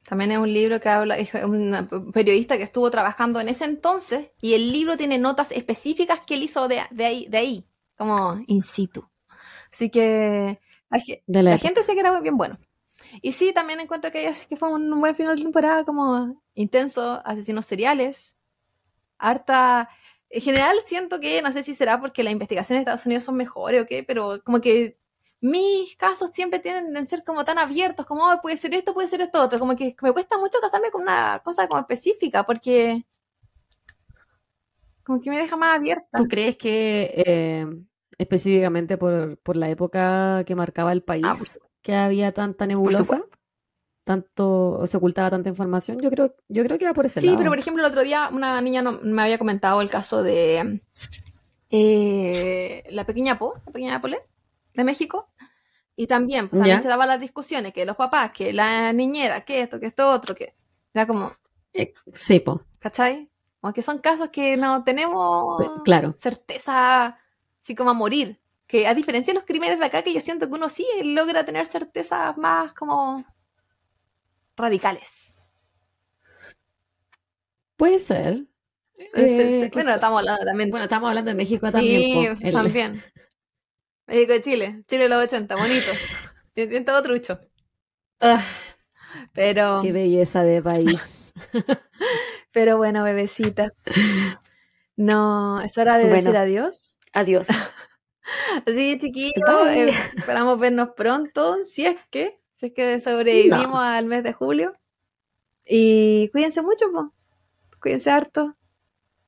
S1: También es un libro que habla, es un periodista que estuvo trabajando en ese entonces y el libro tiene notas específicas que él hizo de, de ahí, de ahí, como in situ. Así que la,
S2: De la
S1: gente se que era bien bueno. Y sí, también encuentro que, que fue un buen final de temporada, como intenso, asesinos seriales, harta... En general siento que, no sé si será porque las investigaciones de Estados Unidos son mejores o qué, pero como que mis casos siempre tienden a ser como tan abiertos, como "Oh, puede ser esto, puede ser esto otro, como que me cuesta mucho casarme con una cosa como específica, porque como que me deja más abierta.
S2: ¿Tú crees que eh, específicamente por, por la época que marcaba el país,
S1: Ah,
S2: que había tanta nebulosa, tanto, se ocultaba tanta información? Yo creo, yo creo que va por ese
S1: Sí,
S2: lado.
S1: pero por ejemplo el otro día una niña no- me había comentado el caso de eh, la pequeña Po, la pequeña Pole, de México, y también, pues, también se daban las discusiones, que los papás, que la niñera, que esto, que esto otro, que era como,
S2: Eh, sí, po,
S1: ¿cachai? Como que son casos que no tenemos
S2: claro.
S1: certeza así como a morir. Que a diferencia de los crímenes de acá, que yo siento que uno sí logra tener certezas más como radicales.
S2: Puede ser.
S1: Sí,
S2: Eh,
S1: sí. Bueno, estamos hablando también.
S2: bueno, estamos hablando de México
S1: sí,
S2: también. po, el-
S1: también. México de Chile, Chile de los 80, bonito. [laughs] Bien, todo trucho.
S2: Ah,
S1: Pero,
S2: qué belleza de país. [laughs]
S1: pero bueno, bebecita. No, es hora de
S2: Bueno.
S1: decir adiós.
S2: Adiós. [laughs]
S1: Así, chiquillos, eh, esperamos vernos pronto, si es que, si es que sobrevivimos al mes de julio. Y cuídense mucho, po. cuídense harto.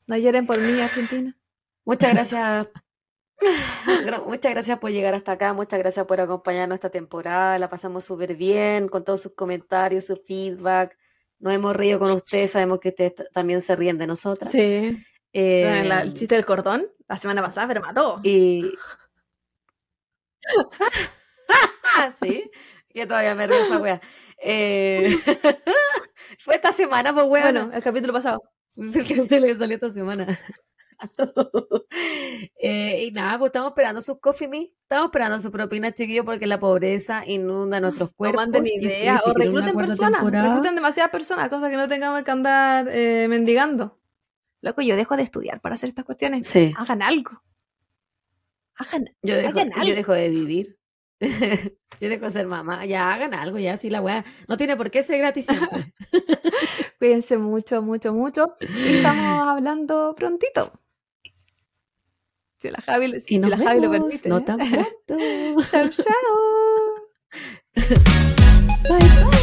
S1: No lloren por mí, Argentina.
S2: Muchas gracias. Gra- Muchas gracias por llegar hasta acá, muchas gracias por acompañarnos esta temporada, la pasamos súper bien con todos sus comentarios, su feedback, nos hemos reído con ustedes, sabemos que ustedes t- también se ríen de nosotras.
S1: Sí.
S2: Eh,
S1: la- el chiste del cordón, la semana pasada, pero mató.
S2: y... [laughs] ¿Sí? Que todavía me río esa wea. Eh, [laughs] Fue esta semana, pues wea.
S1: Bueno, el capítulo pasado.
S2: Porque [laughs] se le salió esta semana. [laughs] Eh, y nada, pues estamos esperando sus coffee me. Estamos esperando sus propinas, chiquillos, porque la pobreza inunda nuestros
S1: No
S2: cuerpos.
S1: manden
S2: y ustedes
S1: idea.
S2: si
S1: O recluten personas.
S2: temporada-
S1: Recluten demasiadas personas, cosas que no tengamos que andar eh, mendigando. Loco, yo dejo de estudiar para hacer estas cuestiones.
S2: Sí,
S1: Hagan algo. Hagan,
S2: yo dejo,
S1: hagan
S2: yo
S1: algo.
S2: dejo de vivir. [laughs] yo dejo de ser mamá. Ya hagan algo, ya, sí, la weá. No tiene por qué ser gratis siempre. [laughs]
S1: Cuídense mucho, mucho, mucho. Y estamos hablando prontito. Si la Javi, lo, si,
S2: y si
S1: la Javi lo permite. ¿eh?
S2: No tan pronto. [laughs]
S1: chao, chao. [laughs] bye, bye.